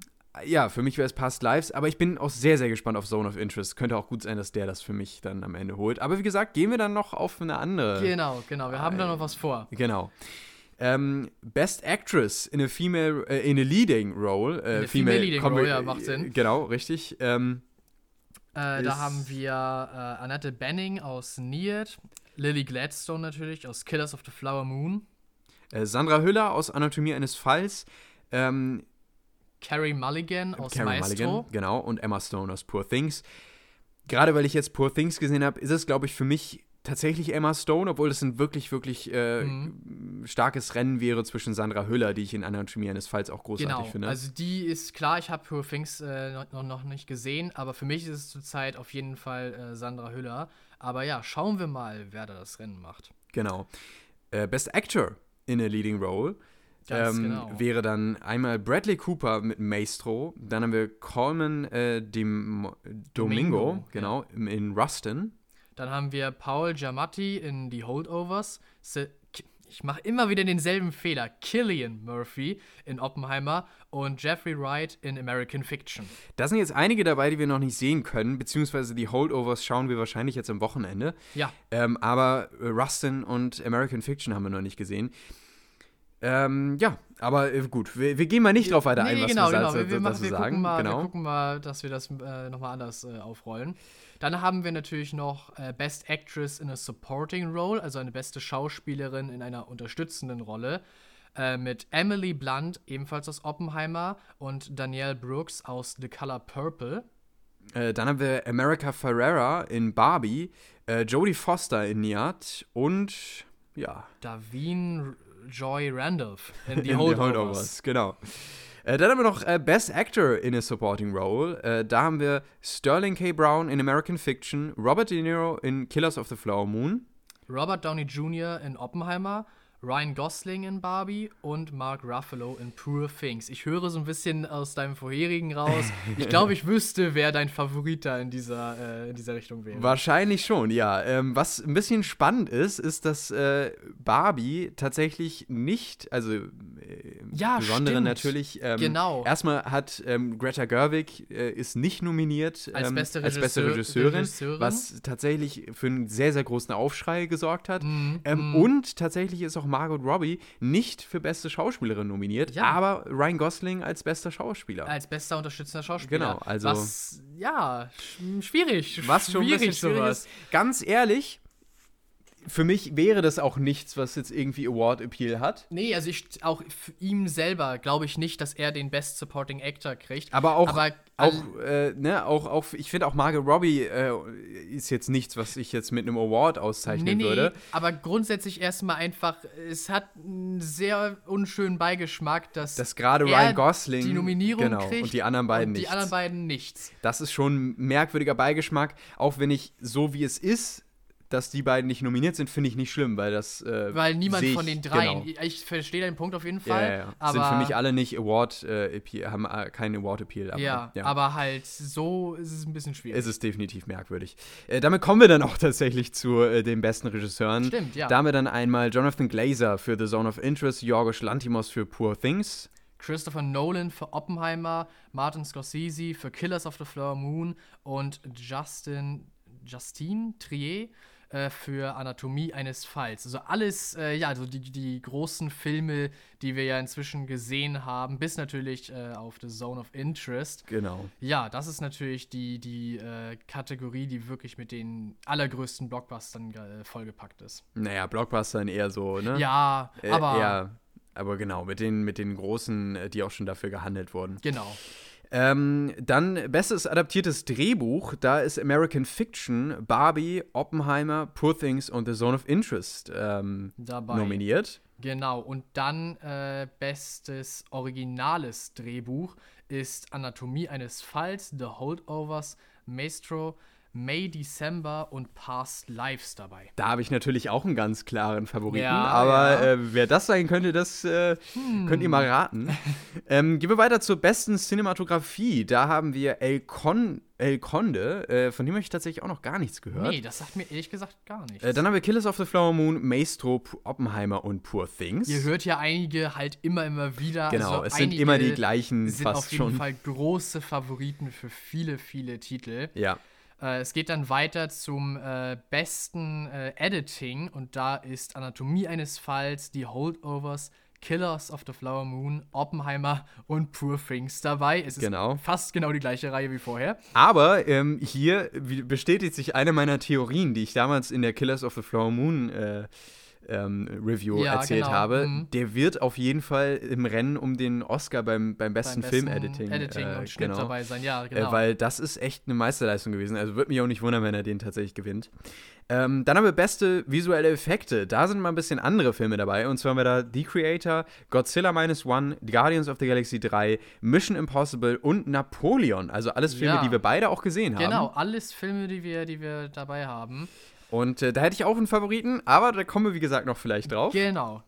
ja, für mich wäre es Past Lives, aber ich bin auch sehr, sehr gespannt auf Zone of Interest. Könnte auch gut sein, dass der das für mich dann am Ende holt. Aber wie gesagt, gehen wir dann noch auf eine andere. Genau, genau. Wir haben äh, da noch was vor. Genau. Ähm, Best Actress in a Female, äh, in a Leading Role. Äh, in a Female, female Leading Role, ja, macht Sinn. Genau, richtig. Ähm, äh, da haben wir äh, Annette Benning aus Need, Lily Gladstone natürlich aus Killers of the Flower Moon. Äh, Sandra Hüller aus Anatomie eines Falls. Ähm, Carrie Mulligan aus Carrie Maestro. Mulligan, genau. Und Emma Stone aus Poor Things. Gerade weil ich jetzt Poor Things gesehen habe, ist es, glaube ich, für mich tatsächlich Emma Stone, obwohl es ein wirklich, wirklich äh, mhm. starkes Rennen wäre zwischen Sandra Hüller, die ich in Anatomie eines Falls auch großartig genau. finde. Also die ist klar, ich habe Poor Things äh, noch, noch nicht gesehen, aber für mich ist es zurzeit auf jeden Fall äh, Sandra Hüller. Aber ja, schauen wir mal, wer da das Rennen macht. Genau. Äh, Best Actor in a Leading Role. Ähm, genau. wäre dann einmal Bradley Cooper mit Maestro, dann haben wir Coleman äh, Domingo, Domingo, genau, ja. in Rustin. Dann haben wir Paul Giamatti in The Holdovers, ich mache immer wieder denselben Fehler. Killian Murphy in Oppenheimer und Jeffrey Wright in American Fiction. Da sind jetzt einige dabei, die wir noch nicht sehen können, beziehungsweise die Holdovers schauen wir wahrscheinlich jetzt am Wochenende. Ja. Ähm, aber äh, Rustin und American Fiction haben wir noch nicht gesehen. Ähm, ja, aber äh, gut, wir, wir, gehen mal nicht drauf weiter nee, ein, was genau, wir, genau. wir, wir, dazu wir sagen. Gucken mal, genau. Wir gucken mal, dass wir das äh, nochmal anders äh, aufrollen. Dann haben wir natürlich noch äh, Best Actress in a Supporting Role, also eine beste Schauspielerin in einer unterstützenden Rolle. Äh, mit Emily Blunt, ebenfalls aus Oppenheimer, und Danielle Brooks aus The Color Purple. Äh, dann haben wir America Ferrera in Barbie, äh, Jodie Foster in Niat und ja. Davine Joy Randolph in The Holdovers. Holdovers. Genau. Äh, dann haben wir noch äh, Best Actor in a Supporting Role. Äh, da haben wir Sterling K. Brown in American Fiction, Robert De Niro in Killers of the Flower Moon, Robert Downey Jr. in Oppenheimer, Ryan Gosling in Barbie und Mark Ruffalo in Poor Things. Ich höre so ein bisschen aus deinem vorherigen raus. Ich glaube, ich wüsste, wer dein Favorit da in dieser, äh, in dieser Richtung wäre. Wahrscheinlich schon, ja. Ähm, was ein bisschen spannend ist, ist, dass äh, Barbie tatsächlich nicht, also äh, ja, besondere stimmt. natürlich. Ähm, genau. Erstmal hat ähm, Greta Gerwig äh, ist nicht nominiert als ähm, beste, als beste Regisseurin, Regisseurin, was tatsächlich für einen sehr, sehr großen Aufschrei gesorgt hat. Mm, mm. Und tatsächlich ist auch Margot Robbie nicht für beste Schauspielerin nominiert, ja. aber Ryan Gosling als bester Schauspieler. Als bester unterstützender Schauspieler. Genau, also. Was, ja, schwierig. Was schon schwierig, schwierig ist. Ganz ehrlich, für mich wäre das auch nichts, was jetzt irgendwie Award-Appeal hat. Nee, also ich auch ihm selber glaube ich nicht, dass er den Best Supporting Actor kriegt. Aber auch, Aber, auch, äh, ne, auch, auch ich finde auch Margot Robbie äh, ist jetzt nichts, was ich jetzt mit einem Award auszeichnen nee, nee, würde. Aber grundsätzlich erstmal einfach, es hat einen sehr unschönen Beigeschmack, dass, dass gerade Ryan Gosling die Nominierung genau, kriegt und die anderen beiden nichts. Die anderen beiden nichts. Das ist schon ein merkwürdiger Beigeschmack, auch wenn ich so wie es ist dass die beiden nicht nominiert sind, finde ich nicht schlimm, weil das. Äh, weil niemand ich, von den dreien. Genau. Ich verstehe deinen Punkt auf jeden Fall. Ja, ja, ja. Sind für mich alle nicht Award äh, haben äh, keinen Award Appeal. Aber, ja, ja, aber halt so ist es ein bisschen schwierig. Es ist definitiv merkwürdig. Äh, damit kommen wir dann auch tatsächlich zu äh, den besten Regisseuren. Stimmt, ja. Da haben wir dann einmal Jonathan Glazer für The Zone of Interest, Yorgos Lantimos für Poor Things. Christopher Nolan für Oppenheimer, Martin Scorsese für Killers of the Flower Moon und Justin Justine Trier äh, für Anatomie eines Falls. Also alles, äh, ja, also die, die großen Filme, die wir ja inzwischen gesehen haben, bis natürlich äh, auf The Zone of Interest. Genau. Ja, das ist natürlich die, die äh, Kategorie, die wirklich mit den allergrößten Blockbustern äh, vollgepackt ist. Naja, Blockbustern eher so, ne? Ja, aber. Eher, aber genau, mit den, mit den großen, die auch schon dafür gehandelt wurden. Genau. Ähm, dann bestes adaptiertes Drehbuch, da ist American Fiction, Barbie, Oppenheimer, Poor Things und The Zone of Interest ähm, Dabei. nominiert. Genau, und dann äh, bestes originales Drehbuch ist Anatomie eines Falls, The Holdovers, Maestro, May, December und Past Lives dabei. Da habe ich natürlich auch einen ganz klaren Favoriten, Ja, aber ja. Äh, wer das sein könnte, das äh, könnt ihr mal raten. ähm, gehen wir weiter zur besten Cinematografie. Da haben wir El, Con El Conde, äh, von dem habe ich tatsächlich auch noch gar nichts gehört. Nee, das sagt mir ehrlich gesagt gar nichts. Äh, dann haben wir Killers of the Flower Moon, Maestro, Oppenheimer und Poor Things. Ihr hört ja einige halt immer, immer wieder. genau, also es sind immer die gleichen sind fast auf jeden schon. Fall große Favoriten für viele, viele Titel. Ja. Äh, es geht dann weiter zum äh, besten äh, Editing und da ist Anatomie eines Falls, die Holdovers, Killers of the Flower Moon, Oppenheimer und Poor Things dabei. Es ist Genau. fast genau die gleiche Reihe wie vorher. Aber ähm, hier bestätigt sich eine meiner Theorien, die ich damals in der Killers of the Flower Moon äh, ähm, Review Ja, erzählt genau. habe. Mhm. Der wird auf jeden Fall im Rennen um den Oscar beim, beim besten Beim besten Filmediting Editing äh, und Schnitt genau. dabei sein, ja, genau. Äh, weil das ist echt eine Meisterleistung gewesen. Also würde mich auch nicht wundern, wenn er den tatsächlich gewinnt. Ähm, dann haben wir beste visuelle Effekte. Da sind mal ein bisschen andere Filme dabei. Und zwar haben wir da The Creator, Godzilla Minus One, Guardians of the Galaxy 3, Mission Impossible und Napoleon. Also alles Filme, Ja. die wir beide auch gesehen haben. genau, alles Filme, die wir, die wir dabei haben. Und äh, da hätte ich auch einen Favoriten, aber da kommen wir, wie gesagt, noch vielleicht drauf. Genau.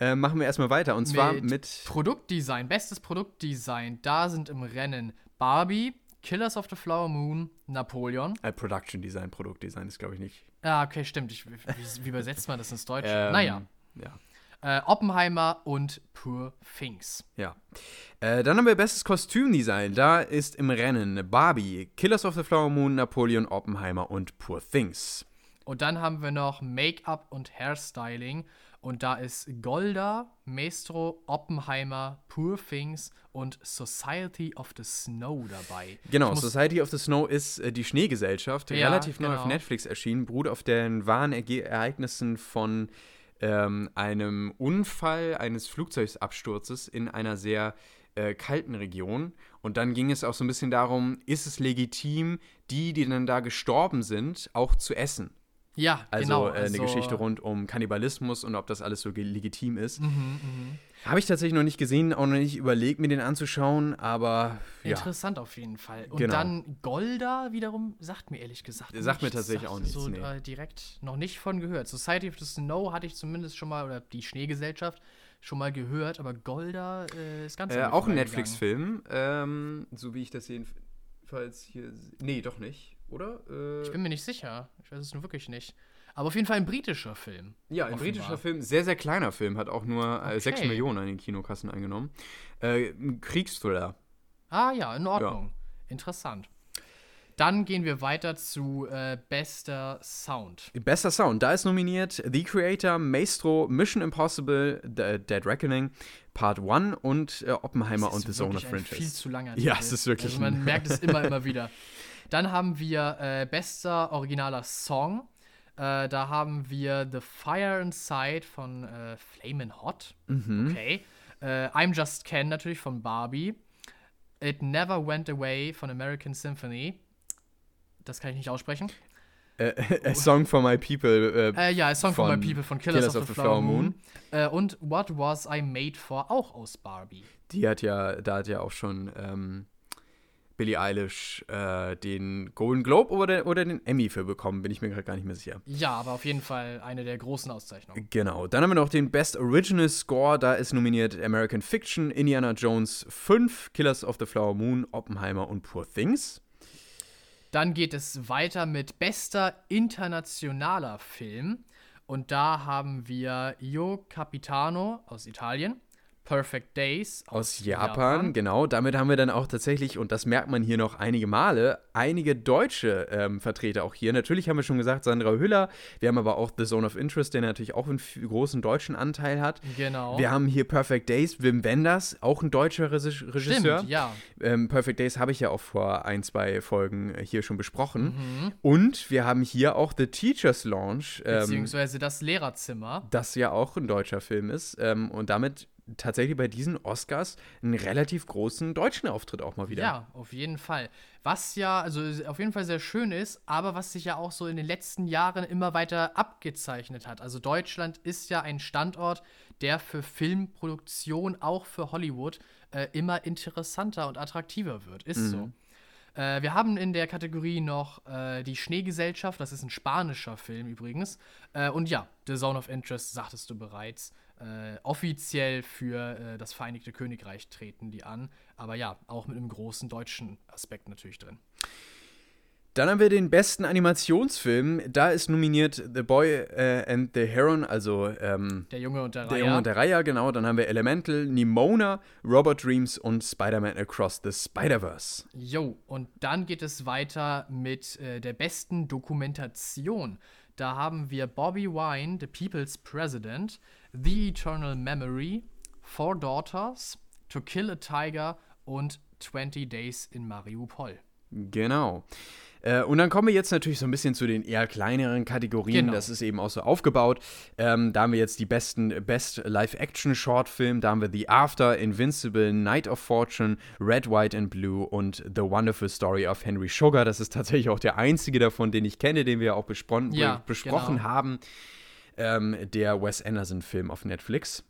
Äh, machen wir erstmal weiter. Und zwar Mit mit. Produktdesign, bestes Produktdesign, da sind im Rennen Barbie, Killers of the Flower Moon, Napoleon. Äh, Production Design, Produktdesign ist, glaube ich, nicht. Ah, okay, stimmt. Ich, wie, wie übersetzt man das ins Deutsche? Ähm, naja. Ja. Äh, Oppenheimer und Poor Things. Ja. Äh, dann haben wir bestes Kostümdesign. Da ist im Rennen Barbie, Killers of the Flower Moon, Napoleon, Oppenheimer und Poor Things. Und dann haben wir noch Make-up und Hairstyling. Und da ist Golda, Maestro, Oppenheimer, Poor Things und Society of the Snow dabei. Genau, Society of the Snow ist äh, die Schneegesellschaft, Ja, relativ neu auf genau. Netflix erschienen, beruht auf den wahren Erge Ereignissen von ähm, einem Unfall eines Flugzeugabsturzes in einer sehr äh, kalten Region. Und dann ging es auch so ein bisschen darum, ist es legitim, die, die dann da gestorben sind, auch zu essen? Ja, Also, genau. äh, eine also- Geschichte rund um Kannibalismus und ob das alles so legitim ist. Mhm, mhm. Habe ich tatsächlich noch nicht gesehen, auch noch nicht überlegt, mir den anzuschauen, aber ja. Interessant auf jeden Fall. Und Genau. dann Golda wiederum sagt mir ehrlich gesagt. Sagt mir tatsächlich auch nichts, So nee. äh, direkt noch nicht von gehört. Society of the Snow hatte ich zumindest schon mal, oder die Schneegesellschaft, schon mal gehört, aber Golda äh, ist ganz Äh, auch ein. Netflix-Film, ähm, so wie ich das jedenfalls hier. Nee, doch nicht, oder? Äh, Ich bin mir nicht sicher. Ich weiß es nur wirklich nicht. Aber auf jeden Fall ein britischer Film. ja, ein offenbar. britischer Film, sehr, sehr kleiner Film, hat auch nur äh, 6 Okay. Millionen an den Kinokassen eingenommen. Äh, ein Kriegsthriller. Ah ja, in Ordnung. Interessant. Dann gehen wir weiter zu äh, bester Sound. Bester Sound, da ist nominiert The Creator, Maestro, Mission Impossible, The Dead Reckoning, Part 1 und äh, Oppenheimer und The Zone of Interest. viel zu langer Ja, Titel. es ist wirklich Also man merkt es immer, immer wieder. Dann haben wir äh, bester originaler Song. Äh, da haben wir The Fire Inside von äh, Flamin' Hot. Mhm. Okay. Äh, I'm Just Ken natürlich von Barbie. It Never Went Away von American Symphony. Das kann ich nicht aussprechen. Äh, A Song for My People. Äh, Äh, ja, A Song for My People von Killers, of, the Flower Moon. Äh, und What Was I Made For auch aus Barbie. die hat ja, da hat ja auch schon ähm, Billie Eilish äh, den Golden Globe oder, oder den Emmy für bekommen, bin ich mir gerade gar nicht mehr sicher. Ja, aber auf jeden Fall eine der großen Auszeichnungen. Genau. Dann haben wir noch den Best Original Score. Da ist nominiert American Fiction, Indiana Jones 5, Killers of the Flower Moon, Oppenheimer und Poor Things. Dann geht es weiter mit bester internationaler Film. Und da haben wir Io Capitano aus Italien, Perfect Days Aus Japan, genau. Damit haben wir dann auch tatsächlich, und das merkt man hier noch einige Male, einige deutsche ähm, Vertreter auch hier. Natürlich haben wir schon gesagt, Sandra Hüller. Wir haben aber auch The Zone of Interest, der natürlich auch einen großen deutschen Anteil hat. Genau. Wir haben hier Perfect Days, Wim Wenders, auch ein deutscher Regis- Regisseur. Stimmt, ja. Ähm, Perfect Days habe ich ja auch vor ein, zwei Folgen äh, hier schon besprochen. Mhm. Und wir haben hier auch The Teacher's Launch, ähm, Beziehungsweise das Lehrerzimmer. das ja auch ein deutscher Film ist. Ähm, und damit tatsächlich bei diesen Oscars einen relativ großen deutschen Auftritt auch mal wieder. Ja, auf jeden Fall. Was ja, also auf jeden Fall sehr schön ist, aber was sich ja auch so in den letzten Jahren immer weiter abgezeichnet hat. Also Deutschland ist ja ein Standort, der für Filmproduktion, auch für Hollywood, äh, immer interessanter und attraktiver wird. Ist mhm. so. Äh, wir haben in der Kategorie noch äh, die Schneegesellschaft, das ist ein spanischer Film übrigens. Äh, und ja, The Zone of Interest, sagtest du bereits, äh, offiziell für äh, das Vereinigte Königreich treten die an. Aber ja, auch mit einem großen deutschen Aspekt natürlich drin. Dann haben wir den besten Animationsfilm. Da ist nominiert The Boy uh, and the Heron, also ähm, Der Junge und der Reiher. Der Junge und der Reiher, genau. Dann haben wir Elemental, Nimona, Robot Dreams und Spider-Man Across the Spider-Verse. Jo, und dann geht es weiter mit äh, der besten Dokumentation. Da haben wir Bobby Wine, The People's President, The Eternal Memory, Four Daughters, To Kill a Tiger und 20 Days in Mariupol. Genau. Äh, und dann kommen wir jetzt natürlich so ein bisschen zu den eher kleineren Kategorien. Genau. Das ist eben auch so aufgebaut. Ähm, da haben wir jetzt die besten Best Live-Action-Shortfilm. Da haben wir The After, Invincible, Night of Fortune, Red, White and Blue und The Wonderful Story of Henry Sugar. Das ist tatsächlich auch der einzige davon, den ich kenne, den wir auch bespon ja, besprochen genau. haben. Ähm, der Wes Anderson-Film auf Netflix.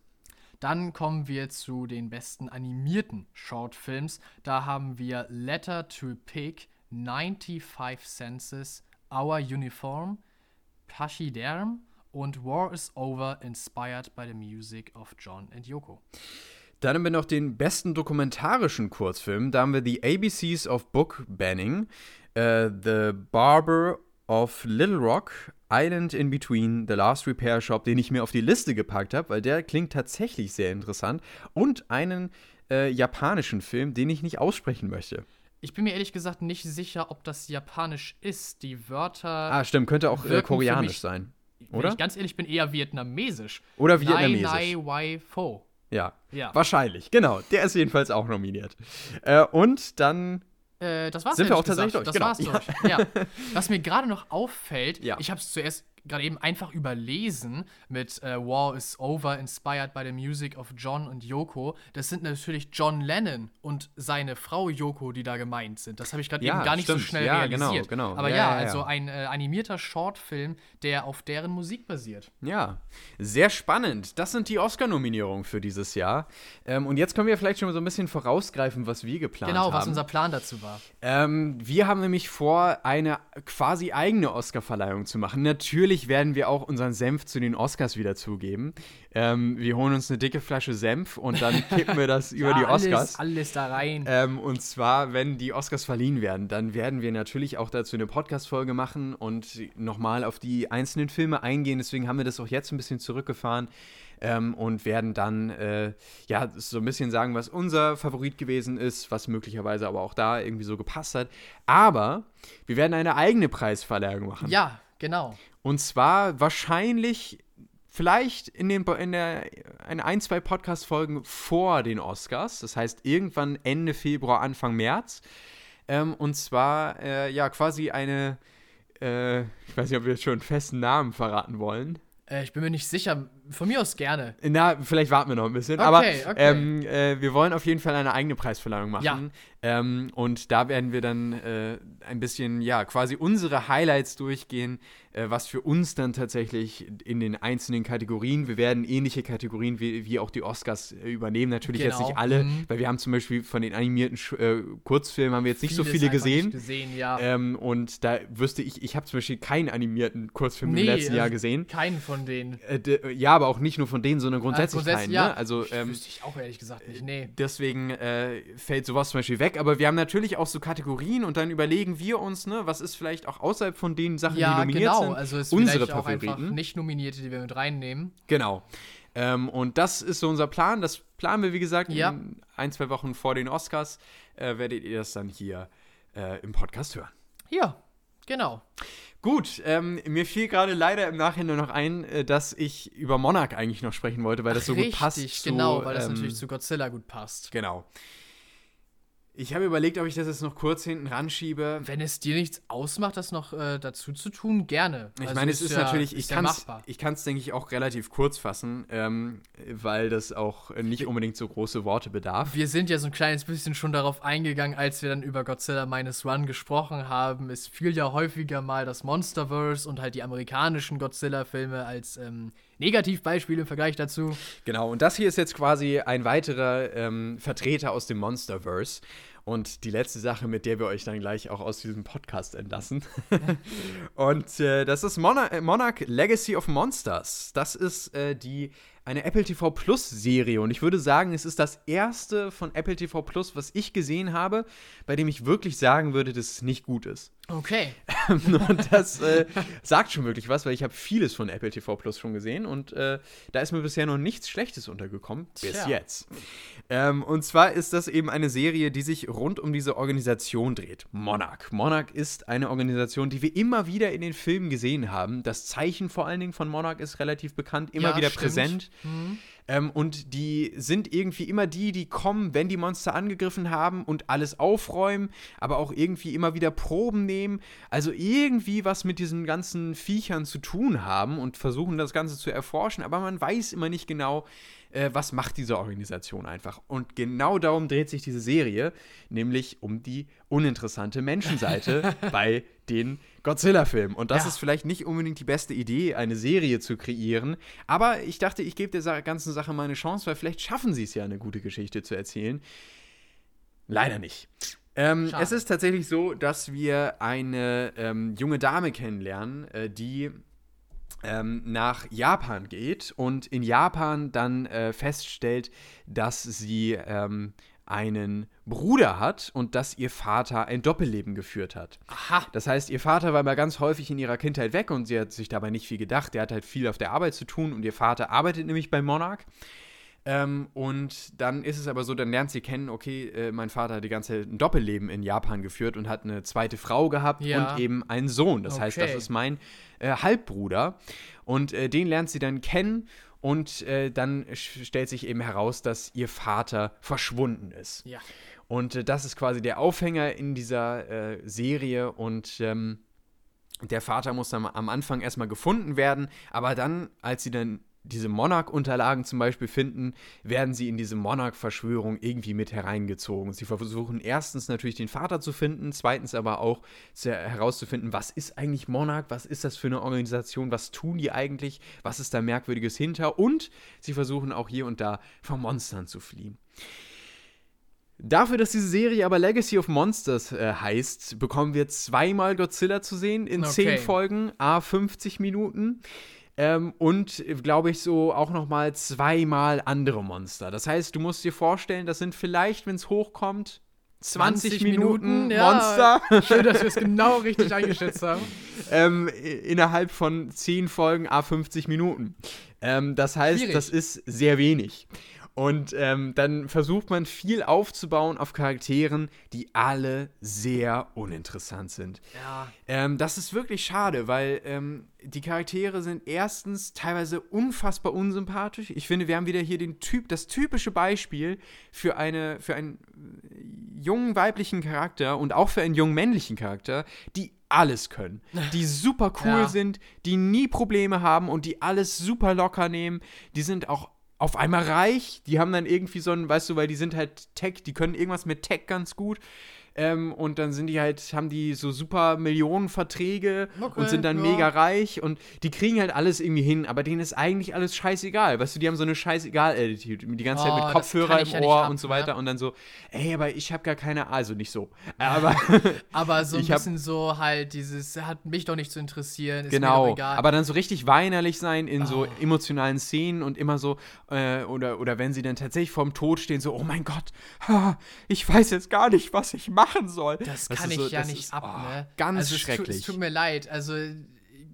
Dann kommen wir zu den besten animierten Shortfilms. Da haben wir Letter to Pig, 95 Senses, Our Uniform, Pachyderm und War is Over, inspired by the music of John and Yoko. Dann haben wir noch den besten dokumentarischen Kurzfilm. Da haben wir The ABCs of Book Banning, uh, The Barber of Little Rock, Island in Between, The Last Repair Shop, den ich mir auf die Liste gepackt habe, weil der klingt tatsächlich sehr interessant. Und einen äh, japanischen Film, den ich nicht aussprechen möchte. Ich bin mir ehrlich gesagt nicht sicher, ob das japanisch ist. Die Wörter. Ah, stimmt, könnte auch äh, koreanisch mich, sein. Oder? Wenn ich ganz ehrlich bin, eher vietnamesisch. Oder vietnamesisch. Nai, Nai, Wai, Pho. Ja, ja, wahrscheinlich, genau. Der ist jedenfalls auch nominiert. Äh, und dann äh, das war's Sind wir auch tatsächlich durch. Das genau. war's durch. Ja. Was mir gerade noch auffällt, ja. ich habe es zuerst gerade eben einfach überlesen mit äh, War is Over, inspired by the music of John und Yoko. Das sind natürlich John Lennon und seine Frau Yoko, die da gemeint sind. Das habe ich gerade ja, eben gar nicht stimmt. so schnell ja, genau, realisiert. Genau, genau. Aber ja, ja also ein äh, animierter Shortfilm, der auf deren Musik basiert. Ja, sehr spannend. Das sind die Oscar-Nominierungen für dieses Jahr. Ähm, und jetzt können wir vielleicht schon mal so ein bisschen vorausgreifen, was wir geplant genau, haben. Genau, was unser Plan dazu war. Ähm, wir haben nämlich vor, eine quasi eigene Oscar-Verleihung zu machen. Natürlich natürlich werden wir auch unseren Senf zu den Oscars wieder zugeben. Ähm, wir holen uns eine dicke Flasche Senf und dann kippen wir das über ja, die Oscars. Alles, alles da rein. Ähm, und zwar, wenn die Oscars verliehen werden, dann werden wir natürlich auch dazu eine Podcast-Folge machen und nochmal auf die einzelnen Filme eingehen. Deswegen haben wir das auch jetzt ein bisschen zurückgefahren. Ähm, und werden dann äh, ja so ein bisschen sagen, was unser Favorit gewesen ist, was möglicherweise aber auch da irgendwie so gepasst hat. Aber wir werden eine eigene Preisverleihung machen. Ja, genau. Und zwar wahrscheinlich vielleicht in, den, in der in ein, zwei Podcast-Folgen vor den Oscars. Das heißt irgendwann Ende Februar, Anfang März. Ähm, und zwar äh, ja quasi eine, äh, ich weiß nicht, ob wir jetzt schon einen festen Namen verraten wollen. Äh, ich bin mir nicht sicher. Von mir aus gerne. Na, vielleicht warten wir noch ein bisschen. Okay, aber okay. Ähm, äh, wir wollen auf jeden Fall eine eigene Preisverleihung machen. Ja. Ähm, und da werden wir dann äh, ein bisschen, ja, quasi unsere Highlights durchgehen, äh, was für uns dann tatsächlich in den einzelnen Kategorien, wir werden ähnliche Kategorien wie, wie auch die Oscars äh, übernehmen. Natürlich genau. jetzt nicht alle, mhm. weil wir haben zum Beispiel von den animierten äh, Kurzfilmen haben wir jetzt nicht Vieles so viele gesehen. gesehen ja. ähm, und da wüsste ich, ich habe zum Beispiel keinen animierten Kurzfilm nee, im letzten Jahr gesehen. Keinen von denen. Äh, ja, aber auch nicht nur von denen, sondern grundsätzlich, ah, grundsätzlich keinen. Ja. Ne? Also, ähm, wüsste ich auch ehrlich gesagt nicht, nee. Deswegen äh, fällt sowas zum Beispiel weg weg, aber wir haben natürlich auch so Kategorien und dann überlegen wir uns, ne, was ist vielleicht auch außerhalb von den Sachen, ja, die nominiert genau. sind, also es unsere vielleicht Favoriten. Auch einfach nicht nominierte, die wir mit reinnehmen. Genau. Ähm, und das ist so unser Plan. Das planen wir, wie gesagt, ja. in ein, zwei Wochen vor den Oscars. Äh, werdet ihr das dann hier äh, im Podcast hören. Ja, genau. Gut, ähm, mir fiel gerade leider im Nachhinein noch ein, äh, dass ich über Monarch eigentlich noch sprechen wollte, weil das so richtig, gut passt. Richtig, genau, weil das ähm, natürlich zu Godzilla gut passt. Genau Ich habe überlegt, ob ich das jetzt noch kurz hinten ranschiebe. Wenn es dir nichts ausmacht, das noch äh, dazu zu tun, gerne. Ich also meine, es ist, ja, natürlich, ich kann es, ich kann es, denke ich, auch relativ kurz fassen, ähm, weil das auch nicht unbedingt so große Worte bedarf. Wir sind ja so ein kleines bisschen schon darauf eingegangen, als wir dann über Godzilla Minus One gesprochen haben. Es fiel ja häufiger mal das Monsterverse und halt die amerikanischen Godzilla-Filme als ähm, Negativbeispiel im Vergleich dazu. Genau, und das hier ist jetzt quasi ein weiterer ähm, Vertreter aus dem Monsterverse. Und die letzte Sache, mit der wir euch dann gleich auch aus diesem Podcast entlassen. und äh, das ist Monarch, Monarch, Legacy of Monsters. Das ist äh, die eine Apple TV Plus Serie und ich würde sagen, es ist das erste von Apple TV Plus, was ich gesehen habe, bei dem ich wirklich sagen würde, dass es nicht gut ist. Okay. und das äh, sagt schon wirklich was, weil ich habe vieles von Apple TV Plus schon gesehen und äh, da ist mir bisher noch nichts Schlechtes untergekommen. Bis Tja. jetzt. Ähm, und zwar ist das eben eine Serie, die sich rund um diese Organisation dreht. Monarch. Monarch ist eine Organisation, die wir immer wieder in den Filmen gesehen haben. Das Zeichen vor allen Dingen von Monarch ist relativ bekannt, immer ja, wieder stimmt. präsent. Mhm. Ähm, und die sind irgendwie immer die, die kommen, wenn die Monster angegriffen haben und alles aufräumen, aber auch irgendwie immer wieder Proben nehmen. Also irgendwie was mit diesen ganzen Viechern zu tun haben und versuchen das Ganze zu erforschen, aber man weiß immer nicht genau, äh, was macht diese Organisation einfach. Und genau darum dreht sich diese Serie, nämlich um die uninteressante Menschenseite bei den Godzilla-Filmen. Und das ja. ist vielleicht nicht unbedingt die beste Idee, eine Serie zu kreieren. Aber ich dachte, ich gebe der ganzen Sache mal eine Chance, weil vielleicht schaffen sie es ja, eine gute Geschichte zu erzählen. Leider nicht. Ähm, es ist tatsächlich so, dass wir eine ähm, junge Dame kennenlernen, äh, die ähm, nach Japan geht und in Japan dann äh, feststellt, dass sie ähm, einen Bruder hat und dass ihr Vater ein Doppelleben geführt hat. Aha. Das heißt, ihr Vater war mal ganz häufig in ihrer Kindheit weg und sie hat sich dabei nicht viel gedacht. Der hat halt viel auf der Arbeit zu tun und ihr Vater arbeitet nämlich bei Monarch. Ähm, und dann ist es aber so, dann lernt sie kennen, okay, äh, mein Vater hat die ganze Zeit ein Doppelleben in Japan geführt und hat eine zweite Frau gehabt ja. und eben einen Sohn. Das okay. heißt, das ist mein äh, Halbbruder. Und äh, den lernt sie dann kennen und äh, dann stellt sich eben heraus, dass ihr Vater verschwunden ist. Ja. Und äh, das ist quasi der Aufhänger in dieser äh, Serie und ähm, der Vater muss dann am Anfang erstmal gefunden werden, aber dann, als sie dann diese Monarch-Unterlagen zum Beispiel finden, werden sie in diese Monarch-Verschwörung irgendwie mit hereingezogen. Sie versuchen erstens natürlich den Vater zu finden, zweitens aber auch herauszufinden, was ist eigentlich Monarch, was ist das für eine Organisation, was tun die eigentlich, was ist da Merkwürdiges hinter und sie versuchen auch hier und da vor Monstern zu fliehen. Dafür, dass diese Serie aber Legacy of Monsters äh, heißt, bekommen wir zweimal Godzilla zu sehen in okay. zehn Folgen, a 50 Minuten. Ähm, und glaube ich so auch noch mal zweimal andere Monster. Das heißt, du musst dir vorstellen, das sind vielleicht, wenn es hochkommt, 20, 20 Minuten, Minuten ja. Monster. Schön, dass wir es genau richtig eingeschätzt haben. Ähm, innerhalb von 10 Folgen a 50 Minuten. Ähm, das heißt, Schwierig. das ist sehr wenig. Und ähm, dann versucht man viel aufzubauen auf Charakteren, die alle sehr uninteressant sind. Ja. Ähm, das ist wirklich schade, weil ähm, die Charaktere sind erstens teilweise unfassbar unsympathisch. Ich finde, wir haben wieder hier den Typ, das typische Beispiel für, eine, für einen jungen weiblichen Charakter und auch für einen jungen männlichen Charakter, die alles können, die super cool ja. sind, die nie Probleme haben und die alles super locker nehmen. Die sind auch auf einmal reich. Die haben dann irgendwie so ein, weißt du, weil die sind halt Tech, die können irgendwas mit Tech ganz gut. Ähm, und dann sind die halt, haben die so super Millionenverträge okay, und sind dann ja. mega reich und die kriegen halt alles irgendwie hin, aber denen ist eigentlich alles scheißegal. Weißt du, die haben so eine scheißegal-Attitude, die ganze Zeit mit oh, Kopfhörer im Ohr ab, und so weiter ne? und dann so, ey, aber ich habe gar keine, also nicht so. Aber, aber so ein bisschen hab, so halt dieses, hat mich doch nicht zu interessieren, ist genau, aber dann so richtig weinerlich sein in oh. so emotionalen Szenen und immer so, äh, oder, oder wenn sie dann tatsächlich vorm Tod stehen, so, oh mein Gott, ich weiß jetzt gar nicht, was ich mache machen soll. Das kann ich so, ja nicht ist, ab, oh, ne? Ganz also schrecklich. Es, es tut mir leid. Also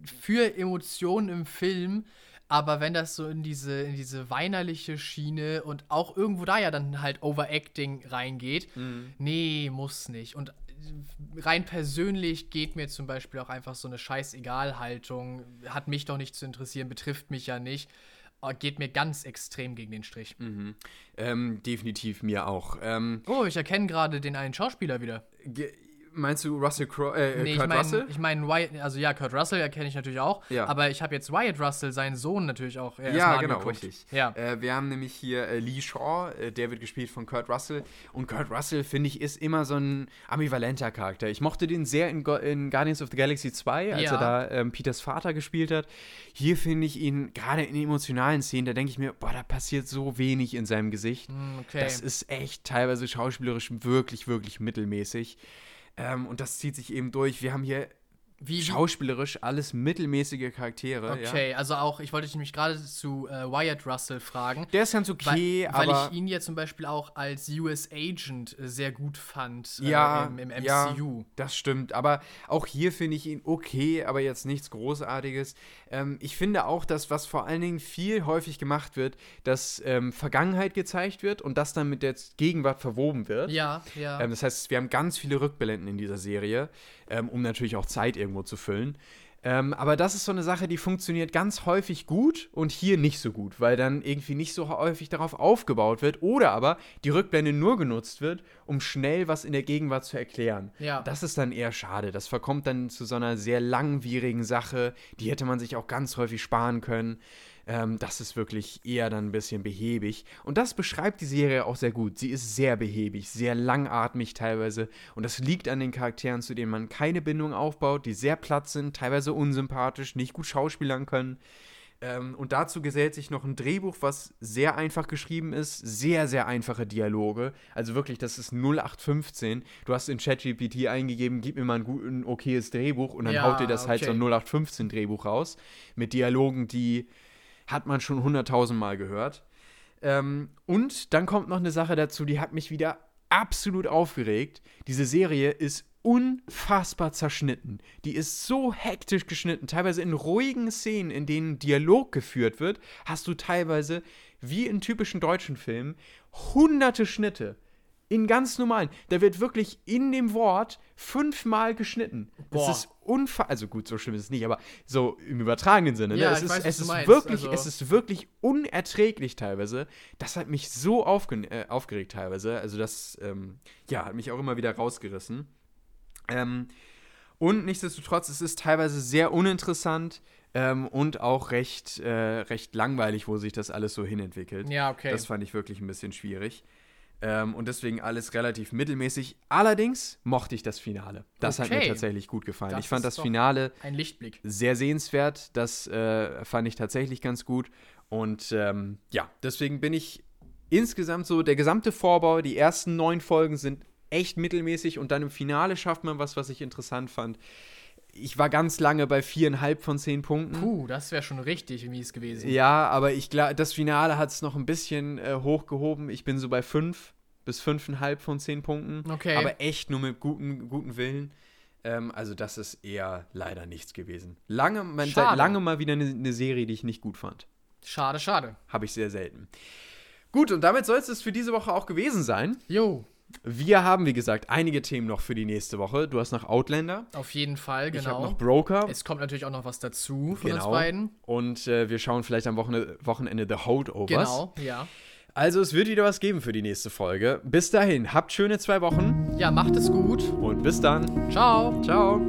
für Emotionen im Film, aber wenn das so in diese, in diese weinerliche Schiene und auch irgendwo da ja dann halt Overacting reingeht, mhm. nee, muss nicht. Und rein persönlich geht mir zum Beispiel auch einfach so eine Scheißegal-Haltung, hat mich doch nicht zu interessieren, betrifft mich ja nicht geht mir ganz extrem gegen den Strich. Mhm. Ähm, definitiv mir auch. Ähm, Oh, ich erkenne gerade den einen Schauspieler wieder. Meinst du Russell Crowe, äh, Nee, Kurt ich Russell? meine, ich mein Wyatt, also ja, Kurt Russell erkenne ich natürlich auch, Ja. aber ich habe jetzt Wyatt Russell, seinen Sohn natürlich auch äh, Ja, genau, angeguckt. richtig. Ja. Äh, wir haben nämlich hier äh, Lee Shaw, äh, der wird gespielt von Kurt Russell. Und Kurt Russell, finde ich, ist immer so ein ambivalenter Charakter. Ich mochte den sehr in, Go in Guardians of the Galaxy 2, als Ja. er da ähm, Peters Vater gespielt hat. Hier finde ich ihn, gerade in emotionalen Szenen, da denke ich mir, boah, da passiert so wenig in seinem Gesicht. Hm, okay. Das ist echt teilweise schauspielerisch wirklich, wirklich mittelmäßig. Ähm, und das zieht sich eben durch. Wir haben hier Wie, schauspielerisch alles mittelmäßige Charaktere. Ja. okay, also auch, ich wollte dich nämlich gerade zu äh, Wyatt Russell fragen. Der ist ganz okay, weil, weil aber. ich ihn ja zum Beispiel auch als US Agent äh, sehr gut fand äh, Ja, im, im MCU. ja, das stimmt. Aber auch hier finde ich ihn okay, aber jetzt nichts Großartiges. Ähm, ich finde auch, dass was vor allen Dingen viel häufig gemacht wird, dass ähm, Vergangenheit gezeigt wird und das dann mit der Gegenwart verwoben wird. Ja, ja. Ähm, das heißt, wir haben ganz viele Rückblenden in dieser Serie, ähm, um natürlich auch Zeit irgendwo zu füllen. Ähm, aber das ist so eine Sache, die funktioniert ganz häufig gut und hier nicht so gut, weil dann irgendwie nicht so häufig darauf aufgebaut wird oder aber die Rückblende nur genutzt wird, um schnell was in der Gegenwart zu erklären. Ja. Das ist dann eher schade. Das verkommt dann zu so einer sehr langwierigen Sache, die hätte man sich auch ganz häufig sparen können. Ähm, das ist wirklich eher dann ein bisschen behäbig. Und das beschreibt die Serie auch sehr gut. Sie ist sehr behäbig, sehr langatmig teilweise. Und das liegt an den Charakteren, zu denen man keine Bindung aufbaut, die sehr platt sind, teilweise unsympathisch, nicht gut schauspielern können. Ähm, und dazu gesellt sich noch ein Drehbuch, was sehr einfach geschrieben ist, sehr, sehr einfache Dialoge. Also wirklich, das ist 0815. Du hast in ChatGPT eingegeben, gib mir mal ein, gut, ein okayes Drehbuch und dann Ja, haut dir das halt so okay. ein 0815 Drehbuch raus. Mit Dialogen, die hat man schon hunderttausendmal gehört. Ähm, und dann kommt noch eine Sache dazu, die hat mich wieder absolut aufgeregt. Diese Serie ist unfassbar zerschnitten. Die ist so hektisch geschnitten. Teilweise in ruhigen Szenen, in denen Dialog geführt wird, hast du teilweise, wie in typischen deutschen Filmen, hunderte Schnitte. In ganz normalen. Da wird wirklich in dem Wort fünfmal geschnitten. Boah. Das ist unfassbar. Also gut, so schlimm ist es nicht, aber so im übertragenen Sinne. Ja, ne? es ist, weiß, was es du ist meinst. wirklich, Also- es ist wirklich unerträglich teilweise. Das hat mich so aufge äh, aufgeregt teilweise. Also das, ähm, ja, hat mich auch immer wieder rausgerissen. Ähm, und nichtsdestotrotz, es ist teilweise sehr uninteressant ähm, und auch recht, äh, recht langweilig, wo sich das alles so hinentwickelt. ja, okay. Das fand ich wirklich ein bisschen schwierig. Ähm, und deswegen alles relativ mittelmäßig. Allerdings mochte ich das Finale. Das hat mir Okay. tatsächlich gut gefallen. Das ich fand das Finale sehr sehenswert. Das äh, fand ich tatsächlich ganz gut. Und ähm, ja, deswegen bin ich insgesamt so, der gesamte Vorbau, die ersten neun Folgen sind echt mittelmäßig und dann im Finale schafft man was, was ich interessant fand. Ich war ganz lange bei viereinhalb von zehn Punkten. Puh, das wäre schon richtig mies gewesen. Ja, aber ich glaube, das Finale hat es noch ein bisschen äh, hochgehoben. Ich bin so bei fünf bis fünfeinhalb von zehn Punkten. Okay. Aber echt nur mit guten, guten Willen. Ähm, also das ist eher leider nichts gewesen. Lange, man, seit lange mal wieder eine ne Serie, die ich nicht gut fand. Schade, schade. Habe ich sehr selten. Gut, und damit soll es für diese Woche auch gewesen sein. Jo, Wir haben, wie gesagt, einige Themen noch für die nächste Woche. Du hast noch Outlander. auf jeden Fall, Ich habe genau. noch Broker. Es kommt natürlich auch noch was dazu von uns Genau. beiden. Und äh, wir schauen vielleicht am Wochenende, Wochenende The Holdovers. Genau, ja. Also es wird wieder was geben für die nächste Folge. Bis dahin, habt schöne zwei Wochen Ja, macht es gut. und bis dann. Ciao. Ciao.